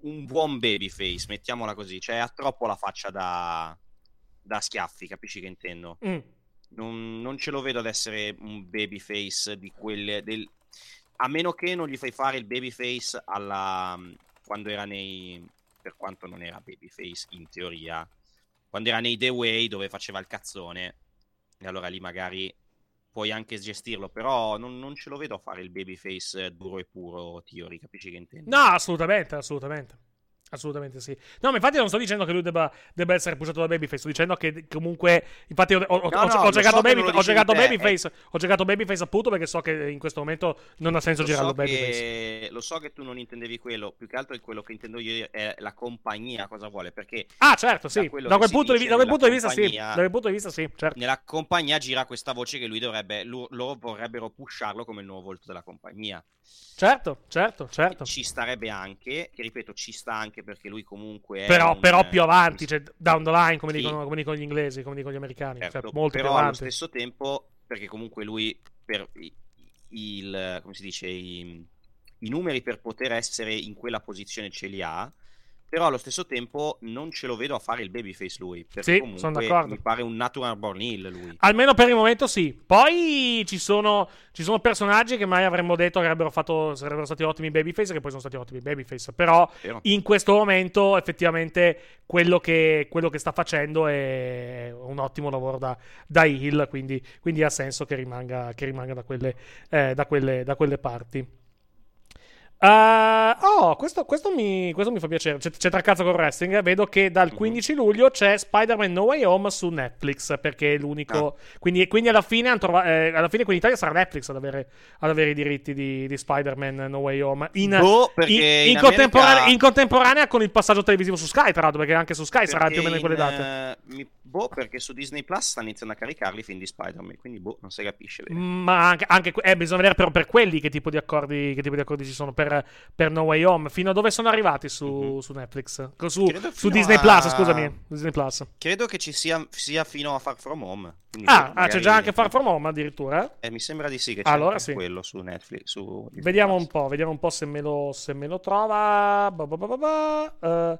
uh, un buon Babyface, mettiamola così, cioè ha troppo la faccia da, da schiaffi, capisci che intendo? Mm. Non, non, ce lo vedo ad essere un Babyface di quelle... Del... A meno che non gli fai fare il Babyface alla... quando era nei... per quanto non era Babyface in teoria, quando era nei The Way dove faceva il cazzone e allora lì magari puoi anche gestirlo, però non, non ce lo vedo a fare il babyface duro e puro Theory, capisci che intendo? No, assolutamente, assolutamente. Assolutamente sì. No, ma infatti non sto dicendo che lui debba, debba essere pushato da Babyface. Sto dicendo che comunque. Infatti, ho, ho, no, ho, no, ho giocato, so baby, ho giocato Babyface. Eh. Ho giocato Babyface appunto perché so che in questo momento non ha senso girare so Babyface. Lo so che tu non intendevi quello. Più che altro è quello che intendo io è la compagnia cosa vuole. Perché. Ah, certo, sì. Da, da quel, punto di, da quel punto di vista, sì. Da quel punto di vista, sì. Certo. Nella compagnia gira questa voce che lui dovrebbe. Loro vorrebbero pusharlo come il nuovo volto della compagnia. Certo, certo, certo. Ci starebbe anche, che ripeto, ci sta anche perché lui comunque però, un, però più avanti, cioè down the line, come, sì. dicono, come dicono, gli inglesi, come dicono gli americani. Certo, cioè, molto però più avanti. allo stesso tempo, perché comunque lui, per il, come si dice, i, i numeri per poter essere in quella posizione ce li ha, però allo stesso tempo non ce lo vedo a fare il babyface lui. Perché sì, sono d'accordo. mi pare un natural born hill lui. Almeno per il momento sì. Poi ci sono, ci sono personaggi che mai avremmo detto che avrebbero fatto, sarebbero stati ottimi babyface, che poi sono stati ottimi babyface. Però Vero. in questo momento effettivamente quello che, quello che, sta facendo è un ottimo lavoro da, da Hill, quindi, quindi, ha senso che rimanga, che rimanga da, quelle, eh, da, quelle, da quelle parti. Uh, oh, questo, questo, mi, questo, mi, fa piacere. C'è, c'è tra cazzo con wrestling. Vedo che dal 15 mhm. luglio c'è Spider-Man No Way Home su Netflix. Perché è l'unico. Ah. Quindi, quindi, alla fine, trova, eh, alla fine qui in Italia sarà Netflix ad avere, ad avere i diritti di, di, Spider-Man No Way Home. In, boh, in, in, in, contemporanea, in, contemporanea, con il passaggio televisivo su Sky, tra l'altro. Perché anche su Sky perché sarà più o meno in quelle date. Uh, mi, boh, perché su Disney Plus stanno iniziando a caricarli i film di Spider-Man. Quindi, boh, non si capisce. Bene. Ma anche, anche eh, bisogna vedere però per quelli che tipo di accordi, che tipo di accordi ci sono per, per No Way Home. Fino a dove sono arrivati su, mm-hmm. su Netflix? Su, su Disney a... Plus, scusami. Disney Plus. Credo che ci sia, sia fino a Far From Home. Ah, ah, c'è già anche Far From Home addirittura? Eh, mi sembra di sì che c'è allora, sì. quello su Netflix. Su vediamo un po', vediamo un po' se me lo, se me lo trova. Ba, ba, ba, uh,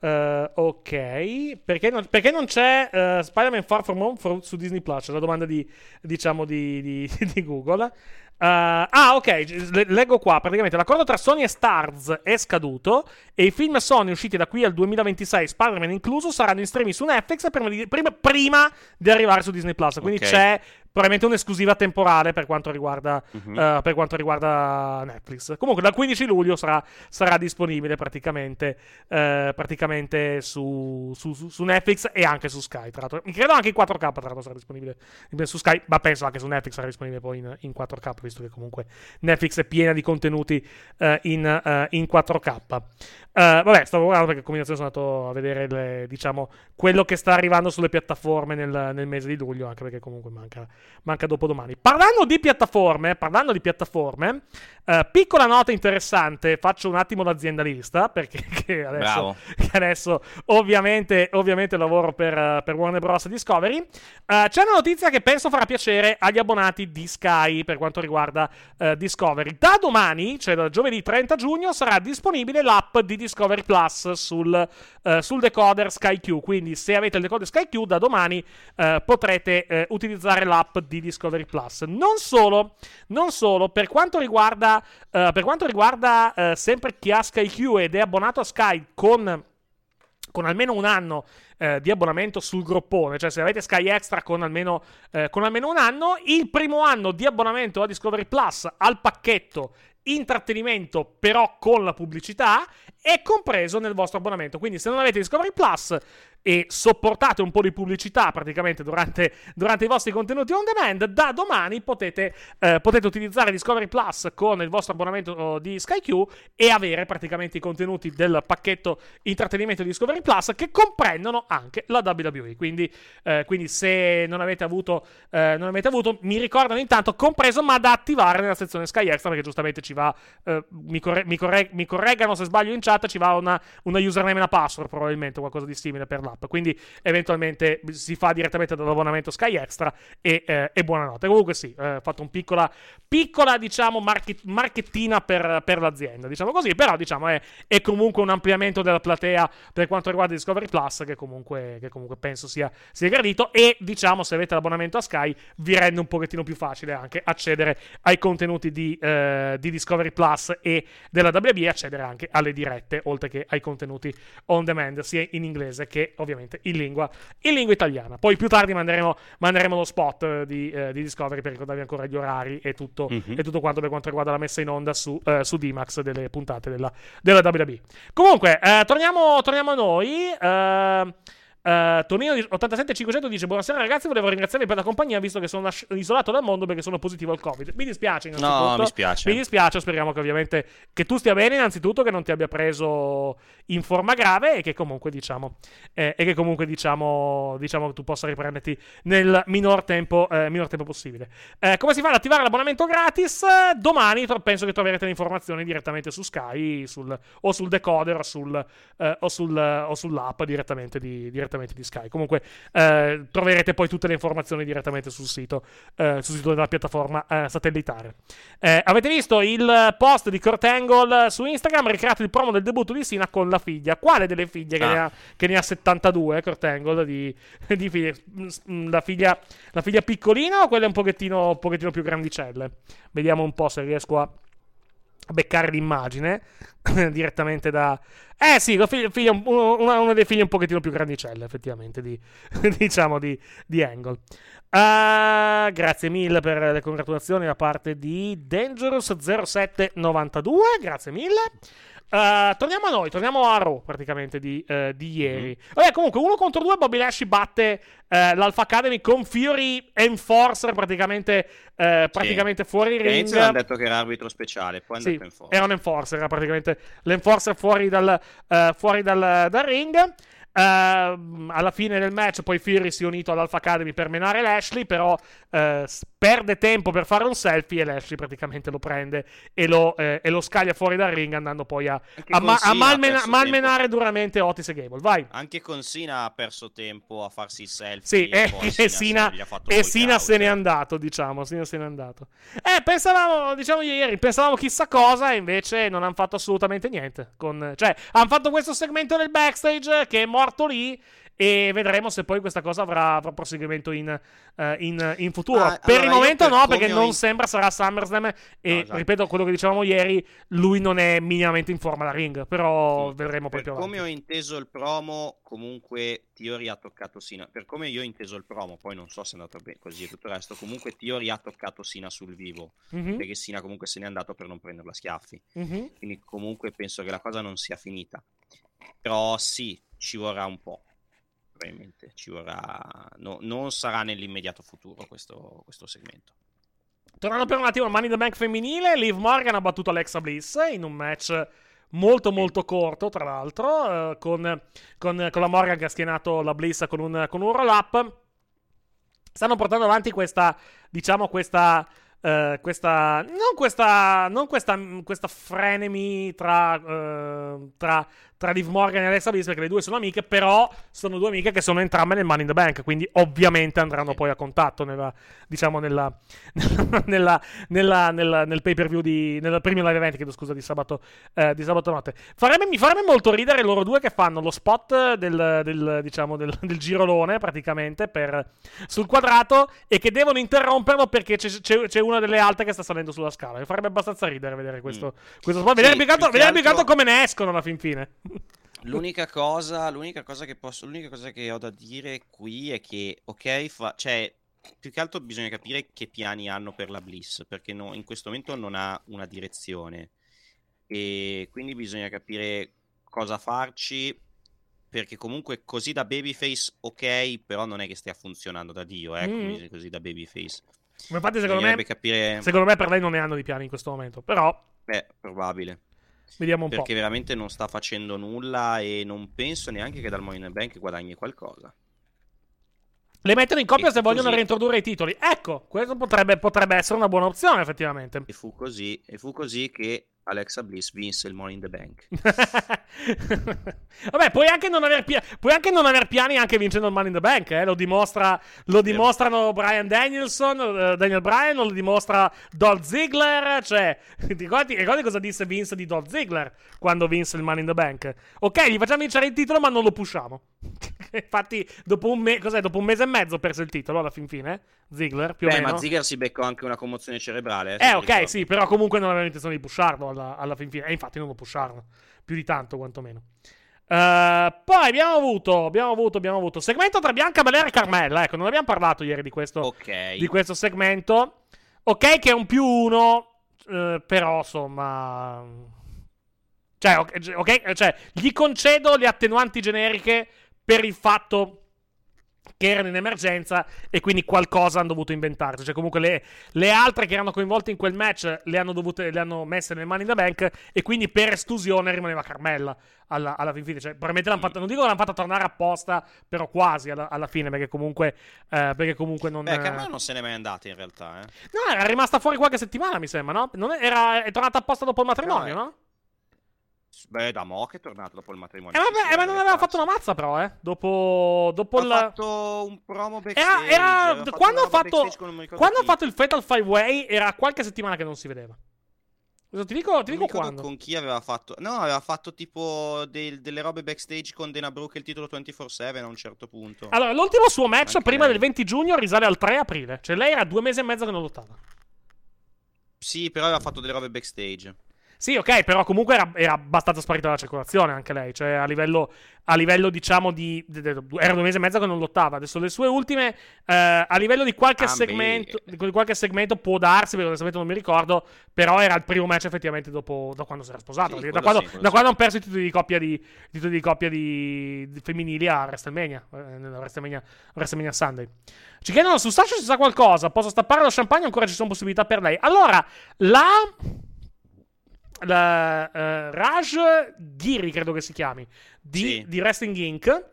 Uh, ok, perché non, perché non c'è uh, Spider-Man Far From Home for, su Disney Plus? La domanda di, diciamo, di, di, *laughs* di Google. Uh, ah, ok, leggo qua. Praticamente l'accordo tra Sony e Stars è scaduto e i film Sony usciti da qui al 2026, Spider-Man incluso, saranno in streaming su Netflix prima di, prima, prima di arrivare su Disney Plus. Quindi okay. c'è probabilmente un'esclusiva temporale per quanto riguarda, uh-huh. uh, per quanto riguarda Netflix. Comunque dal 15 luglio sarà, sarà disponibile praticamente, uh, praticamente su, su, su, Netflix e anche su Sky. Tra l'altro. Credo anche in 4K tra l'altro sarà disponibile su Sky, ma penso anche su Netflix sarà disponibile poi in, in 4K, visto che comunque Netflix è piena di contenuti uh, in, in 4K. Uh, vabbè, stavo guardando perché combinazione sono andato a vedere le, diciamo, quello che sta arrivando sulle piattaforme nel, nel, mese di luglio, anche perché comunque manca, manca dopodomani. Parlando di piattaforme, parlando di piattaforme, uh, piccola nota interessante, faccio un attimo l'aziendalista, perché *laughs* che adesso, che adesso ovviamente, ovviamente, lavoro per, per Warner Bros. Discovery. Uh, c'è una notizia che penso farà piacere agli abbonati di Sky per quanto riguarda Discovery. Da domani, cioè da giovedì 30 giugno, sarà disponibile l'app di Discovery Plus sul, uh, sul decoder SkyQ. Quindi, se avete il decoder SkyQ, da domani uh, potrete uh, utilizzare l'app di Discovery Plus. Non solo, non solo per quanto riguarda, per quanto riguarda sempre chi ha SkyQ ed è abbonato a Sky con con almeno un anno eh, di abbonamento sul groppone, cioè se avete Sky Extra con almeno, eh, con almeno, un anno, il primo anno di abbonamento a Discovery Plus al pacchetto intrattenimento però con la pubblicità è compreso nel vostro abbonamento. Quindi se non avete Discovery Plus e sopportate un po' di pubblicità praticamente durante, durante i vostri contenuti on demand, da domani potete, eh, potete, utilizzare Discovery Plus con il vostro abbonamento oh, di SkyQ e avere praticamente i contenuti del pacchetto intrattenimento di Discovery Plus che comprendono anche la WWE. Quindi, eh, quindi se non avete, avuto, eh, non avete avuto, mi ricordano intanto compreso ma da attivare nella sezione Sky Extra perché giustamente ci va, eh, mi, corre- mi, corre- mi, correggano se sbaglio in chat, ci va una, una username e una password probabilmente, qualcosa di simile per l'app. Quindi eventualmente si fa direttamente dall'abbonamento Sky Extra e, eh, e buonanotte. Comunque sì, ho eh, fatto un piccola, piccola diciamo, market- marchettina per, per, l'azienda, diciamo così, però diciamo è, è, comunque un ampliamento della platea per quanto riguarda Discovery Plus che comunque, che comunque penso sia, sia gradito e diciamo se avete l'abbonamento a Sky vi rende un pochettino più facile anche accedere ai contenuti di, eh, di Discovery Plus e della WB e accedere anche alle dirette oltre che ai contenuti on demand sia in inglese che ovviamente in lingua, in lingua italiana. Poi più tardi manderemo, manderemo lo spot eh, di, eh, di, Discovery per ricordarvi ancora gli orari e tutto, mm-hmm. e tutto quanto per quanto riguarda la messa in onda su, eh, su D-Max delle puntate della, della WB. Comunque, eh, torniamo, torniamo a noi. Uh, Uh, Tonino 87500 dice: Buonasera ragazzi, volevo ringraziarvi per la compagnia visto che sono isolato dal mondo perché sono positivo al Covid. Mi dispiace, innanzitutto. No, mi spiace. Mi dispiace, speriamo che ovviamente che tu stia bene, innanzitutto, che non ti abbia preso in forma grave e che comunque diciamo eh, e che comunque diciamo, diciamo che tu possa riprenderti nel minor tempo, eh, minor tempo possibile. Eh, come si fa ad attivare l'abbonamento gratis? Domani penso che troverete le informazioni direttamente su Sky sul, o sul decoder o, sul, eh, o, sul, o sull'app direttamente di, direttamente direttamente di Sky. Comunque eh, troverete poi tutte le informazioni direttamente sul sito, eh, sul sito della piattaforma eh, satellitare. Eh, avete visto il post di Kurt Angle su Instagram, ricreato il promo del debutto di Sina con la figlia. Quale delle figlie? Ah. Che, ne ha, che, ne ha, 72, Kurt Angle, di, di figlie? Mm, la, figlia, la figlia piccolina o quelle un pochettino, un pochettino più grandicelle? Vediamo un po' se riesco a beccare l'immagine *laughs* direttamente da... Eh sì, lo figlio, figlio, uno, uno, dei figli un pochettino più grandicelle, effettivamente, di, *laughs* diciamo di, di Angle. Uh, grazie mille per le congratulazioni da parte di Dangerous0792, grazie mille. Uh, torniamo a noi, torniamo a Raw praticamente di, uh, di ieri. Mm-hmm. Vabbè, comunque, uno contro due, Bobby Lashley batte uh, l'Alpha Academy con Fury Enforcer praticamente, praticamente sì. fuori ring. All'inizio hanno detto che era arbitro speciale, poi hanno sì, detto Enforcer. Era un Enforcer, era praticamente l'Enforcer fuori dal, fuori dal, dal ring. Uh, alla fine del match poi Fury si è unito all'Alpha Academy per menare Lashley, però uh, perde tempo per fare un selfie e Lashley praticamente lo prende e lo, eh, e lo scaglia fuori dal ring andando poi a, a, ma- a malmena- malmenare duramente Otis e Gable. Vai. Anche con Sina ha perso tempo a farsi il selfie. Sì, e, *laughs* e, e Sina, e Sina se n'è andato, diciamo. Sina se n'è andato. Eh, pensavamo, diciamo ieri, pensavamo chissà cosa e invece non hanno fatto assolutamente niente. Con, cioè, hanno fatto questo segmento nel backstage che è morto morto lì e vedremo se poi questa cosa avrà, avrà proseguimento in, uh, in, in futuro. Ah, per allora il momento per no, perché non in... sembra sarà SummerSlam e no, esatto. ripeto quello che dicevamo ieri, lui non è minimamente in forma da ring, però sì. vedremo poi per più come ho inteso il promo, comunque Theory ha toccato Sina. Per come io ho inteso il promo, poi non so se è andato bene così e tutto il resto, comunque Theory ha toccato Sina sul vivo, mm-hmm. perché Sina comunque se n'è andato per non prenderla a schiaffi. Mm-hmm. Quindi comunque penso che la cosa non sia finita. Però sì, ci vorrà un po'. Probabilmente ci vorrà. No, non sarà nell'immediato futuro questo, questo segmento. Tornando per un attimo al Money in the Bank femminile, Liv Morgan ha battuto Alexa Bliss in un match molto molto corto, tra l'altro, eh, con, con, con, la Morgan che ha schienato la Bliss con un, con un roll up. Stanno portando avanti questa, diciamo, questa Uh, questa, non questa, non questa, questa frenemy tra, uh, tra, tra Liv Morgan e Alexa Bliss perché le due sono amiche, però sono due amiche che sono entrambe nel Money in the Bank, quindi ovviamente andranno poi a contatto nella, diciamo nella, nella, *laughs* nella, nella, nel pay per view di, nel primo live event, chiedo scusa, di sabato, eh, di sabato notte. Farebbe, mi farebbe molto ridere loro due che fanno lo spot del, del diciamo, del, del girolone praticamente per, sul quadrato e che devono interromperlo perché c'è, c'è, c'è, una delle alte che sta salendo sulla scala. Mi farebbe abbastanza ridere vedere questo, mm. questo spot. Vedere, sì, più altro, vedere più altro come ne escono alla fin fine. L'unica cosa, l'unica cosa che posso, l'unica cosa che ho da dire qui è che, ok, fa, cioè, più che altro bisogna capire che piani hanno per la Bliss, perché no, in questo momento non ha una direzione e quindi bisogna capire cosa farci, perché comunque così da babyface ok, però non è che stia funzionando da Dio, eh, mm. così da babyface. Ma infatti secondo me, capire... secondo me per lei non ne hanno di piani in questo momento, però... Beh, probabile. Vediamo un perché po'. Perché veramente non sta facendo nulla e non penso neanche che dal Money Bank guadagni qualcosa. Le mettono in coppia e se vogliono così. reintrodurre i titoli. Ecco, questo potrebbe, potrebbe, essere una buona opzione, effettivamente. E fu così, e fu così che Alexa Bliss vinse il Money in the Bank. *laughs* Vabbè, puoi anche, non aver pia- puoi anche non aver piani anche vincendo il Money in the Bank, eh? lo, dimostra, lo dimostrano Brian Danielson, uh, Daniel Bryan, lo dimostra Dolph Ziggler, cioè, *laughs* ricordi, ricordi, cosa disse Vince di Dolph Ziggler quando vinse il Money in the Bank? Ok, gli facciamo vincere il titolo ma non lo pushiamo. *laughs* Infatti, dopo un, me- dopo un, mese e mezzo perse il titolo alla fin fine. Ziggler, più Beh, o meno. ma Ziggler si beccò anche una commozione cerebrale. Eh, eh ok, ricordo. sì, però comunque non aveva intenzione di pusharlo alla, alla, fin fine. E infatti non lo pusharono. Più di tanto, quantomeno. Uh, poi abbiamo avuto, abbiamo avuto, abbiamo avuto segmento tra Bianca Belair e Carmella. Ecco, non abbiamo parlato ieri di questo, okay. di questo segmento. Ok, che è un più uno, uh, però insomma. Cioè, ok, cioè, gli concedo le attenuanti generiche per il fatto che erano in emergenza e quindi qualcosa hanno dovuto inventarsi. Cioè, comunque, le, le, altre che erano coinvolte in quel match le hanno, dovute, le hanno messe nelle mani in the bank e quindi per esclusione rimaneva Carmella alla, alla fin fine. Cioè, probabilmente l'hanno fatta, non dico che l'hanno fatta tornare apposta, però quasi alla, alla fine, perché comunque, eh, perché comunque non. Beh, Carmella non se n'è mai andata in realtà, eh. No, era rimasta fuori qualche settimana, mi sembra, no? Era, è tornata apposta dopo il matrimonio, no? Beh, da Mo che è tornato dopo il matrimonio. Eh, vabbè, eh, ma non aveva fatto una mazza, però, eh. Dopo. dopo ha il... fatto un promo backstage. Era. era... Quando, ha fatto... quando ha fatto il Fatal Five Way, era qualche settimana che non si vedeva. Ti dico, ti dico quando? con chi aveva fatto. No, aveva fatto tipo del, delle robe backstage con Dana Brooke il titolo 24-7 a un certo punto. Allora, l'ultimo suo match Anche prima lei. del 20 giugno risale al 3 aprile. Cioè, lei era due mesi e mezzo che non lottava. Sì, però aveva fatto delle robe backstage. Sì, ok, però comunque era, era abbastanza sparita dalla circolazione anche lei. Cioè, a livello, a livello diciamo, di. di- di- Era due mesi e mezzo che non lottava. Adesso le sue ultime. eh, a livello di qualche Ah, segmento. Di qualche segmento può darsi, perché onestamente non mi ricordo. Però era il primo match effettivamente dopo, da quando si era sposato. Sì, da quando, sì, da sì. quando hanno perso i titoli di coppia di. titoli di coppia di, di femminili a WrestleMania. eh, WrestleMania, WrestleMania Sunday. Ci chiedono su Sasha se sa qualcosa. Posso stappare lo champagne? Ancora ci sono possibilità per lei. Allora, la la, eh, Raj Giri, credo che si chiami, di, Sì. di Wrestling Inc.,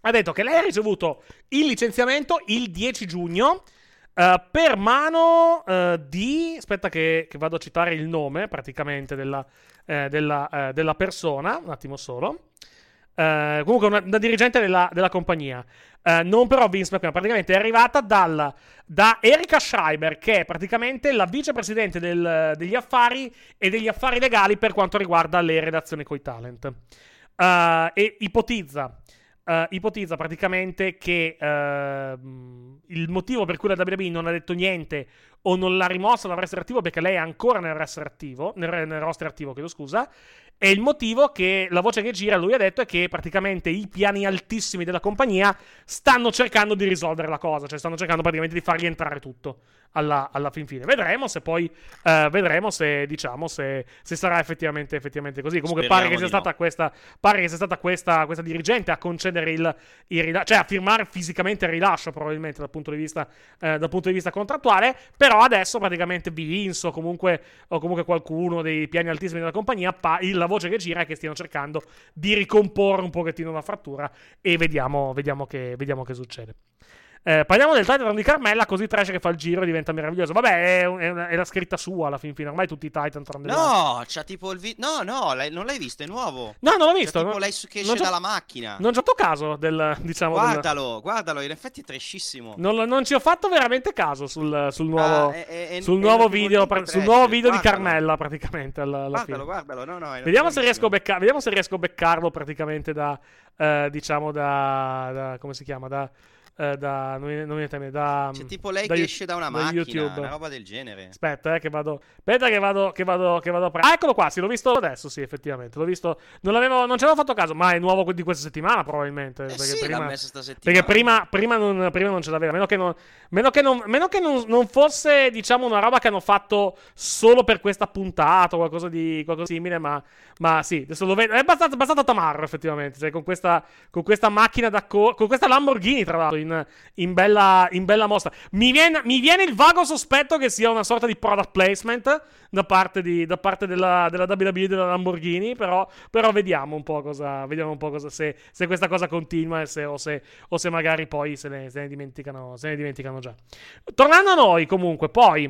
ha detto che lei ha ricevuto il licenziamento il 10 giugno eh, per mano eh, di... Aspetta che, che vado a citare il nome praticamente della, della, della persona, un attimo solo. Eh, comunque una, una dirigente della, della compagnia. Eh, non però Vince McMahon, praticamente è arrivata dal- da Erika Schreiber, che è praticamente la vicepresidente del- degli affari e degli affari legali per quanto riguarda le redazioni coi talent. Eh, e ipotizza, ipotizza praticamente che il motivo per cui la WWE non ha detto niente o non l'ha rimossa dal roster attivo perché lei è ancora nel roster attivo, nel, nel roster attivo, chiedo scusa, e il motivo che la voce che gira, lui ha detto, è che praticamente i piani altissimi della compagnia stanno cercando di risolvere la cosa, cioè stanno cercando praticamente di fargli entrare tutto alla, alla fin fine. Vedremo se poi, eh, vedremo se, diciamo, se, se sarà effettivamente, effettivamente così. Comunque pare che sia stata questa, pare che sia stata questa, questa dirigente a concedere il, il rilascio, cioè a firmare fisicamente il rilascio probabilmente dal punto di vista, eh, dal punto di vista contrattuale, però adesso praticamente Vince o comunque, o comunque qualcuno dei piani altissimi della compagnia, pa- il- voce che gira è che stiano cercando di ricomporre un pochettino la frattura e vediamo, vediamo, che, vediamo che succede. Eh, parliamo del Titan di Carmella, così Trash che fa il giro e diventa meraviglioso. Vabbè, è, è è la scritta sua alla fin fine. Ormai tutti i Titan tranne. No, c'ha tipo il video. No, no, l'hai- non l'hai visto, è nuovo. No, non l'ho visto. tipo non- lei che esce dalla macchina. Non ci ho fatto caso del, diciamo, del- Guardalo, guardalo, in effetti è trashissimo. non, non ci ho fatto veramente caso sul, sul nuovo, Ah, è- è- sul nuovo video, primo sul nuovo video di guardalo. Carmella, praticamente. Alla, alla Guardalo, fine. guardalo, no, no, Vediamo se, riesco a bellissimo. becca- vediamo se riesco a beccarlo praticamente da, eh, diciamo, da, da- come si chiama? Da, eh, da, non mi- non termine, da, C'è tipo lei da che esce da una da macchina, YouTube. una roba del genere. Aspetta, eh, che vado. Aspetta, che vado. Che vado, che vado a pre- Ah, eccolo qua. Sì, l'ho visto adesso. Sì, effettivamente. L'ho visto. Non, l'avevo, non ci avevo fatto caso. Ma è nuovo di questa settimana, probabilmente. Eh perché sì, prima, messo sta settimana. perché prima, prima, non, prima non ce l'aveva. Meno che, non, meno che, non, meno che non, non fosse, diciamo, una roba che hanno fatto solo per questa puntata o qualcosa di qualcosa simile. Ma, ma sì, adesso lo vedo. È abbastanza, abbastanza tamarro, effettivamente. Cioè, con questa, con questa macchina da co- Con questa Lamborghini, tra l'altro, in, in bella, in bella mostra. Mi viene, mi viene il vago sospetto che sia una sorta di product placement da parte, di, da parte della, della WWE della Lamborghini. Però, però vediamo un po' cosa. Un po' cosa se, se questa cosa continua se, o, se, o se magari poi se ne, ne dimenticano, se ne dimenticano già. Tornando a noi, comunque, poi.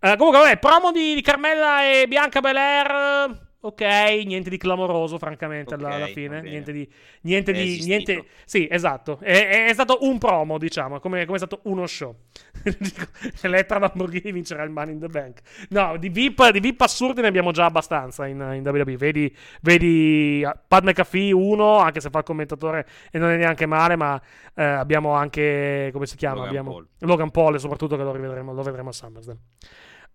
eh, comunque, vabbè, promo di, di Carmella e Bianca Belair. Ok, niente di clamoroso, francamente, alla, Ok, alla fine. Niente di. Niente È di. Niente, sì, esatto. È, è stato un promo, diciamo, come, come è stato uno show. *laughs* Elettra Lamborghini vincerà il Money in the Bank. No, di VIP, di VIP assurdi ne abbiamo già abbastanza in, in WWE. Vedi, vedi uh, Pat McAfee 1, anche se fa il commentatore e non è neanche male, ma eh, abbiamo anche, come si chiama? Logan abbiamo Paul. Logan Paul, soprattutto che lo rivedremo, lo vedremo a SummerSlam.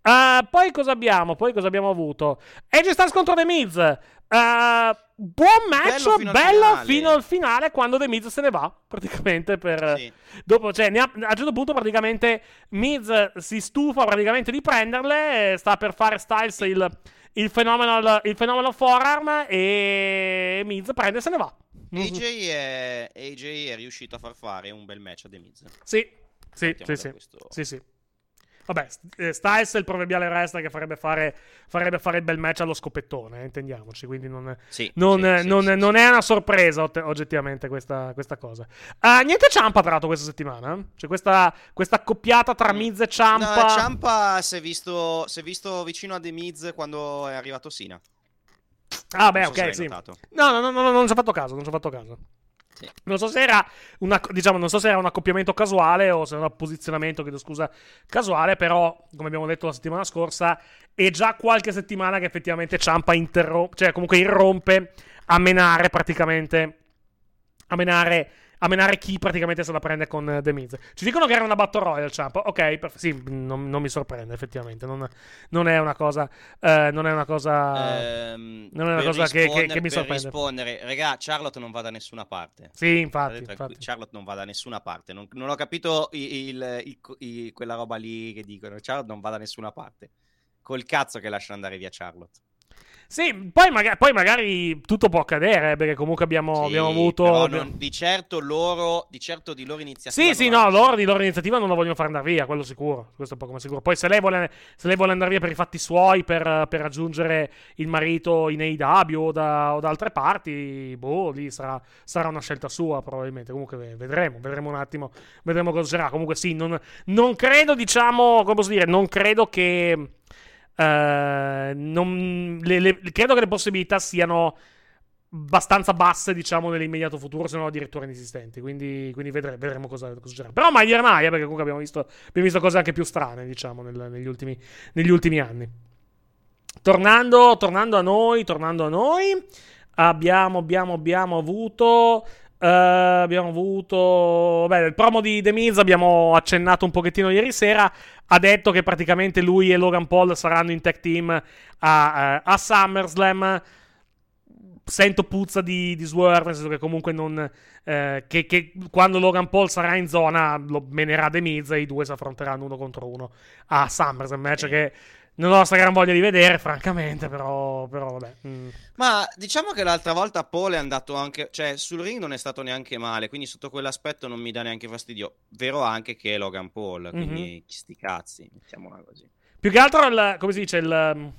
Uh, poi cosa abbiamo? Poi cosa abbiamo avuto? Edge Styles contro The Miz. Uh, buon match, Bello fino al bello finale. fino al finale quando The Miz se ne va. Praticamente per. Sì. Dopo, cioè, ha- a un certo punto, praticamente Miz si stufa praticamente di prenderle. eh, Sta per fare Styles il, il phenomenal, il phenomenal forearm. E Miz prende e se ne va. AJ è, AJ è riuscito a far fare un bel match a The Miz. Sì, sì, sì, sì. Sì, sì. Vabbè, eh, Styles è il proverbiale wrestler che farebbe fare, farebbe fare il bel match allo scoppettone, eh, intendiamoci. Quindi non, Sì, non, sì, non- sì, non sì. è una sorpresa ot- oggettivamente questa, questa cosa. Ah, niente Ciampa tra l'altro questa settimana. C'è questa, questa accoppiata tra Miz e Ciampa. No, Ciampa si è visto, si è visto vicino a The Miz quando è arrivato Sina. ah, beh, Non so ok, sì. notato. No, no, no, no, non ci ho fatto caso, non ci ho fatto caso. Sì. Non so se era una, diciamo, non so se era un accoppiamento casuale o se era un posizionamento, chiedo scusa, casuale, però, come abbiamo detto la settimana scorsa, è già qualche settimana che effettivamente Ciampa interrompe, cioè comunque irrompe a menare praticamente, a menare a menare chi praticamente se la prende con eh, The Miz. Ci dicono che era una Battle Royale, Champ. Ok, perf- sì, non, non mi sorprende effettivamente. Non, non è una cosa. eh, non è una cosa. Ehm, non è una per cosa che- che- che mi per sorprende. rispondere, regà, Charlotte non va da nessuna parte. Sì, infatti, tranquilli, infatti. Charlotte non va da nessuna parte. Non, non ho capito il- il- il- il- quella roba lì che dicono. Charlotte non va da nessuna parte. Col cazzo che lasciano andare via Charlotte. Sì, poi, maga- poi magari tutto può accadere, perché comunque abbiamo, Sì, abbiamo avuto. non- di certo loro, di certo di loro iniziativa. Sì, sì, no, loro di loro iniziativa non la vogliono far andare via, quello sicuro. Questo è poco ma sicuro. Poi se lei vuole, se lei vuole andare via per i fatti suoi, per, per raggiungere il marito in AEW o da, o da altre parti, boh, lì sarà, sarà una scelta sua probabilmente. Comunque ve- vedremo, vedremo un attimo, vedremo cosa sarà. Comunque sì, non, non credo, diciamo, come posso dire, non credo che... eh, non- le- le- credo che le possibilità siano abbastanza basse, diciamo, nell'immediato futuro, se non addirittura inesistenti. Quindi, quindi vedre- vedremo cosa, cosa succederà. Però mai dire mai, eh, perché comunque abbiamo visto, abbiamo visto cose anche più strane, diciamo, nel- negli, ultimi, negli ultimi anni. Tornando, tornando a noi, tornando a noi, abbiamo, abbiamo, abbiamo avuto. Eh, abbiamo avuto. Beh, il promo di The Miz abbiamo accennato un pochettino ieri sera. Ha detto che praticamente lui e Logan Paul saranno in tag team a, eh, a SummerSlam sento puzza di, di Swerve, nel senso che comunque non... eh, che, che quando Logan Paul sarà in zona lo menerà The Miz e i due si affronteranno uno contro uno a SummerSlam, match che non ho sta gran voglia di vedere, francamente, però, però vabbè. mm. Ma diciamo che l'altra volta Paul è andato anche, cioè sul ring non è stato neanche male, quindi sotto quell'aspetto non mi dà neanche fastidio. Vero anche che è Logan Paul, quindi sti cazzi, mettiamola così. Più che altro, il- come si dice, il...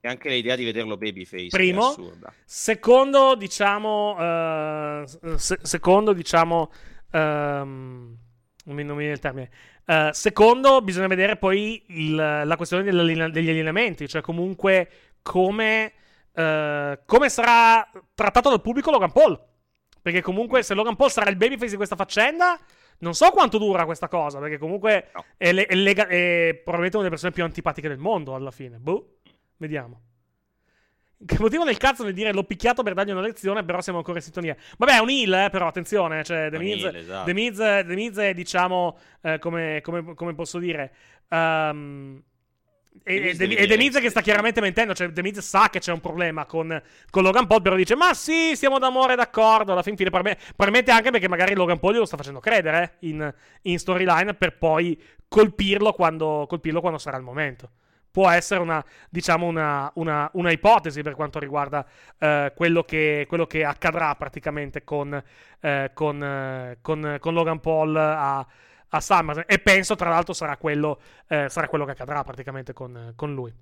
E anche l'idea di vederlo babyface Primo. è assurda. Secondo, diciamo, eh, se- secondo, diciamo, non mi non mi viene il termine. Eh, secondo, bisogna vedere poi il- la questione degli allenamenti, cioè comunque come, eh, come sarà trattato dal pubblico Logan Paul. Perché comunque se Logan Paul sarà il babyface di questa faccenda, non so quanto dura questa cosa, perché comunque No. è, le- è lega- è probabilmente una delle persone più antipatiche del mondo alla fine. Boh, vediamo. Che motivo del cazzo nel dire l'ho picchiato per dargli una lezione, però siamo ancora in sintonia. Vabbè, è un heal, eh, però attenzione, cioè The Miz, heel, esatto. The Miz, The Miz è, diciamo, eh, come, come- come posso dire... ehm, e, e- e dire- Miz che sta chiaramente mentendo, cioè The Miz sa che c'è un problema con, con Logan Paul, però dice, ma sì, siamo d'amore d'accordo, alla fin fine, probabilmente anche perché magari Logan Paul glielo sta facendo credere in, in storyline per poi colpirlo quando, colpirlo quando sarà il momento può essere una, diciamo, una, una- una ipotesi per quanto riguarda eh, quello, che, quello che accadrà praticamente con, eh, con, eh, con- con Logan Paul a, a SummerSlam. E penso, tra l'altro, sarà quello, eh, sarà quello che accadrà praticamente con, lui.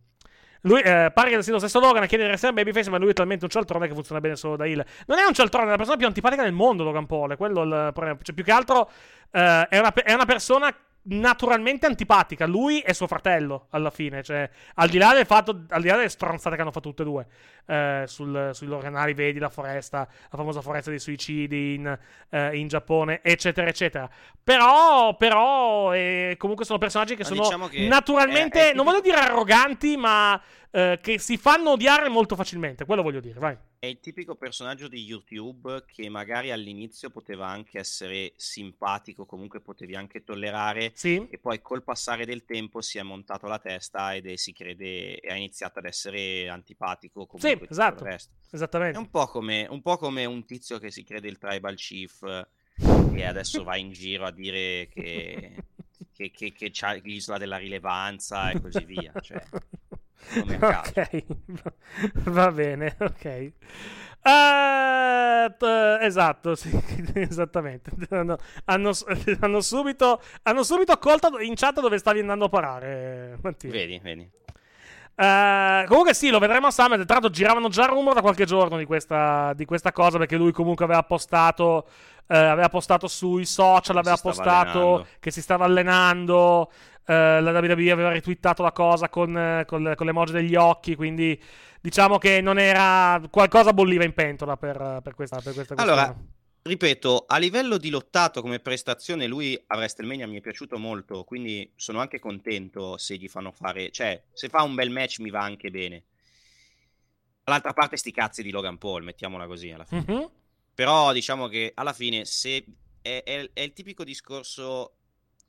Lui eh, pare che sia lo stesso Logan a chiedere di essere babyface, ma lui è talmente un cialtrone che funziona bene solo da heel. Non è un cialtrone, è la persona più antipatica del mondo, Logan Paul. È quello il problema. Cioè, più che altro eh, è, una, è una persona naturalmente antipatica. Lui e suo fratello, alla fine. Cioè, al di là del fatto, al di là delle stronzate che hanno fatto tutte e due eh, sul- sui loro canali, vedi la foresta, la famosa foresta dei suicidi in, eh, in Giappone, eccetera, eccetera. Però, però, eh, comunque sono personaggi che Ma sono diciamo che naturalmente, è- è non voglio dire arroganti, ma eh, che si fanno odiare molto facilmente. Quello voglio dire, vai. È il tipico personaggio di YouTube che magari all'inizio poteva anche essere simpatico, comunque potevi anche tollerare, Sì? e poi col passare del tempo si è montato la testa ed è- si crede ha iniziato ad essere antipatico comunque Sì, esatto. resto. È Esattamente. un po' come un, po' come un tizio che si crede il tribal chief e adesso va in giro a dire che, *laughs* che, che, che c'ha l'isola della rilevanza e così via. Cioè, *laughs* *laughs* caso. ok, *laughs* va bene, ok. Eh, t- esatto, sì, *laughs* esattamente. Hanno, hanno- hanno subito, hanno subito colto in chat dove stavi andando a parare, Mattia. Vedi, vedi. Eh, comunque sì, lo vedremo a Summit. Tra l'altro giravano già rumor da qualche giorno di questa, di questa cosa perché lui comunque aveva postato, eh, aveva postato sui social, aveva postato allenando. che si stava allenando. Eh, la WWE aveva retweetato la cosa con, eh, con, le- con l'emoji degli occhi, quindi diciamo che non era qualcosa bolliva in pentola per, per questa, per questa Allora, questione. ripeto, a livello di lottato come prestazione, lui a WrestleMania mi è piaciuto molto, quindi sono anche contento se gli fanno fare, cioè, se fa un bel match mi va anche bene. Dall'altra parte sti cazzi di Logan Paul, mettiamola così alla fine. Mhm. Però diciamo che alla fine se è, è, è il tipico discorso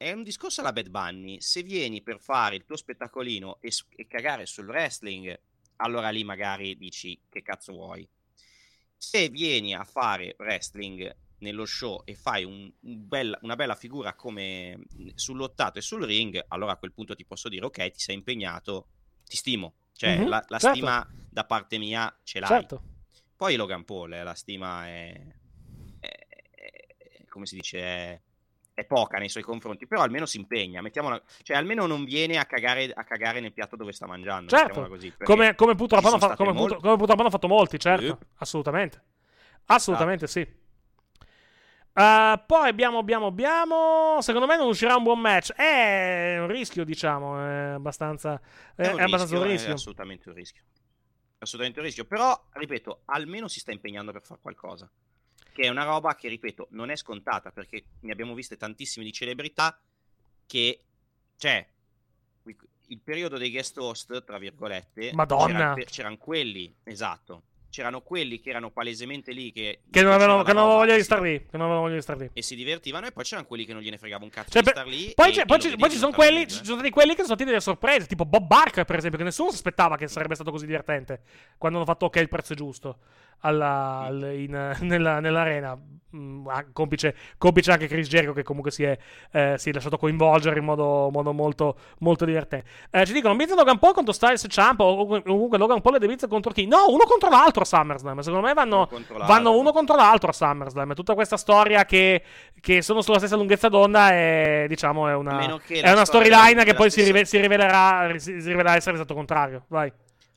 è un discorso alla Bad Bunny. Se vieni per fare il tuo spettacolino e, e, cagare sul wrestling, allora lì magari dici che cazzo vuoi. Se vieni a fare wrestling nello show e fai un, un bel, una bella figura come sull'ottato e sul ring, allora a quel punto ti posso dire ok, ti sei impegnato, ti stimo. Cioè mm-hmm, la, la certo. stima da parte mia ce l'hai. Certo. Poi Logan Paul, eh, la stima è, è, è, come si dice, è, poca nei suoi confronti, però almeno si impegna, mettiamola, cioè almeno non viene a cagare, a cagare nel piatto dove sta mangiando. Certo, così, come, come, purtroppo hanno, fa- come, molti... come purtroppo hanno fatto molti, certo, yep. assolutamente. Assolutamente ah. sì. Uh, poi abbiamo, abbiamo, abbiamo. Secondo me non uscirà un buon match. È un rischio, diciamo. È abbastanza. È, è, un, è abbastanza rischio, un rischio. È assolutamente un rischio. Assolutamente un rischio. Però, ripeto, almeno si sta impegnando per fare qualcosa. Che è una roba che, ripeto, non è scontata. Perché ne abbiamo viste tantissime di celebrità. Che, cioè, il periodo dei guest host, tra virgolette. Madonna. C'erano, c'erano quelli, esatto c'erano quelli che erano palesemente lì che, che non avevano, che non voglia di star lì, che non avevano voglia di star lì e si divertivano e poi c'erano quelli che non gliene fregava un cazzo cioè, di star lì poi, poi, ci, poi ci, sono quelli ci sono stati quelli che sono stati delle sorprese tipo Bob Barker per esempio che nessuno si aspettava che sarebbe stato così divertente quando hanno fatto ok il prezzo è giusto alla, al, in, *laughs* nella, nell'arena. Mm, complice, complice, anche Chris Jericho che comunque si è, eh, si è lasciato coinvolgere in modo, modo molto, molto divertente. Eh, ci dicono Miz Logan Paul contro Styles e Champ o comunque Logan Paul e The Miz contro chi? no uno contro l'altro a SummerSlam. Secondo me vanno uno, vanno uno contro l'altro a SummerSlam. Tutta questa storia che, che sono sulla stessa lunghezza d'onda è diciamo è una, è una storyline che poi si, rive- si, rivelerà, si rivelerà essere esatto contrario. Vai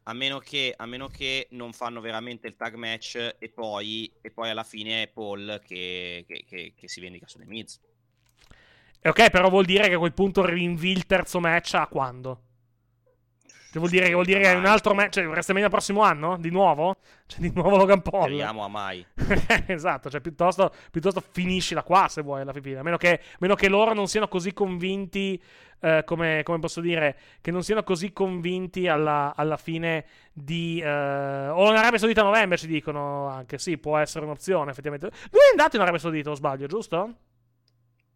a meno, che, a meno che non fanno veramente il tag match e poi, e poi alla fine è Paul che, che, che, si vendica sulle Miz. Ok, però vuol dire che a quel punto rinvi il terzo match a quando? Che vuol dire che, vuol dire che è un altro match. Cioè, WrestleMania prossimo anno? Di nuovo? *laughs* Cioè, di nuovo Logan Paul. Speriamo a mai. *laughs* esatto, cioè, piuttosto, piuttosto finiscila qua se vuoi alla fine. A meno che, meno che loro non siano così convinti. Eh, come, come, posso dire? Che non siano così convinti alla, alla fine di. Eh, o in Arabia Saudita a novembre ci dicono anche. Sì, può essere un'opzione, effettivamente. Lui è andato in Arabia Saudita, o sbaglio, giusto?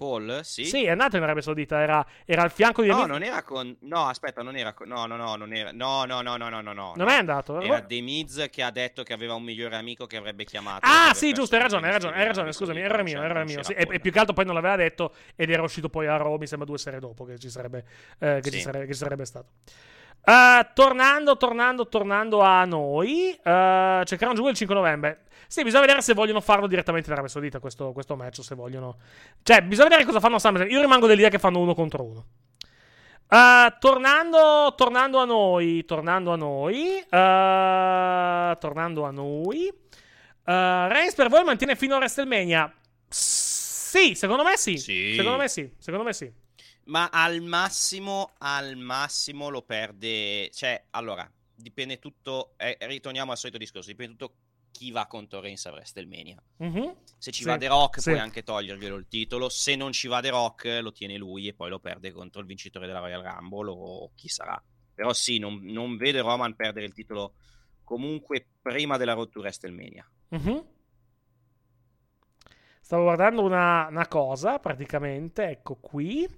Paul, sì. Sì, è andato in Arabia Saudita, era, era al fianco di No, non era con No, aspetta, non era con No, no, no, non era No, no, no, no, no, no, no. Non è andato? Era The Miz che ha detto che aveva un migliore amico che avrebbe chiamato. Ah, sì, giusto, hai ragione, hai ragione, hai ragione, scusami, era mio, era mio. Sì, e, e, più che altro poi non l'aveva detto ed era uscito poi a Roma, mi sembra due sere dopo che ci sarebbe eh, che, sì. ci sarebbe, che ci sarebbe stato. Uh, tornando, tornando, tornando a noi, uh, c'è Crown Jewel il 5 novembre. Sì, bisogna vedere se vogliono farlo direttamente in Arabia Saudita questo, questo match, se vogliono... Cioè, bisogna vedere cosa fanno a SummerSlam. Io rimango dell'idea che fanno uno contro uno. Uh, tornando, tornando a noi, tornando a noi, uh, tornando a noi, uh, Reigns per voi mantiene fino a WrestleMania? Sì, secondo me sì. sì. Secondo me sì, secondo me sì. Ma al massimo, al massimo lo perde. Cioè, allora, dipende tutto. Eh, ritorniamo al solito discorso: dipende tutto chi va contro Reigns a WrestleMania. Mm-hmm. Se ci sì, va The Rock, sì. puoi anche toglierglielo il titolo. Se non ci va The Rock, lo tiene lui e poi lo perde contro il vincitore della Royal Rumble o chi sarà. Però sì, non, non vede Roman perdere il titolo comunque prima della to WrestleMania. Mm-hmm. Stavo guardando una, una cosa, praticamente, ecco qui.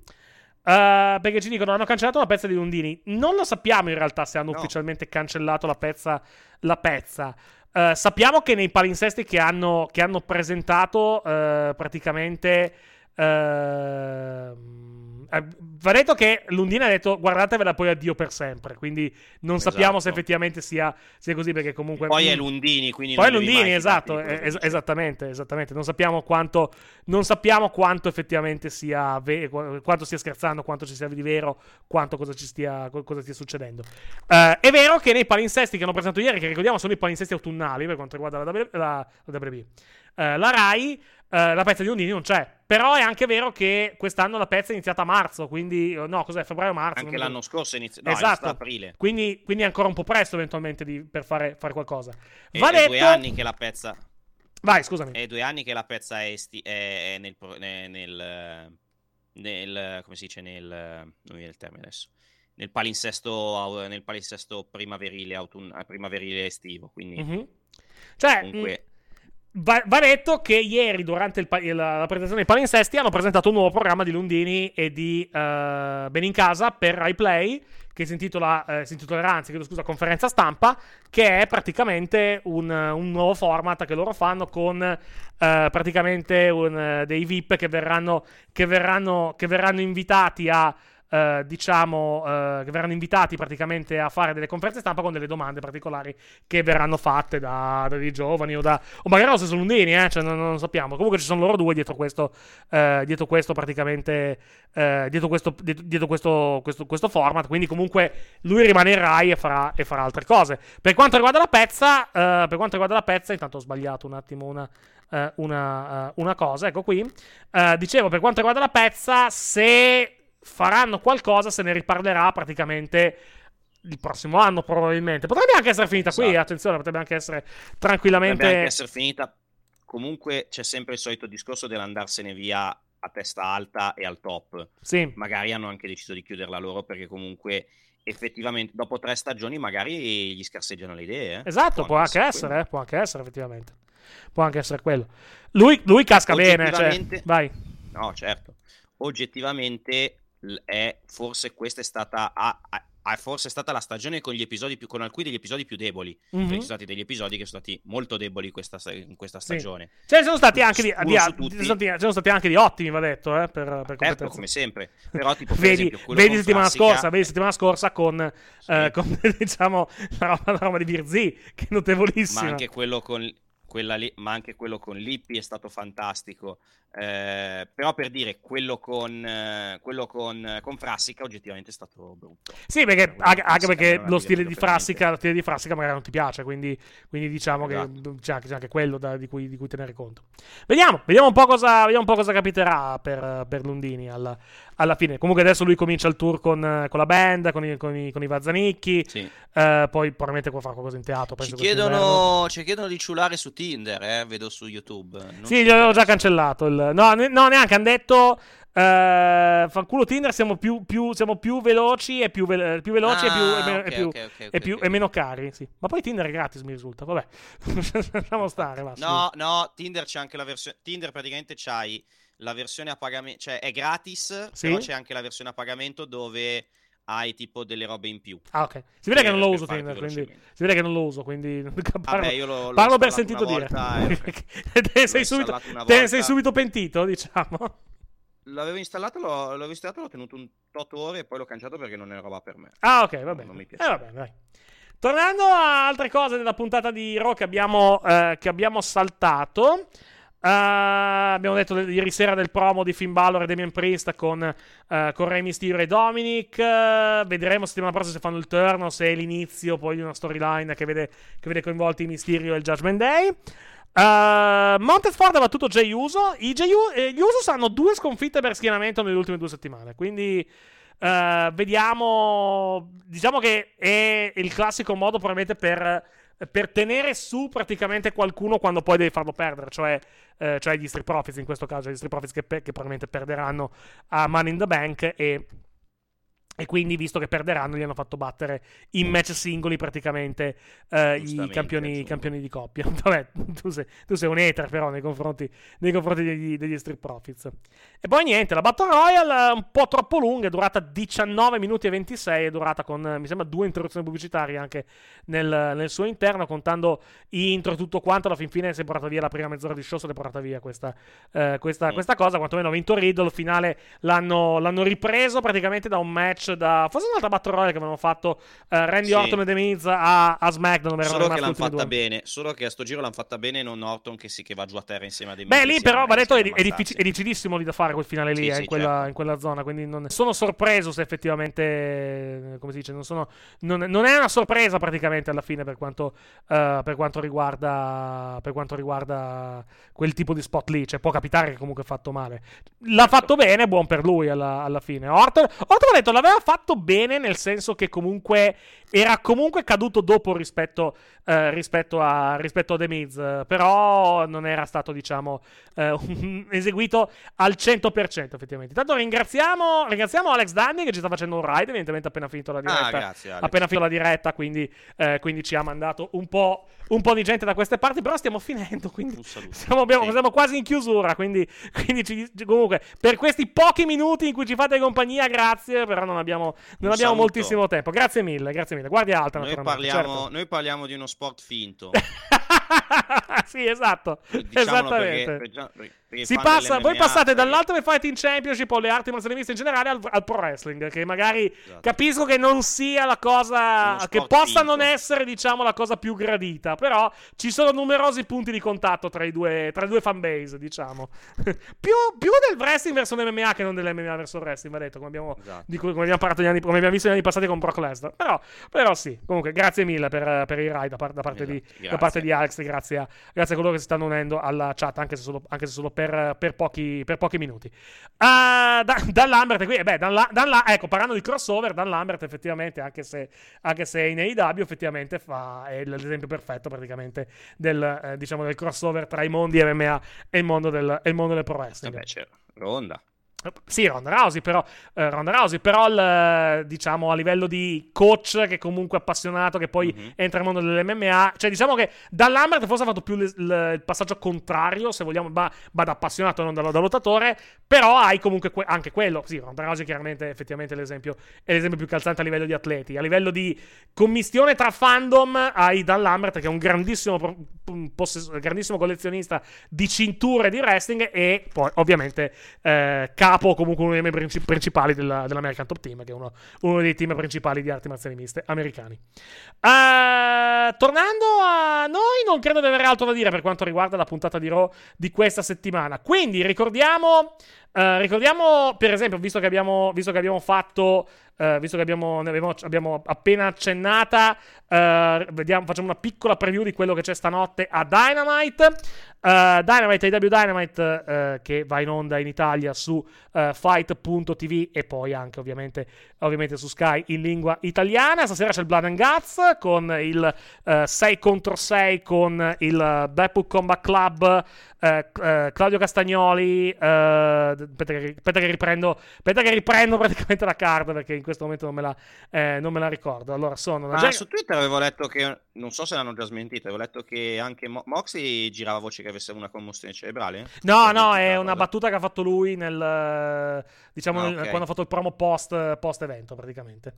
Uh, perché ci dicono hanno cancellato una pezza di Lundini. Non lo sappiamo in realtà se hanno no. ufficialmente cancellato la pezza. La pezza. Uh, sappiamo che nei palinsesti che hanno, che hanno presentato, uh, praticamente. Uh, eh, va detto che Lundina ha detto guardatevela poi addio per sempre, quindi non esatto. sappiamo se effettivamente sia, sia, così perché comunque... Poi è Lundini, quindi... Poi è Lundini, esatto, es- esattamente, esattamente. Non sappiamo quanto, non sappiamo quanto effettivamente sia, ve- quanto stia scherzando, quanto ci sia di vero, quanto cosa ci stia, cosa stia succedendo. Uh, è vero che nei palinsesti che hanno presentato ieri, che ricordiamo sono i palinsesti autunnali per quanto riguarda la, w- la, la WB, uh, la RAI Uh, la pezza di Lundini non c'è. Però è anche vero che quest'anno la pezza è iniziata a marzo, quindi no, cos'è? Febbraio-marzo. Anche l'anno scorso è iniziato. No, esatto. aprile. Quindi, quindi, è ancora un po' presto eventualmente di, per fare, fare qualcosa. E, Va è detto... due anni che la pezza. Vai, scusami. È due anni che la pezza è, sti... è nel, nel, nel, come si dice nel non mi viene il termine adesso nel palinsesto nel palinsesto primaverile autunn... primaverile estivo quindi mm-hmm. cioè comunque... Va, va, detto che ieri, durante il, la, la, presentazione di Palinsesti, hanno presentato un nuovo programma di Lundini e di uh, Ben in Casa per iPlay, che si, intitola, eh, si intitolerà, anzi, chiedo scusa, conferenza stampa, che è praticamente un, un nuovo format che loro fanno con uh, praticamente un, dei VIP che verranno, che verranno, che verranno invitati a eh, diciamo, eh, che verranno invitati praticamente a fare delle conferenze stampa con delle domande particolari che verranno fatte da, da dei giovani o da, o magari lo stesso Lundini, eh, cioè non, non, sappiamo. Comunque ci sono loro due dietro questo, eh, dietro questo praticamente, eh, dietro, questo, dietro questo, questo, questo, format, quindi comunque lui rimane in Rai e farà, e farà altre cose. Per quanto riguarda la pezza, per quanto riguarda la pezza, intanto ho sbagliato un attimo una, una, una, cosa, ecco qui. Uh, dicevo, per quanto riguarda la pezza, se faranno qualcosa, se ne riparlerà praticamente il prossimo anno probabilmente. Potrebbe anche essere finita esatto. qui, attenzione, potrebbe anche essere tranquillamente... Potrebbe anche essere finita. Comunque c'è sempre il solito discorso dell'andarsene via a testa alta e al top. Sì. Magari hanno anche deciso di chiuderla loro perché comunque effettivamente dopo tre stagioni magari gli scarseggiano le idee. Eh? Esatto, può, può anche, essere, eh? può anche essere effettivamente. Può anche essere quello. Lui, lui casca bene, cioè... vai. No, certo. Oggettivamente è forse questa è stata a, a, a, forse è stata la stagione con gli episodi più, con alcuni degli episodi più deboli. Mm-hmm. Ci sono stati degli episodi che sono stati molto deboli questa, in questa stagione. Sì. Ce ne sono stati anche di, di, di, sono stati anche di ottimi, va detto, eh, per, per certo, come sempre. Però, tipo, vedi, esempio, vedi settimana Frassica... scorsa, vedi settimana scorsa con, sì. eh, con *laughs* diciamo, la roba, la roba di Birzì, che è notevolissima. Ma anche quello con quella lì, ma anche quello con Lippi è stato fantastico. Eh, però per dire, quello con, eh, quello con, con Frassica oggettivamente è stato brutto. Sì, perché, anche, anche perché lo stile di, Frassica, lo stile di Frassica magari non ti piace, quindi, quindi diciamo esatto. che c'è anche, c'è anche quello da, di, cui, di, cui, tenere conto. Vediamo, vediamo un po' cosa, vediamo un po cosa capiterà per, per Lundini alla, alla, fine. Comunque adesso lui comincia il tour con, con la band, con i, con i, con i Vazzanicchi, sì. eh, poi probabilmente farà qualcosa in teatro. Ci chiedono, ci chiedono, di ciulare su Tinder, eh, vedo su YouTube. Non sì, gliel'ho già cancellato. Il, no, no, neanche hanno detto. Uh, fanculo Tinder siamo più, più, siamo più veloci e più, ve- più veloci ah, e, più, e, meno, okay, e, più, okay, okay, e, più, e meno cari sì. ma poi Tinder è gratis mi risulta vabbè *laughs* lasciamo stare va, no no Tinder c'è anche la versione Tinder praticamente c'hai la versione a pagamento cioè è gratis sì? però c'è anche la versione a pagamento dove hai tipo delle robe in più. Ah, ok. Si vede che non lo uso Tinder, quindi si vede che non lo uso, quindi parlo, Vabbè, io lo, l'ho parlo per sentito dire. *laughs* te ne sei, subito, te sei subito pentito, *laughs* diciamo. L'avevo installato, l'ho, l'ho installato, l'ho tenuto un tot ore e poi l'ho cancellato perché non è roba per me. Ah, ok, va bene. Non mi piace. Eh, va bene, dai. Tornando a altre cose della puntata di Raw che abbiamo, eh, che abbiamo saltato. Uh, abbiamo detto ieri sera del promo di Finn Balor e Damian Priest con, uh, con Rey Mysterio e Dominic. Uh, vedremo settimana prossima se fanno il turn o se è l'inizio poi di una storyline che vede, che vede coinvolti Mysterio e il Judgment Day. Uh, Montez Ford ha battuto Jay Uso. I Jay U- eh, gli Usos hanno due sconfitte per schienamento nelle ultime due settimane. Quindi uh, vediamo. Diciamo che è il classico modo probabilmente per per tenere su praticamente qualcuno quando poi devi farlo perdere, cioè, eh, cioè gli Street Profits in questo caso, gli Street Profits che, che probabilmente perderanno a Money in the Bank e e quindi, visto che perderanno, gli hanno fatto battere in match singoli praticamente eh, i campioni, campioni, di coppia. *laughs* Vabbè, tu sei, tu sei un hater però nei confronti, nei confronti degli, degli, Street Profits. E poi niente, la Battle Royale un po' troppo lunga, è durata 19 minuti e 26, è durata con, mi sembra, due interruzioni pubblicitarie anche nel, nel suo interno, contando intro e tutto quanto. Alla fin fine si è portata via la prima mezz'ora di show, si è portata via questa, eh, questa, mm. questa cosa. Quantomeno ha vinto Riddle, il finale l'hanno, l'hanno ripreso praticamente da un match match da. Forse un'altra Battle Royale che avevano fatto uh, Randy sì. Orton e The Miz a, a SmackDown. Solo che l'hanno fatta due. bene. Solo che a sto giro l'hanno fatta bene. Non Orton che sì, che va giù a terra insieme a The Miz. Beh, lì però va detto è, è, diffic- è, difficilissimo lì da fare quel finale lì sì, eh, in, quella, certo. in, quella, zona. Quindi non... sono sorpreso se effettivamente. Come si dice? Non, sono, non, non è una sorpresa praticamente alla fine per quanto, uh, per quanto riguarda. Per quanto riguarda quel tipo di spot lì. Cioè, può capitare che comunque ha fatto male. L'ha fatto bene, buon per lui alla, alla fine. Orton, Orton ha detto, l'aveva aveva fatto bene nel senso che comunque era comunque caduto dopo rispetto, eh, rispetto, a, rispetto a The Miz, però non era stato, diciamo, eh, *laughs* eseguito al 100% effettivamente. Intanto ringraziamo, ringraziamo Alex Danny che ci sta facendo un ride, evidentemente appena finito la Ah, diretta. grazie, Alex. appena finito la diretta, quindi, eh, quindi ci ha mandato un po', un po' di gente da queste parti, però stiamo finendo, quindi siamo, abbiamo- Sì. siamo quasi in chiusura, quindi, quindi ci- comunque per questi pochi minuti in cui ci fate compagnia, grazie, però non abbiamo, non abbiamo moltissimo tempo. Grazie mille, grazie mille. Guardia alta, Noi parliamo, certo. noi parliamo di uno sport finto. *laughs* sì, esatto. Diciamolo Esattamente. perché- perché Si passa, voi passate sai- dall'Ultimate Fighting Championship o le arti marziali miste in generale al, al pro wrestling, che magari Esatto. capisco che non sia la cosa che possa finto. non essere, diciamo, la cosa più gradita, però ci sono numerosi punti di contatto tra i due, tra i due fanbase, diciamo. *laughs* più, più del wrestling verso l'MMA che non dell'MMA verso il wrestling, va detto, come abbiamo, Esatto. di cui- come abbiamo parlato negli anni, come abbiamo visto negli anni passati con Brock Lesnar. Però, però sì, comunque grazie mille per, per il ride da, par- da parte di, Esatto, da grazie. parte di Alex, grazie a, grazie a coloro che si stanno unendo alla chat, anche se solo, anche se solo per, per pochi, per pochi minuti. Da- Dan Lambert, qui, eh, beh, Dan La- Dan ecco, parlando di crossover, Dan Lambert effettivamente, anche se, anche se in AEW, effettivamente fa, è l'esempio perfetto praticamente del, eh, diciamo, del crossover tra i mondi MMA e il mondo del, il mondo del pro wrestling. Vabbè, c'è Ronda. Sì, Ronda Rousey, però, eh, Ronda Rousey, però il, diciamo a livello di coach che comunque è appassionato, che poi Mhm. entra nel mondo dell'MMA, cioè diciamo che da Lambert forse ha fatto più le- il, il passaggio contrario, se vogliamo, va, va da appassionato non da, da lottatore, però hai comunque que- anche quello. Sì, Ronda Rousey chiaramente effettivamente è l'esempio, è l'esempio più calzante a livello di atleti, a livello di commistione tra fandom hai Dan Lambert che è un grandissimo, possess- grandissimo collezionista di cinture di wrestling e poi ovviamente eh, capo o comunque uno dei membri princi- principali della- dell'American Top Team che è uno, uno dei team principali di arti marziali miste americani. Eh, tornando a noi non credo di avere altro da dire per quanto riguarda la puntata di Raw di questa settimana. Quindi ricordiamo eh, ricordiamo per esempio visto che abbiamo, visto che abbiamo fatto eh, visto che abbiamo, abbiamo, abbiamo appena accennata, eh, vediamo, facciamo una piccola preview di quello che c'è stanotte a Dynamite. Dynamite, AW Dynamite, che va in onda in Italia su fight.tv e poi anche ovviamente, ovviamente su Sky in lingua italiana. Stasera c'è il Blood and Guts con il eh, 6 contro 6 con il Blackpool Combat Club. Eh, eh, Claudio Castagnoli, eh, aspetta, che, aspetta che riprendo, aspetta che riprendo *laughs* praticamente la card perché in questo momento non me la, eh, non me la ricordo. Allora, sono Ma Jack- su Twitter avevo letto che, non so se l'hanno già smentito, avevo letto che anche Mo- Moxley girava voce che avesse una commozione cerebrale. No, Ho no, sentito è una battuta che ha fatto lui nel eh, diciamo Ah, nel- ok. quando ha fatto il promo post, post evento praticamente.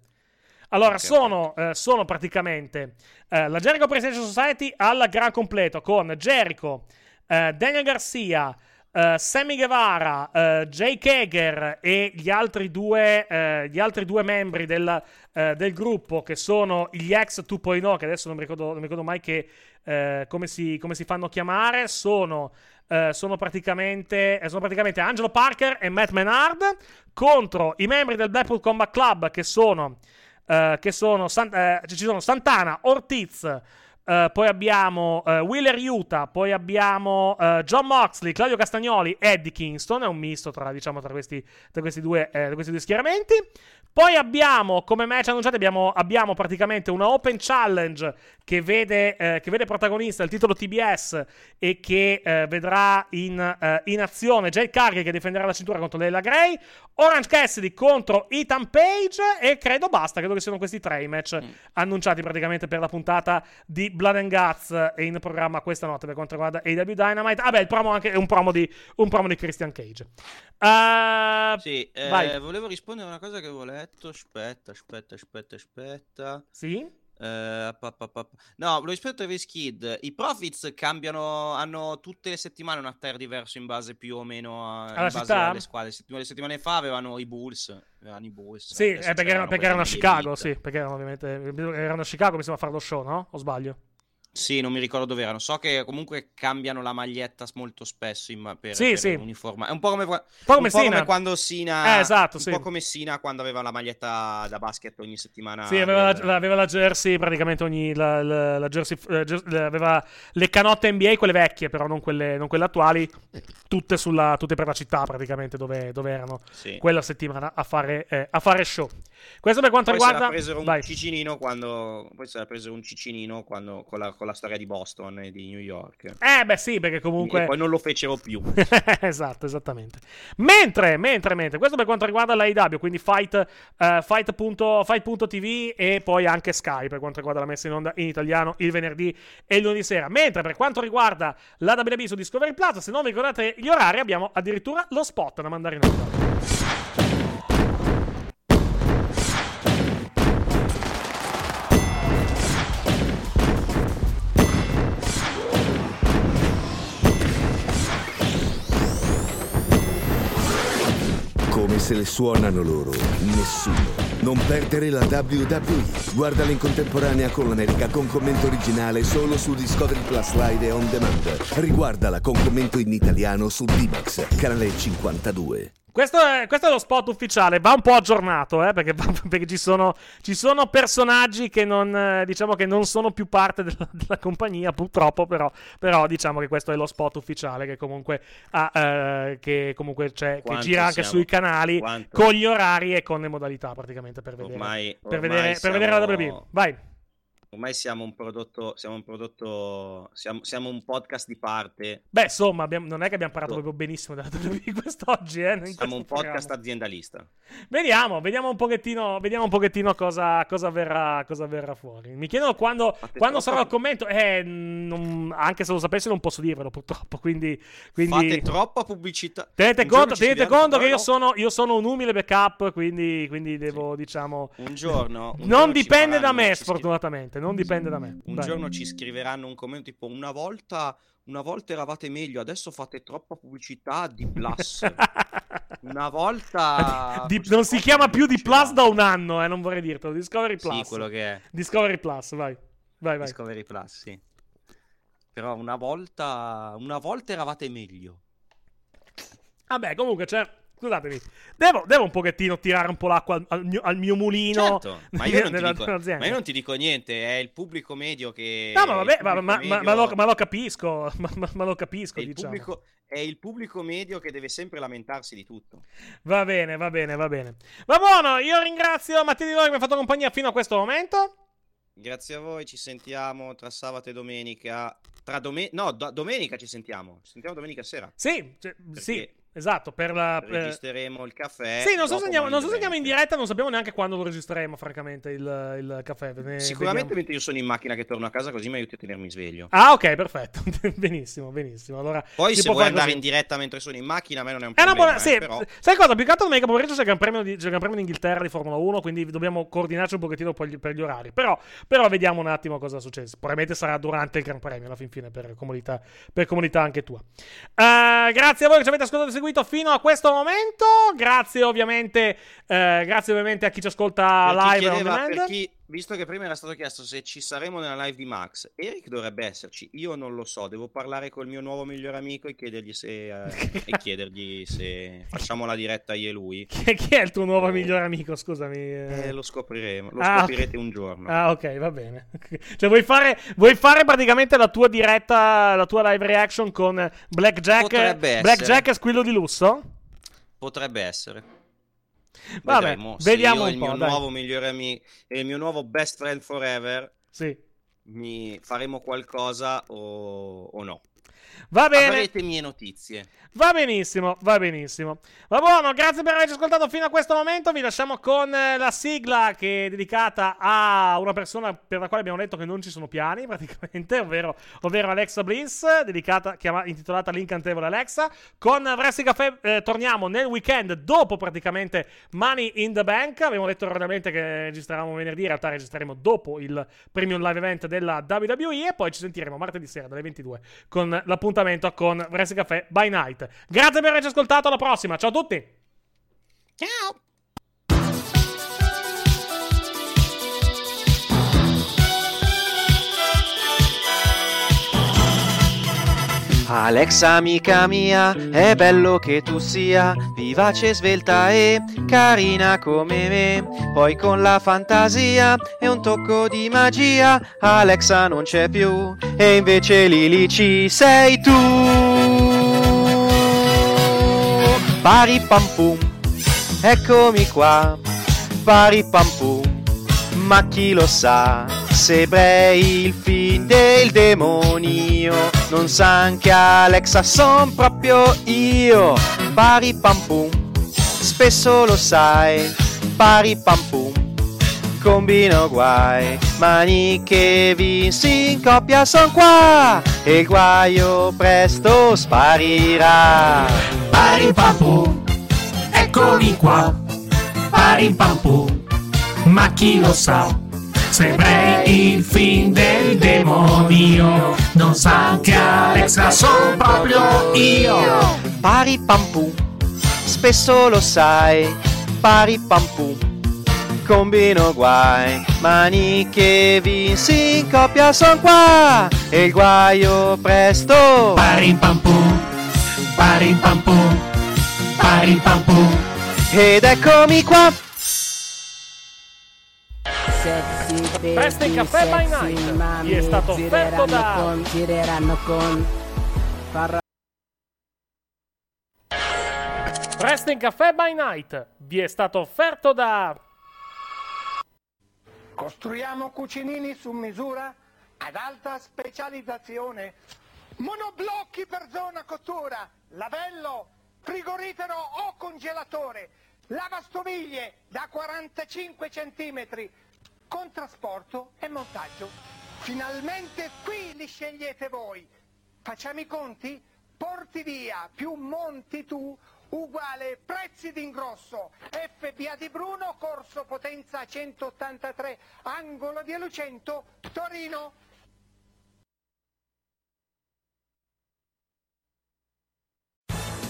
Allora, Ok, sono, eh, sono praticamente eh, la Jericho Presidential Society al gran completo con Jericho, Daniel Garcia, eh, Sammy Guevara, eh, Jake Hager e gli altri due, eh, gli altri due membri del, eh, del gruppo che sono gli ex 2.0, che adesso non mi ricordo, non mi ricordo mai che, eh, come, si, come si fanno chiamare, sono, eh, sono, praticamente, eh, sono praticamente Angelo Parker e Matt Menard contro i membri del Blackpool Combat Club che sono, eh, che sono San- eh, ci sono Santana, Ortiz, eh, poi abbiamo eh, Wheeler Utah, poi abbiamo eh, John Moxley, Claudio Castagnoli, Eddie Kingston. È un misto tra, diciamo, tra, questi, tra, questi due, eh, questi due schieramenti. Poi abbiamo, come match annunciati, abbiamo, abbiamo praticamente una Open Challenge che vede, eh, che vede protagonista il titolo TBS e che eh, vedrà in, eh, in azione Jay Cargill che difenderà la cintura contro Leila Gray, Orange Cassidy contro Ethan Page e credo basta, credo che siano questi tre i match annunciati praticamente per la puntata di Blood and Guts in programma questa notte per quanto riguarda AW Dynamite. Ah beh, il promo anche, è un promo di, un promo di Christian Cage. Uh, Sì, eh, volevo rispondere a una cosa che avevo letto. Aspetta, aspetta, aspetta, aspetta. Sì? Eh, pa, pa, pa. No, volevo rispondere a Travis Kid. I Profits cambiano, hanno tutte le settimane un attire diverso in base più o meno a, in Alla base città? alle squadre. Settimane, settimane fa avevano i Bulls. Avevano i Bulls. Sì, eh, perché, erano, perché erano a Chicago, sì, perché erano ovviamente erano a Chicago, mi sembra fare lo show, no? O sbaglio? Sì, non mi ricordo dove erano. So che comunque cambiano la maglietta molto spesso in, per, sì, per sì. uniforma. È un po' come, un po come, un po come quando Sina. Eh, esatto, un sì. po' come Sina quando aveva la maglietta da basket ogni settimana. Sì, aveva, del... la, aveva la, jersey praticamente ogni. La, la, la jersey, eh, aveva le canotte NBA, quelle vecchie, però non quelle, non quelle attuali. Tutte, sulla, tutte, per la città praticamente dove, dove erano quella settimana a fare, eh, a fare show. Questo per quanto poi riguarda. Se la presero un Vai. cicinino quando. Poi se la presero un cicinino quando, con, la, con la storia di Boston e di New York. Eh, beh, sì, perché comunque. E poi non lo fecero più. *laughs* esatto, esattamente. Mentre, mentre, mentre. Questo per quanto riguarda l'AEW, quindi Fight, uh, fight.tv fight e poi anche Sky per quanto riguarda la messa in onda in italiano il venerdì e il lunedì sera. Mentre per quanto riguarda la WB su Discovery Plus, se non vi ricordate gli orari, abbiamo addirittura lo spot da mandare in onda. Se le suonano loro. Nessuno. Non perdere la WWE. Guardala in contemporanea con l'America con commento originale solo su Discovery Plus Live e On Demand. Riguardala con commento in italiano su D-Max, canale 52. Questo è, questo è, lo spot ufficiale, va un po' aggiornato, eh, perché, *laughs* perché ci, sono, ci, sono, personaggi che non, diciamo che non sono più parte della, *laughs* della compagnia, purtroppo, però, però, diciamo che questo è lo spot ufficiale che comunque, ha, eh, che comunque c'è, che gira anche siamo? sui canali Quanto? con gli orari e con le modalità praticamente per vedere, ormai, per ormai vedere, siamo... per vedere la WB. Vai. Ormai siamo un prodotto, siamo un prodotto, siamo, siamo un podcast di parte. Beh, insomma, abbiamo, non è che abbiamo parlato proprio benissimo della WWE quest'oggi, eh, Siamo un podcast aziendalista. Vediamo, vediamo un pochettino, vediamo un pochettino cosa, cosa, verrà, cosa verrà fuori. Mi chiedono quando, quando sarà il commento. Eh, non, anche se lo sapessi non posso dirvelo purtroppo, quindi... quindi... Fate troppa pubblicità. Tenete conto, tenete conto che io sono, io sono, un umile backup, quindi, quindi devo, sì. diciamo... Un giorno... Un non giorno dipende da me, sfortunatamente non dipende da me. Un Dai. giorno ci scriveranno un commento tipo una volta, una volta eravate meglio, adesso fate troppa pubblicità di Plus. *laughs* una volta... *laughs* Di, non si chiama più di Plus da un anno, eh, non vorrei dirtelo. Discovery Plus. Sì, quello che è. Discovery Plus, vai. Vai, vai. Discovery Plus, sì. Però una volta, una volta eravate meglio. Vabbè, comunque c'è... Scusatemi, devo, devo, un pochettino tirare un po' l'acqua al, al, mio, al mio, mulino. Certo, ma, io *laughs* nella, dico, ma, io non ti dico, niente, è il pubblico medio che. No, ma vabbè, ma, ma, medio... ma, lo, ma, lo, capisco. *laughs* Ma, lo capisco. È il, diciamo. pubblico, è il pubblico medio che deve sempre lamentarsi di tutto. Va bene, va bene, va bene. Va buono, io ringrazio Mattia Di Loro che mi ha fatto compagnia fino a questo momento. Grazie a voi, ci sentiamo tra sabato e domenica. Tra dome- no, do- domenica ci sentiamo. Ci sentiamo domenica sera. Sì, cioè, sì. Esatto, per la. Registreremo il caffè. Sì, non so, se andiamo, non so se andiamo in diretta, non sappiamo neanche quando lo registreremo, francamente, il, il caffè. Ne Sicuramente vediamo. mentre io sono in macchina che torno a casa, così mi aiuti a tenermi sveglio. Ah, ok, perfetto. *laughs* benissimo, benissimo. Allora, Poi, se vuoi andare così. in diretta mentre sono in macchina, a me non è un è problema. Buona, sì, eh, però... Sai cosa? Più che altro domenica pomeriggio c'è il Gran Premio, di, c'è il Gran Premio d'Inghilterra di Formula 1, quindi dobbiamo coordinarci un pochettino per gli, per gli orari. Però, però, vediamo un attimo cosa succede. Probabilmente sarà durante il Gran Premio, alla fin fine, per comunità, per comunità anche tua. Uh, grazie a voi che ci avete ascoltato e seguito fino a questo momento. Grazie ovviamente, eh, grazie ovviamente a chi ci ascolta per chi live chiedeva, chi, visto che prima era stato chiesto se ci saremo nella live di Max, Eric dovrebbe esserci. Io non lo so, devo parlare col mio nuovo migliore amico e chiedergli se, eh, e *laughs* chiedergli se facciamo la diretta io e lui. Chi, è il tuo nuovo oh. migliore amico? Scusami. Eh, lo scopriremo, lo ah, scoprirete okay. un giorno. Ah, ok, va bene. *laughs* Cioè, vuoi fare, vuoi fare praticamente la tua diretta, la tua live reaction con Blackjack, Blackjack e Squillo di Lusso? Potrebbe essere. Vabbè, Vedremo. vediamo il po'. mio dai. nuovo migliore amico e il mio nuovo best friend forever. Sì. Mi faremo qualcosa o, o no. Va bene. Avrete mie notizie. Va benissimo, va benissimo. Va buono, grazie per averci ascoltato fino a questo momento. Vi lasciamo con eh, la sigla che è dedicata a una persona per la quale abbiamo detto che non ci sono piani, *laughs* praticamente, ovvero, ovvero Alexa Bliss, dedicata, chiama, intitolata L'incantevole Alexa. Con Wrestling Caffè eh, torniamo nel weekend dopo praticamente Money in the Bank. Abbiamo detto erroneamente che registreremo venerdì, in realtà registreremo dopo il premium live event della WWE e poi ci sentiremo martedì sera dalle 22 con l'appuntamento con Wrestling Caffè by Night. Grazie per averci ascoltato, alla prossima, ciao a tutti! Ciao! Alexa amica mia, è bello che tu sia vivace, svelta e carina come me. Poi con la fantasia e un tocco di magia, Alexa non c'è più e invece Lili ci sei tu. Pari pam pum, eccomi qua, pari pam pum, ma chi lo sa? Se Bray il film del demonio non sa anche Alexa son proprio io. Pari pam pum spesso lo sai. Pari pam pum combino guai. Mani che vinsi in coppia son qua. E il guaio presto sparirà. Pari pam pum eccomi qua. Pari pam pum ma chi lo sa Sembrai il film del demonio. Non sa anche Alexa, sono proprio io. Pari pam pum, spesso lo sai Pari pam pum, combino guai Mani che vinsi in coppia son qua. E il guaio presto. Pari pam pum, pari pam pum Pari pam pum. Ed eccomi qua Festa in caffè by night. Vi è stato offerto da con, gireranno con. Farra... Wrestling Caffè by Night. Vi è stato offerto da Costruiamo cucinini su misura ad alta specializzazione. Monoblocchi per zona cottura, lavello, frigorifero o congelatore, lavastoviglie da 45 cm, con trasporto e montaggio. Finalmente qui li scegliete voi. Facciamo i conti? Porti via più monti tu uguale prezzi d'ingrosso. FBA di Bruno, corso potenza 183, angolo di Lucento, Torino.